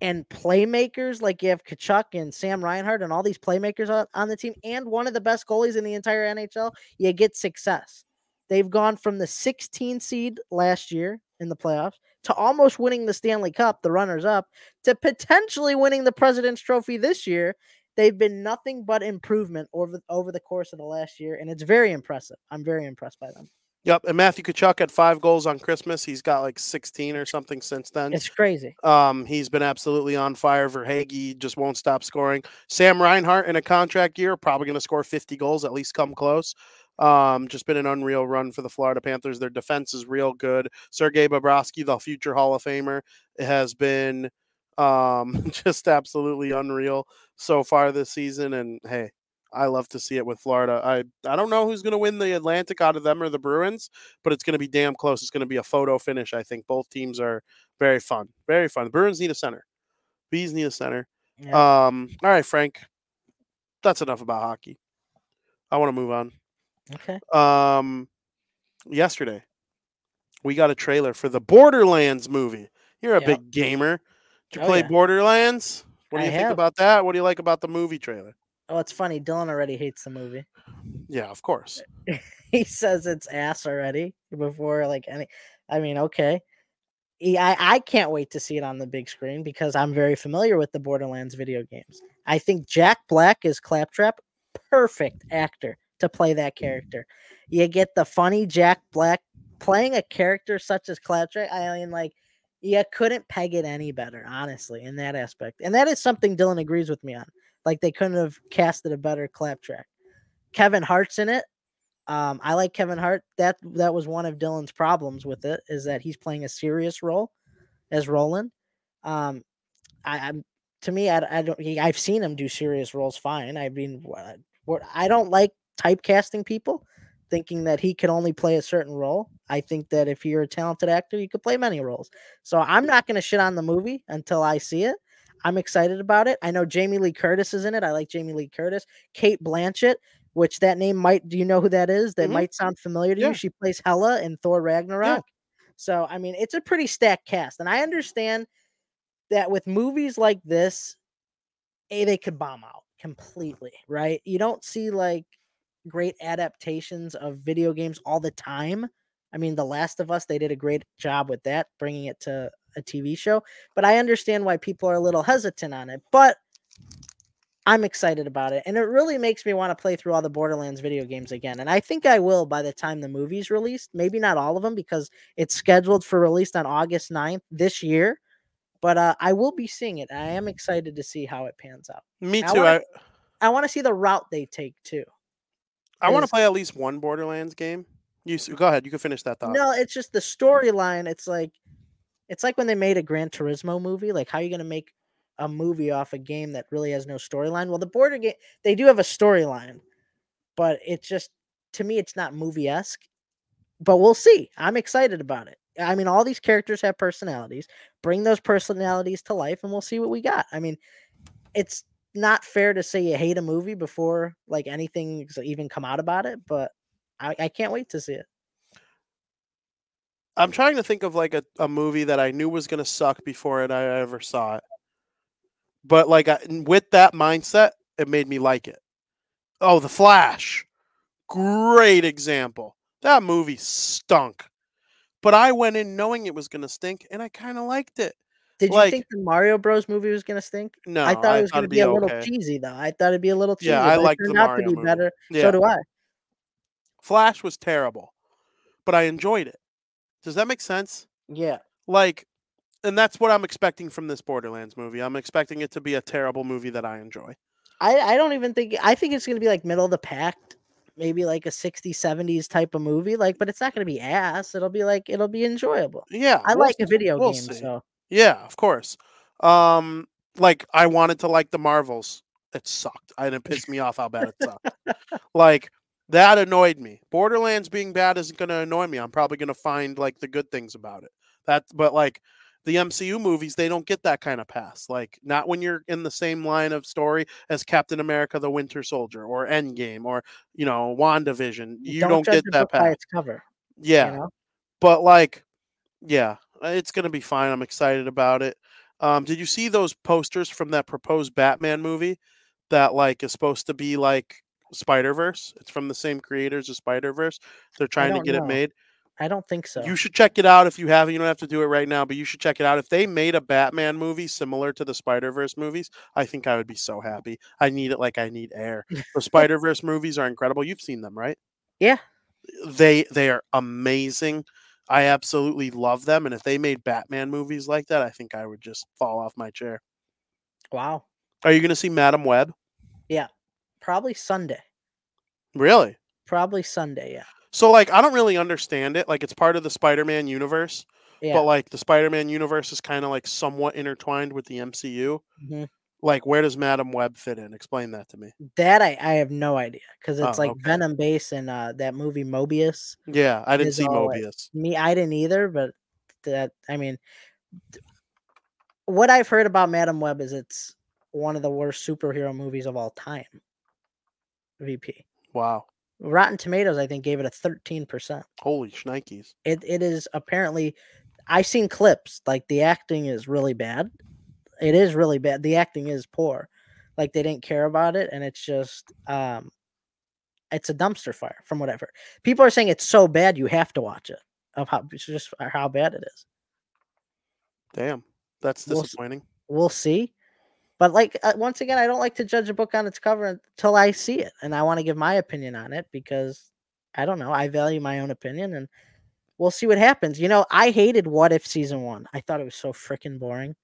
and playmakers like you have Tkachuk and Sam Reinhart and all these playmakers on, on the team, and one of the best goalies in the entire NHL, you get success. They've gone from the 16 seed last year in the playoffs to almost winning the Stanley Cup, the runners up, to potentially winning the President's Trophy this year. They've been nothing but improvement over over the course of the last year, and it's very impressive. I'm very impressed by them. Yep, and Matthew Tkachuk had five goals on Christmas. He's got like sixteen or something since then. It's crazy. Um, he's been absolutely on fire. Verhaeghe just won't stop scoring. Sam Reinhart in a contract year, probably going to score 50 goals, at least come close. Um, just been an unreal run for the Florida Panthers. Their defense is real good. Sergei Bobrovsky, the future Hall of Famer, has been um, just absolutely unreal so far this season. And hey, I love to see it with Florida. I I don't know who's going to win the Atlantic out of them or the Bruins, but it's going to be damn close. It's going to be a photo finish. I think both teams are very fun, very fun. The Bruins need a center. B's need a center. Yeah. Um, all right, Frank. That's enough about hockey. I want to move on. okay. Um, yesterday, we got a trailer for the Borderlands movie. You're a Yep. big gamer. Did you Oh, play yeah. Borderlands? What do I you think have. about that? What do you like about the movie trailer? Oh, it's funny. Dylan already hates the movie. Yeah, of course. he says it's ass already before like any i mean okay He- I, I can't wait to see it on the big screen because i'm very familiar with the borderlands video games i think jack black is claptrap perfect actor to play that character you get the funny jack black playing a character such as claptrap i mean like you couldn't peg it any better honestly in that aspect and that is something dylan agrees with me on like they couldn't have casted a better claptrap kevin hart's in it um, I like Kevin Hart. That that was one of Dylan's problems with it is that he's playing a serious role as Roland. Um, I, I'm to me, I, I don't. He, I've seen him do serious roles fine. I mean, what I don't like typecasting people, thinking that he can only play a certain role. I think that if you're a talented actor, you could play many roles. So I'm not going to shit on the movie until I see it. I'm excited about it. I know Jamie Lee Curtis is in it. I like Jamie Lee Curtis. Cate Blanchett, which that name might do you know who that is? That Mhm. might sound familiar to Yeah. you. She plays Hela in Thor Ragnarok. So I mean, it's a pretty stacked cast, and I understand that with movies like this, a they could bomb out completely, right? You don't see like great adaptations of video games all the time. I mean, The Last of Us, they did a great job with that, bringing it to a TV show. But I understand why people are a little hesitant on it. But I'm excited about it. And it really makes me want to play through all the Borderlands video games again. And I think I will by the time the movie's released. Maybe not all of them because it's scheduled for release on August 9th this year. But uh, I will be seeing it. I am excited to see how it pans out. Me I too. wanna- I I want to see the route they take too. I want to play at least one Borderlands game. You go ahead. You can finish that thought. No, it's just the storyline. It's like it's like when they made a Gran Turismo movie. Like, how are you going to make a movie off a game that really has no storyline? Well, the border game they do have a storyline, but it's just to me it's not movie esque. But we'll see. I'm excited about it. I mean, all these characters have personalities. Bring those personalities to life, and we'll see what we got. I mean, it's not fair to say you hate a movie before like anything's even come out about it, but I, I can't wait to see it. I'm trying to think of like a, a movie that I knew was gonna suck before it I ever saw it. But like I, with that mindset, it made me like it. Oh, The Flash. Great example. That movie stunk. But I went in knowing it was gonna stink and I kind of liked it. Did you think the Mario Bros movie was gonna stink? No, I thought it was gonna it'd be, a little okay. cheesy though. I thought it'd be a little cheesy. Yeah, I liked the Mario to be movie. better. Yeah. So do I. Flash was terrible, but I enjoyed it. Does that make sense? Yeah. Like, and that's what I'm expecting from this Borderlands movie. I'm expecting it to be a terrible movie that I enjoy. I, I don't even think I think it's gonna be like middle of the pack, maybe like a 60s, 70s type of movie. Like, but it's not gonna be ass. It'll be like it'll be enjoyable. Yeah, I we'll like a video we'll game, see. so Yeah, of course. Um, like I wanted to like the Marvels. It sucked. And it pissed me off how bad it sucked. like that annoyed me. Borderlands being bad isn't going to annoy me. I'm probably going to find like the good things about it. That, but like the MCU movies, they don't get that kind of pass. Like not when you're in the same line of story as Captain America: The Winter Soldier or Endgame or you know WandaVision. You don't, judge get that pass. its cover. Yeah, You know? but like, yeah, it's gonna be fine. I'm excited about it. Um, did you see those posters from that proposed Batman movie that like is supposed to be like Spider Verse? It's from the same creators as Spider Verse. They're trying to get know. it made. I don't think so. You should check it out if you haven't. You don't have to do it right now, but you should check it out. If they made a Batman movie similar to the Spider Verse movies, I think I would be so happy. I need it like I need air. The Spider Verse movies are incredible. You've seen them, right? yeah. they they are amazing. I absolutely love them, and if they made Batman movies like that, I think I would just fall off my chair. Wow. Are you going to see Madame Web? Probably Sunday. Really? Probably Sunday, yeah. So like, I don't really understand it. Like, it's part of the Spider-Man universe, Yeah. but like the Spider-Man universe is kind of like somewhat intertwined with the MCU. mhm. Like, where does Madame Web fit in? Explain that to me. That I, I have no idea because it's Oh, like okay. Venom based and uh, that movie Morbius. Yeah, I didn't see all, like, Morbius. Me, I didn't either, but that I mean, what I've heard about Madame Web is it's one of the worst superhero movies of all time. VP Wow, Rotten Tomatoes, I think, gave it a thirteen percent. holy shnikes! It it is apparently, I've seen clips like the acting is really bad. It is really bad. The acting is poor. Like they didn't care about it, and it's just um, it's a dumpster fire from whatever people are saying. It's so bad you have to watch it. Of how just how bad it is. Damn, that's We'll disappointing. We'll see. But like uh, once again, I don't like to judge a book on its cover until I see it, and I want to give my opinion on it because I don't know. I value my own opinion, and we'll see what happens. You know, I hated What If season one. I thought it was so freaking boring,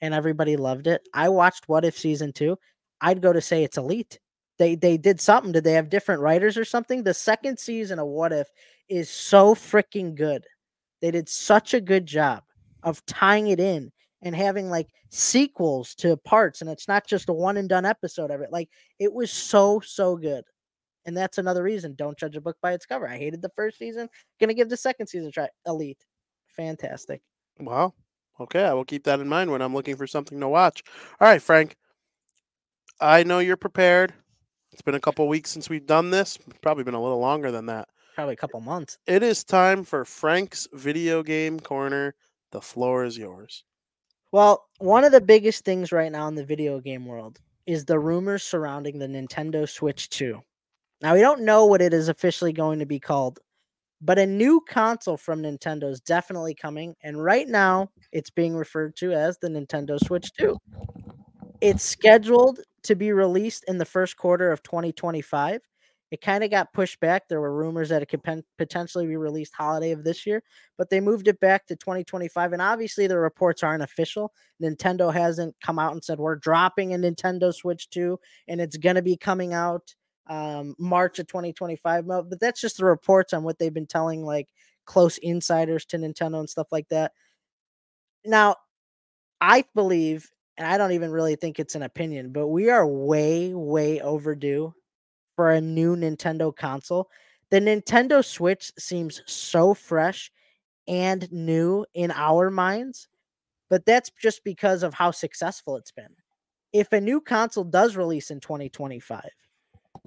and everybody loved it. I watched What If season two. I'd go to say it's elite. They they did something. Did they have different writers or something? The second season of What If is so freaking good. They did such a good job of tying it in and having like sequels to parts and it's not just a one and done episode of it like it was so so good and that's another reason don't judge a book by its cover i hated the first season gonna give the second season a try elite fantastic Wow. Okay, I will keep that in mind when I'm looking for something to watch. All right, Frank. I know you're prepared. It's been a couple weeks since we've done this. Probably been a little longer than that. Probably a couple months. It is time for Frank's video game corner. The floor is yours. Well, one of the biggest things right now in the video game world is the rumors surrounding the Nintendo Switch 2. Now, we don't know what it is officially going to be called, but a new console from Nintendo is definitely coming. And right now, it's being referred to as the Nintendo Switch 2. It's scheduled to be released in the first quarter of 2025. It kind of got pushed back. There were rumors that it could pen- potentially be released holiday of this year, but they moved it back to 2025. And obviously, the reports aren't official. Nintendo hasn't come out and said we're dropping a Nintendo Switch 2 and it's going to be coming out um, March of 2025. But that's just the reports on what they've been telling like close insiders to Nintendo and stuff like that. Now, I believe, and I don't even really think it's an opinion, but we are way, way overdue for a new Nintendo console. The Nintendo Switch seems so fresh and new in our minds, but that's just because of how successful it's been. If a new console does release in 2025,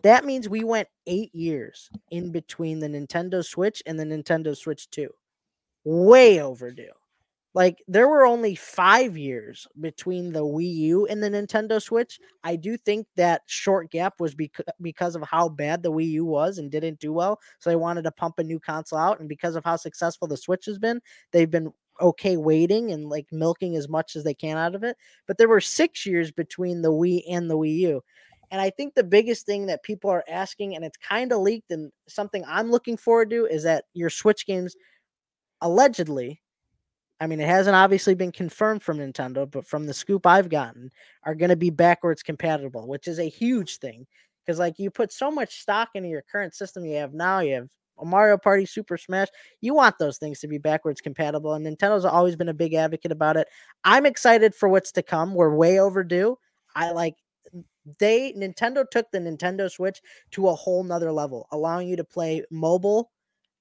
that means we went eight years in between the Nintendo Switch and the Nintendo Switch 2. Way overdue. Like there were only five years between the Wii U and the Nintendo Switch. I do think that short gap was bec- because of how bad the Wii U was and didn't do well. So they wanted to pump a new console out. And because of how successful the Switch has been, they've been okay waiting and like milking as much as they can out of it. But there were six years between the Wii and the Wii U. And I think the biggest thing that people are asking, and it's kind of leaked, and something I'm looking forward to, is that your Switch games allegedly I mean, it hasn't obviously been confirmed from Nintendo, but from the scoop I've gotten, are going to be backwards compatible, which is a huge thing. Because, like, you put so much stock into your current system you have now, you have a Mario Party, Super Smash, you want those things to be backwards compatible. And Nintendo's always been a big advocate about it. I'm excited for what's to come. We're way overdue. I like they Nintendo took the Nintendo Switch to a whole nother level, allowing you to play mobile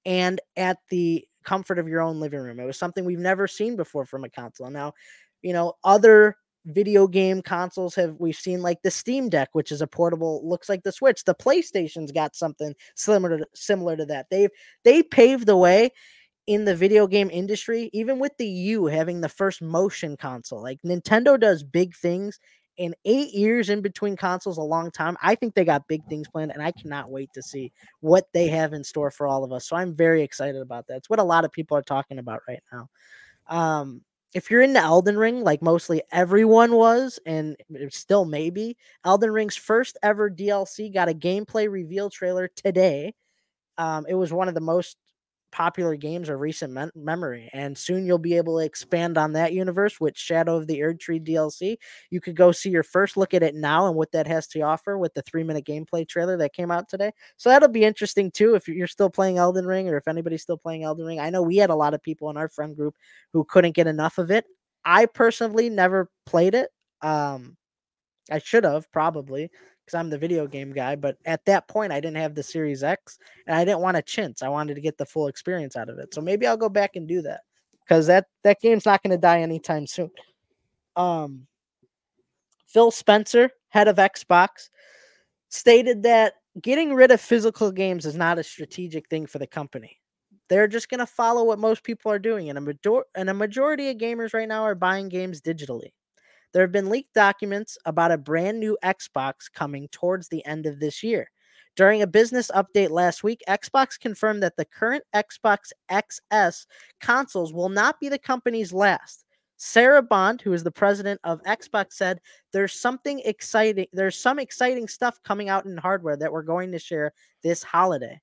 and at the comfort of your own living room. It was something we've never seen before from a console. Now, you know, other video game consoles have we've seen like the Steam Deck, which is a portable, looks like the Switch. The PlayStation's got something similar to similar to that. They've they paved the way in the video game industry, even with the U having the first motion console. Like Nintendo does big things in eight years in between consoles, a long time. I think they got big things planned, and I cannot wait to see what they have in store for all of us. So I'm very excited about that. It's what a lot of people are talking about right now. Um, if you're into Elden Ring, like mostly everyone was, and still maybe, Elden Ring's first ever DLC got a gameplay reveal trailer today. Um, it was one of the most popular games of recent me- memory. And soon you'll be able to expand on that universe with Shadow of the Erdtree DLC. You could go see your first look at it now and what that has to offer with the three minute gameplay trailer that came out today. So that'll be interesting too if you're still playing Elden Ring or if anybody's still playing Elden Ring. I know we had a lot of people in our friend group who couldn't get enough of it. I personally never played it. Um, I should have probably because I'm the video game guy. But at that point, I didn't have the Series X and I didn't want a chintz. I wanted to get the full experience out of it. So maybe I'll go back and do that because that that game's not going to die anytime soon. Um, Phil Spencer, head of Xbox, stated that getting rid of physical games is not a strategic thing for the company. They're just going to follow what most people are doing, and a, major- and a majority of gamers right now are buying games digitally. There have been leaked documents about a brand new Xbox coming towards the end of this year. During a business update last week, Xbox confirmed that the current Xbox XS consoles will not be the company's last. Sarah Bond, who is the president of Xbox, said there's something exciting, there's some exciting stuff coming out in hardware that we're going to share this holiday.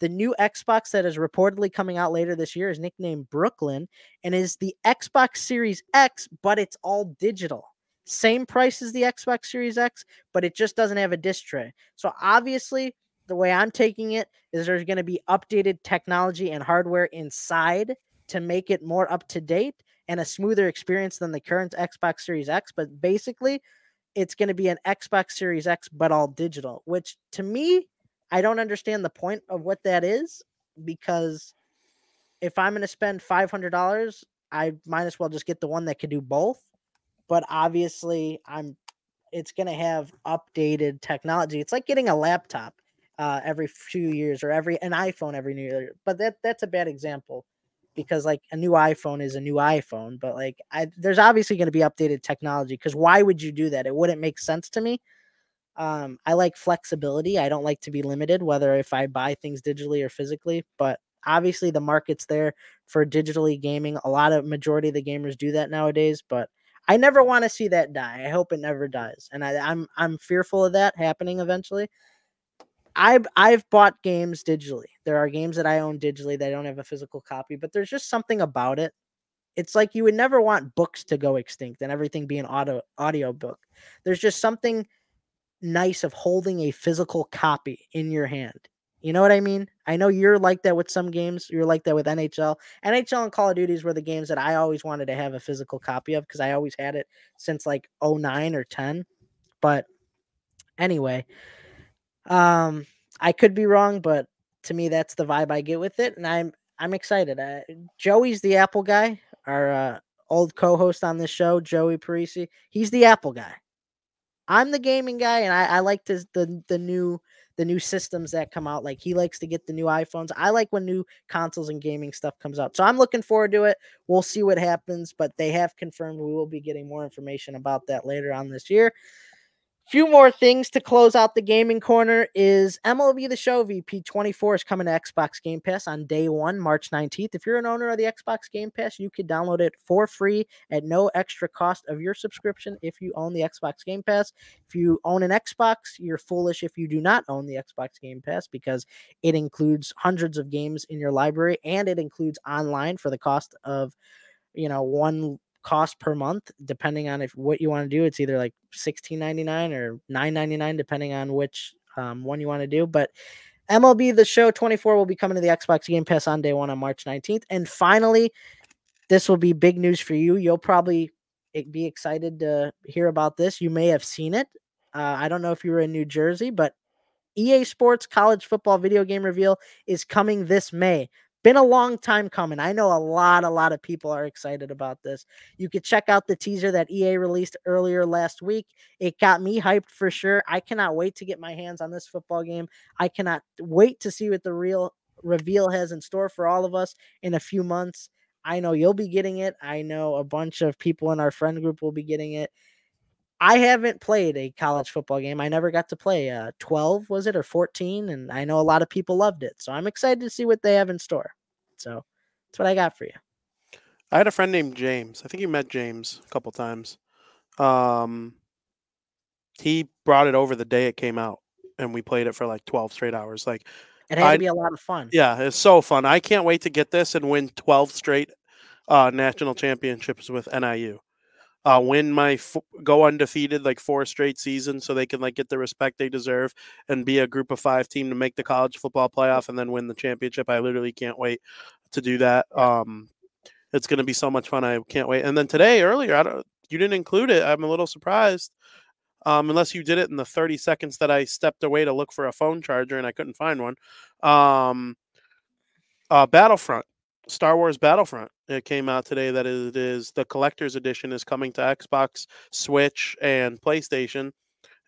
The new Xbox that is reportedly coming out later this year is nicknamed Brooklyn and is the Xbox Series X, but it's all digital. Same price as the Xbox Series X, but it just doesn't have a disc tray. So obviously, the way I'm taking it is there's going to be updated technology and hardware inside to make it more up to date and a smoother experience than the current Xbox Series X. But basically, it's going to be an Xbox Series X, but all digital, which to me, I don't understand the point of what that is because if I'm going to spend $500 I might as well just get the one that can do both. But obviously, I'm it's going to have updated technology. It's like getting a laptop uh, every few years or every an iPhone every new year. But that that's a bad example because like a new iPhone is a new iPhone. But like I, there's obviously going to be updated technology because why would you do that? It wouldn't make sense to me. Um, I like flexibility. I don't like to be limited, whether if I buy things digitally or physically. But obviously, the market's there for digitally gaming. A lot of majority of the gamers do that nowadays. But I never want to see that die. I hope it never dies, and I, I'm I'm fearful of that happening eventually. I've I've bought games digitally. There are games that I own digitally that don't have a physical copy, but there's just something about it. It's like you would never want books to go extinct and everything be an audio audio book. There's just something nice of holding a physical copy in your hand. You know what I mean? I know you're like that with some games. You're like that with NHL. NHL and Call of Duties were the games that I always wanted to have a physical copy of because I always had it since like 09 or 10. But anyway, um, I could be wrong, but to me, that's the vibe I get with it, and I'm I'm excited. Uh, Joey's the Apple guy, our uh, old co-host on this show, Joey Parisi. He's the Apple guy. I'm the gaming guy, and I, I like to, the the new the new systems that come out. Like he likes to get the new iPhones. I like when new consoles and gaming stuff comes out. So I'm looking forward to it. We'll see what happens, but they have confirmed we will be getting more information about that later on this year few more things to close out the gaming corner is MLB The Show VP 24 is coming to Xbox Game Pass on day one, March 19th. If you're an owner of the Xbox Game Pass, you can download it for free at no extra cost of your subscription if you own the Xbox Game Pass. If you own an Xbox, you're foolish if you do not own the Xbox Game Pass because it includes hundreds of games in your library and it includes online for the cost of you know one cost per month, depending on if what you want to do. It's either like sixteen ninety nine or nine ninety nine, depending on which um, one you want to do. But MLB The Show 24 will be coming to the Xbox Game Pass on day one on March 19th. And finally, this will be big news for you. You'll probably be excited to hear about this. You may have seen it. Uh, I don't know if you were in New Jersey, but EA Sports College Football Video Game Reveal is coming this May been a long time coming. I know a lot, a lot of people are excited about this. You could check out the teaser that EA released earlier last week. It got me hyped for sure. I cannot wait to get my hands on this football game. I cannot wait to see what the real reveal has in store for all of us in a few months. I know you'll be getting it. I know a bunch of people in our friend group will be getting it. I haven't played a college football game. I never got to play uh 12 was it or 14 and I know a lot of people loved it. So I'm excited to see what they have in store. So that's what I got for you. I had a friend named James. I think you met James a couple times. Um he brought it over the day it came out and we played it for like 12 straight hours. Like it had I, to be a lot of fun. Yeah, it's so fun. I can't wait to get this and win 12 straight uh, national championships with NIU uh, win my f- go undefeated like four straight seasons so they can like get the respect they deserve and be a group of five team to make the college football playoff and then win the championship. I literally can't wait to do that. Um, it's going to be so much fun. I can't wait. And then today earlier, I don't, you didn't include it. I'm a little surprised. Um, unless you did it in the 30 seconds that I stepped away to look for a phone charger and I couldn't find one. Um, uh, Battlefront Star Wars Battlefront. It came out today that it is the collector's edition is coming to Xbox, Switch, and PlayStation,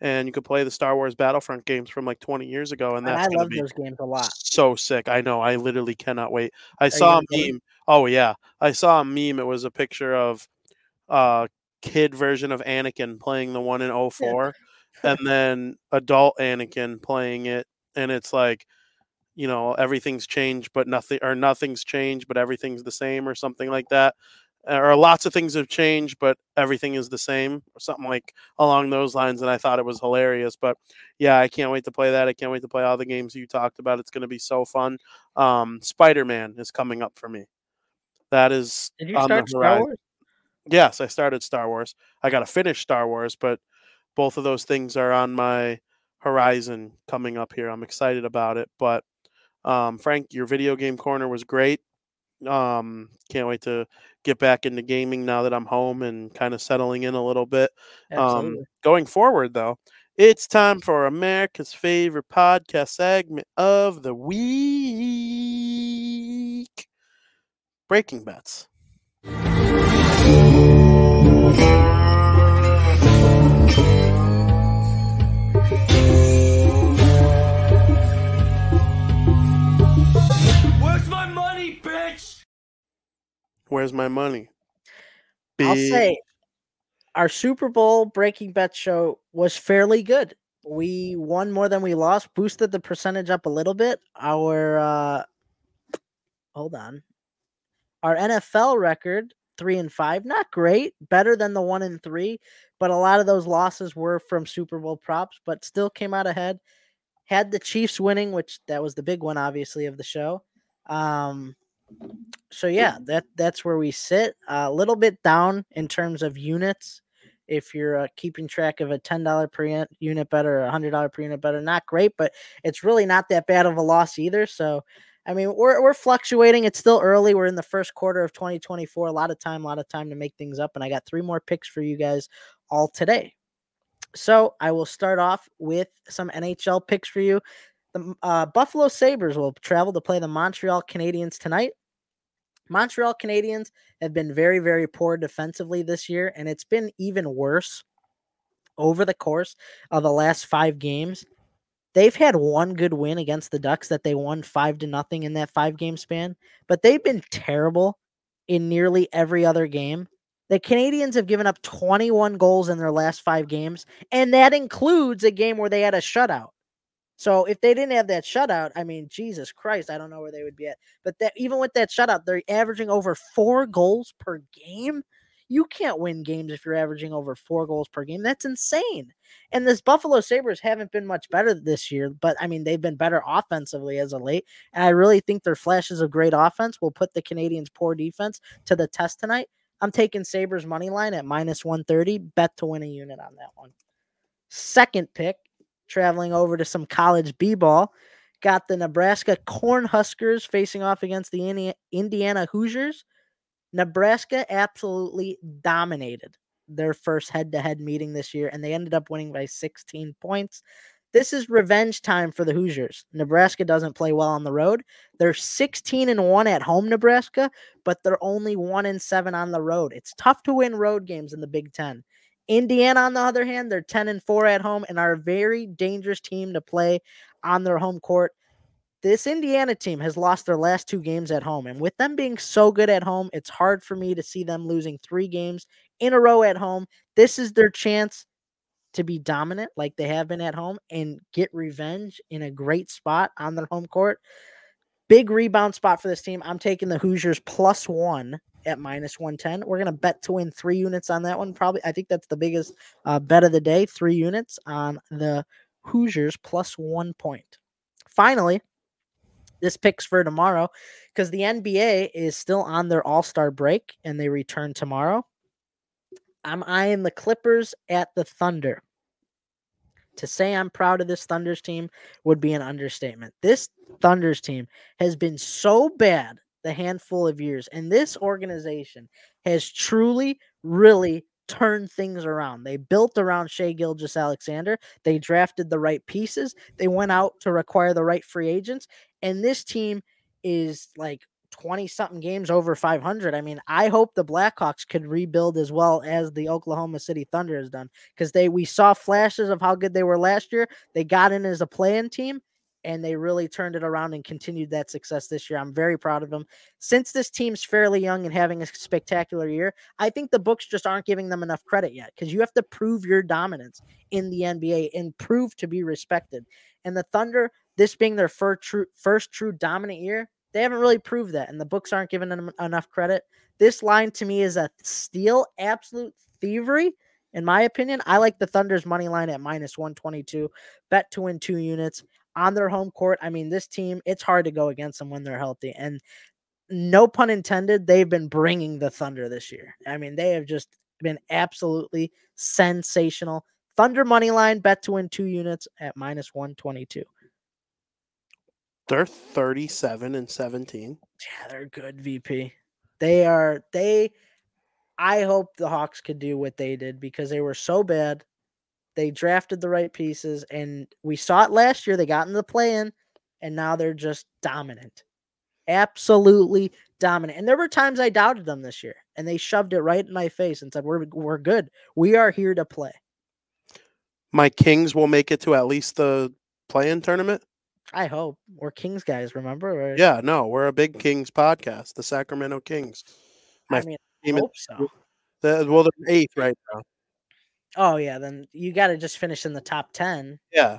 and you can play the Star Wars Battlefront games from like 20 years ago. And that's and I love those games a lot. So sick! I know. I literally cannot wait. I Are saw a meme. Oh yeah, I saw a meme. It was a picture of a kid version of Anakin playing the one in 04 and then adult Anakin playing it, and it's like you know everything's changed but nothing or nothing's changed but everything's the same or something like that or lots of things have changed but everything is the same or something like along those lines and i thought it was hilarious but yeah i can't wait to play that i can't wait to play all the games you talked about it's going to be so fun um, spider-man is coming up for me that is Did you start Star Wars? yes i started star wars i got to finish star wars but both of those things are on my horizon coming up here i'm excited about it but um, Frank, your video game corner was great. Um, can't wait to get back into gaming now that I'm home and kind of settling in a little bit. Um, going forward, though, it's time for America's favorite podcast segment of the week Breaking Bets. Where's my money? I'll say our Super Bowl breaking bet show was fairly good. We won more than we lost, boosted the percentage up a little bit. Our uh hold on. Our NFL record, three and five, not great, better than the one and three, but a lot of those losses were from Super Bowl props, but still came out ahead. Had the Chiefs winning, which that was the big one, obviously, of the show. Um, so yeah, that that's where we sit. A little bit down in terms of units. If you're uh, keeping track of a ten dollar per unit bet or a hundred dollar per unit bet, are not great, but it's really not that bad of a loss either. So, I mean, we're we're fluctuating. It's still early. We're in the first quarter of 2024. A lot of time, a lot of time to make things up. And I got three more picks for you guys all today. So I will start off with some NHL picks for you. The uh, Buffalo Sabres will travel to play the Montreal Canadiens tonight. Montreal Canadiens have been very, very poor defensively this year, and it's been even worse over the course of the last five games. They've had one good win against the Ducks that they won five to nothing in that five game span, but they've been terrible in nearly every other game. The Canadians have given up 21 goals in their last five games, and that includes a game where they had a shutout. So if they didn't have that shutout, I mean, Jesus Christ, I don't know where they would be at. But that even with that shutout, they're averaging over four goals per game. You can't win games if you're averaging over four goals per game. That's insane. And this Buffalo Sabres haven't been much better this year, but I mean, they've been better offensively as of late. And I really think their flashes of great offense will put the Canadians' poor defense to the test tonight. I'm taking Sabres money line at minus 130. Bet to win a unit on that one. Second pick, traveling over to some college B ball. Got the Nebraska Cornhuskers facing off against the Indiana Hoosiers. Nebraska absolutely dominated their first head to head meeting this year, and they ended up winning by 16 points. This is revenge time for the Hoosiers. Nebraska doesn't play well on the road. They're 16 and 1 at home, Nebraska, but they're only 1 and 7 on the road. It's tough to win road games in the Big 10. Indiana, on the other hand, they're 10 and 4 at home and are a very dangerous team to play on their home court. This Indiana team has lost their last two games at home. And with them being so good at home, it's hard for me to see them losing three games in a row at home. This is their chance to be dominant like they have been at home and get revenge in a great spot on their home court. Big rebound spot for this team. I'm taking the Hoosiers plus one at minus 110. We're going to bet to win three units on that one. Probably, I think that's the biggest uh, bet of the day. Three units on the Hoosiers plus one point. Finally, this picks for tomorrow because the NBA is still on their All Star break and they return tomorrow. I'm eyeing the Clippers at the Thunder. To say I'm proud of this Thunders team would be an understatement. This Thunders team has been so bad the handful of years, and this organization has truly, really turned things around. They built around Shai Gilgeous-Alexander. They drafted the right pieces. They went out to require the right free agents. And this team is like 20 something games over 500. I mean, I hope the Blackhawks could rebuild as well as the Oklahoma City Thunder has done because they we saw flashes of how good they were last year. They got in as a play-in team and they really turned it around and continued that success this year. I'm very proud of them. Since this team's fairly young and having a spectacular year, I think the books just aren't giving them enough credit yet because you have to prove your dominance in the NBA and prove to be respected. And the Thunder, this being their first true, first true dominant year, they haven't really proved that, and the books aren't giving them enough credit. This line to me is a steal, absolute thievery. In my opinion, I like the Thunder's money line at minus 122. Bet to win two units on their home court. I mean, this team, it's hard to go against them when they're healthy. And no pun intended, they've been bringing the Thunder this year. I mean, they have just been absolutely sensational. Thunder money line bet to win two units at minus 122. They're 37 and 17. Yeah, they're good, VP. They are, they, I hope the Hawks could do what they did because they were so bad. They drafted the right pieces, and we saw it last year. They got in the play in, and now they're just dominant. Absolutely dominant. And there were times I doubted them this year, and they shoved it right in my face and said, We're, we're good. We are here to play. My Kings will make it to at least the play in tournament. I hope we're Kings guys. Remember? Yeah, no, we're a big Kings podcast, the Sacramento Kings. My I mean, I hope so. the, well, they're eighth right now. Oh yeah, then you got to just finish in the top ten. Yeah,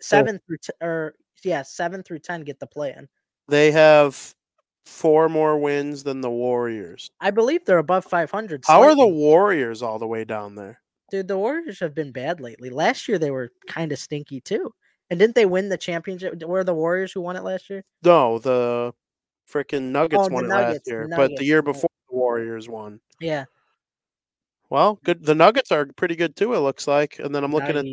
Seven through t- or yeah, seven through ten get the play in. they have four more wins than the Warriors. I believe they're above 500. How are the. Warriors all the way down there? dude? The Warriors have been bad lately. Last year they were kind of stinky too. And didn't they win the championship? Were the Warriors who won it last year? No, the freaking Nuggets Oh, the won it last Nuggets, the year, but the year before the Warriors won. Yeah, Well, good. The Nuggets are pretty good too. It looks like. And then I'm looking at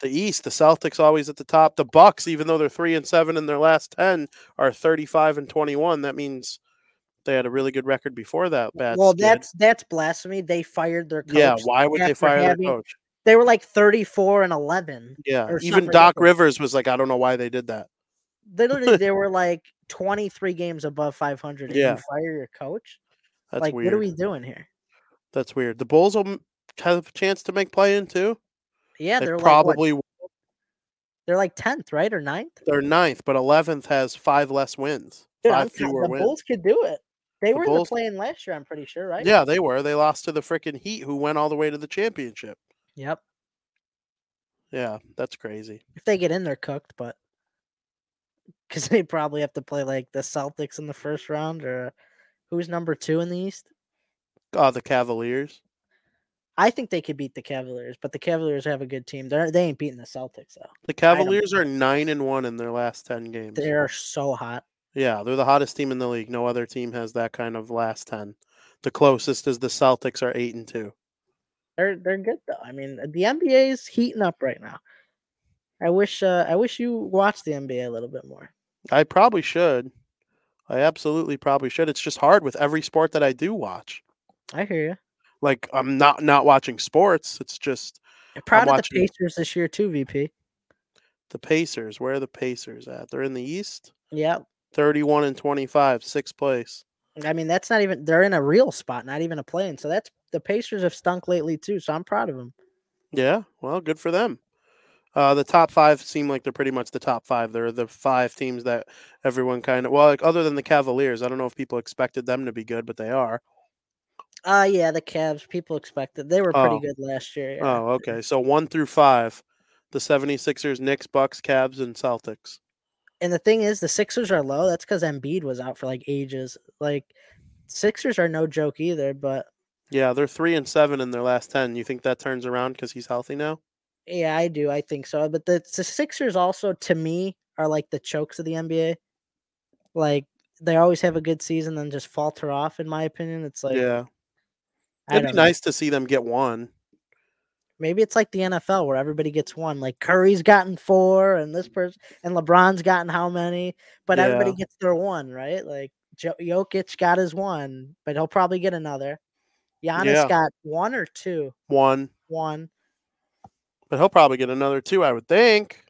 the East. The Celtics always at the top. The Bucks, even though they're three and seven in their last ten, are 35 and 21. That means they had a really good record before that bad. Well, skid. that's that's blasphemy. They fired their coach. yeah. Why would they fire having- their coach? They were like 34 and 11. Yeah. Even Doc ridiculous. Rivers was like, I don't know why they did that. Literally, they were like 23 games above 500. And Yeah. you fire your coach. That's like, weird. what are we doing here? That's weird. The Bulls will have a chance to make play in too. Yeah, they they're probably what, they're like 10th, right or 9th? they're ninth, but eleventh has five less wins, Dude, five fewer the wins. Bulls could do it. They The were Bulls- in the play-in last year, I'm pretty sure, right? Yeah, they were. They lost to the freaking Heat, who went all the way to the championship. Yep. Yeah, that's crazy. If they get in, they're cooked, but because they probably have to play like the Celtics in the first round or who's number two in the East. Oh, the Cavaliers. I think they could beat the Cavaliers, but the Cavaliers have a good team. They're they ain't beating the Celtics though. The Cavaliers are nine and one in their last ten games. They're so hot. Yeah, they're the hottest team in the league. No other team has that kind of last ten. The closest is the Celtics are eight and two. They're they're good though. I mean, the NBA is heating up right now. I wish uh, I wish you watched the NBA a little bit more. I probably should. I absolutely probably should. It's just hard with every sport that I do watch. I hear you. Like I'm not not watching sports. It's just Proud of watching- the Pacers this year too, VP. the Pacers. Where are the Pacers at? They're in the East. Yeah, 31 and 25, sixth place. I mean that's not even they're in a real spot, not even a play-in. So that's the Pacers have stunk lately too. So I'm proud of them. Yeah, well, good for them. Uh, the top five seem like they're pretty much the top five. They're the five teams that everyone kind of well, like other than the Cavaliers. I don't know if people expected them to be good, but they are. Uh yeah, the Cavs. People expected they were pretty Oh. good last year. Yeah. Oh, okay. So one through five, the 76ers, Knicks, Bucks, Cavs, and Celtics. And the thing is, the Sixers are low. That's because Embiid was out for like ages. Like Sixers are no joke either. But Yeah, they're three and seven in their last ten. You think that turns around because he's healthy now? yeah, I do. I think so. But the, the Sixers also, to me, are like the chokes of the NBA. Like they always have a good season, then just falter off. In my opinion, it's like yeah, it'd be know. nice to see them get one. Maybe it's like the NFL where everybody gets one. Like Curry's gotten four, and this person and LeBron's gotten how many, but everybody gets their one, right? Like jo- Jokic got his one, but he'll probably get another. Giannis Yeah. got one or two. One, One. but he'll probably get another two, I would think.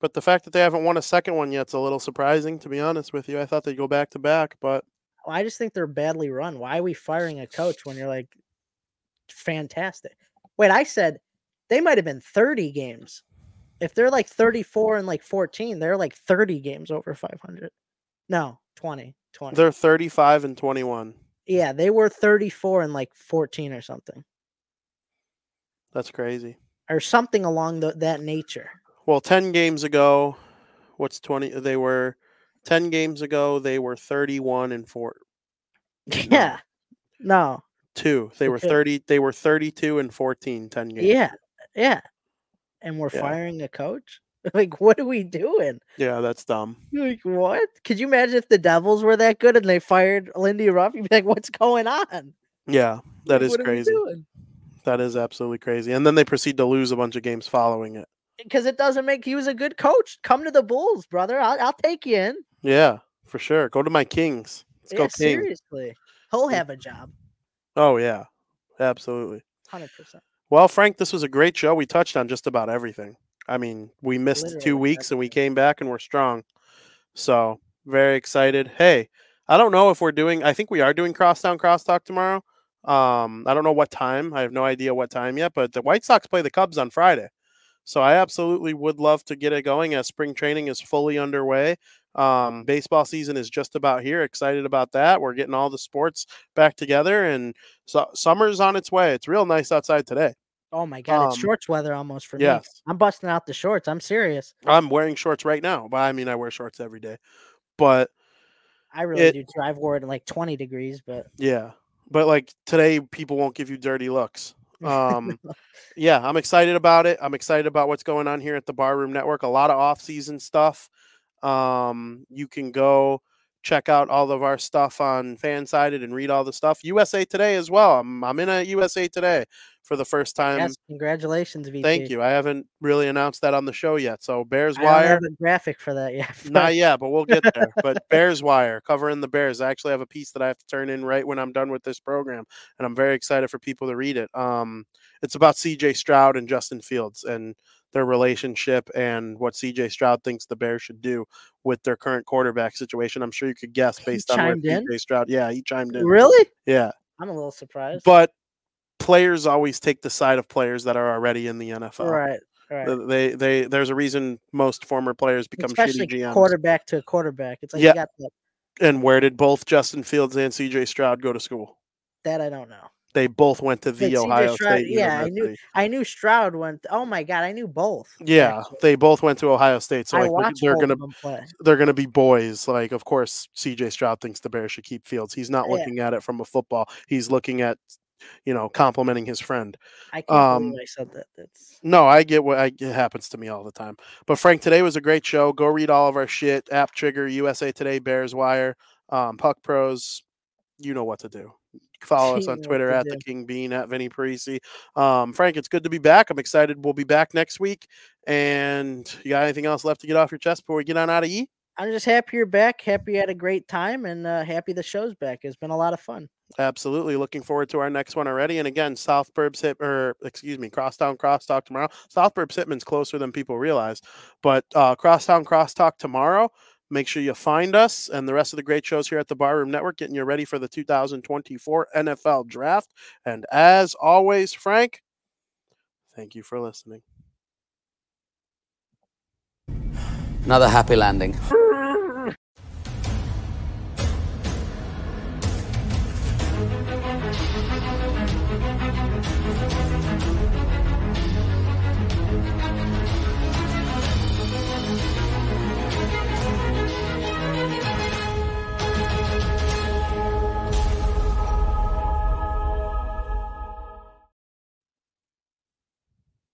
But the fact that they haven't won a second one yet's a little surprising, to be honest with you. I thought they'd go back to back, but I just think they're badly run. Why are we firing a coach when you're like fantastic? Wait, I said they might have been 30 games. If they're like 34 and like 14, they're like 30 games over 500. No, 20. 20. they're 35 and 21. Yeah, they were 34 and like 14 or something, That's crazy. or something along the, that nature. Well, 10 games ago, what's 20? They were 10 games ago, they were 31 and 4. Yeah. No. Two. They were 30 they were 32 and 14 10 games. Yeah. Yeah. And we're Yeah. firing a coach? Like, what are we doing? Yeah, that's dumb. Like, what? Could you imagine if the Devils were that good and they fired Lindy Ruff? You'd be like, what's going on? Yeah, that Like, is what are we crazy. doing? That is absolutely crazy. And then they proceed to lose a bunch of games following it. Because it doesn't make he was a good coach. Come to the Bulls, brother. I'll, I'll take you in. Yeah, for sure. Go to my Kings. Let's yeah, go Kings. seriously. He'll have a job. Oh yeah. Absolutely. 100%. Well, Frank, this was a great show. We touched on just about everything. I mean, we missed two Literally weeks and we came back and we're strong. So very excited. Hey, I don't know if we're doing I think we are doing crosstown crosstalk tomorrow. Um, I don't know what time. I have no idea what time yet, but the White Sox play the Cubs on Friday. So I absolutely would love to get it going as spring training is fully underway. Um, baseball season is just about here. Excited about that. We're getting all the sports back together, and so summer's on its way. It's real nice outside today. Oh my god, it's Um, shorts weather almost for me. I'm busting out the shorts. I'm serious. I'm wearing shorts right now. But I mean, I wear shorts every day. But I really It- do too. I've at like 20 degrees, but yeah, but like today, people won't give you dirty looks. Um, yeah, I'm excited about it. I'm excited about what's going on here at the Barroom Network. A lot of off-season stuff. Um, you can go check out all of our stuff on Fansided and read all the stuff. USA Today as well. I'm, I'm in a USA Today for the first time. yes, congratulations, VP. Thank you. I haven't really announced that on the show yet. So Bears I don't Wire. have a graphic for that yet. Not yet, but we'll get there. But Bears Wire covering the Bears. I actually have a piece that I have to turn in right when I'm done with this program, and I'm very excited for people to read it. Um, it's about C.J. Stroud and Justin Fields and their relationship and what C.J. Stroud thinks the Bears should do with their current quarterback situation. I'm sure you could guess He based on where in? C.J. Stroud. Yeah, he chimed in. Really? Yeah, I'm a little surprised. but players always take the side of players that are already in the NFL. right, right. They, they, there's a reason most former players become Especially shitty GMs. quarterback to quarterback. It's like Yeah. you got that. And where did both Justin Fields and CJ Stroud go to school? That I don't know. They both went to the Ohio Stroud- State yeah, I knew- I knew Stroud went. Oh my god, I knew both. Yeah, actually. they both went to Ohio State. So like they're- watched they're both gonna of them play. they're gonna be boys. Like of course CJ Stroud thinks the Bears should keep Fields. He's not Yeah. looking at it from a football. He's looking at you know complimenting his friend. I can't um, believe I said that. That's No, I get what I, it happens to me all the time. But Frank, today was a great show. Go read all of our shit. App Trigger, USA Today, Bears Wire, um, Puck Pros. You know what to do. Follow us on Twitter at the. King Bean at Vinny Parisi. Um, Frank, it's good to be back. I'm excited. We'll be back next week. And you got anything else left to get off your chest before we get on out of E? I'm just happy you're back. Happy you had a great time, and uh, happy the show's back. It's been a lot of fun. Absolutely. Looking forward to our next one already. And again, South Burbs hit or excuse me, Crosstown Crosstalk tomorrow. South Burbs Hitman's closer than people realize. But uh Crosstown Crosstalk tomorrow. Make sure you find us and the rest of the great shows here at the Barroom Network, getting you ready for the 2024 NFL draft. And as always, Frank, thank you for listening. Another happy landing.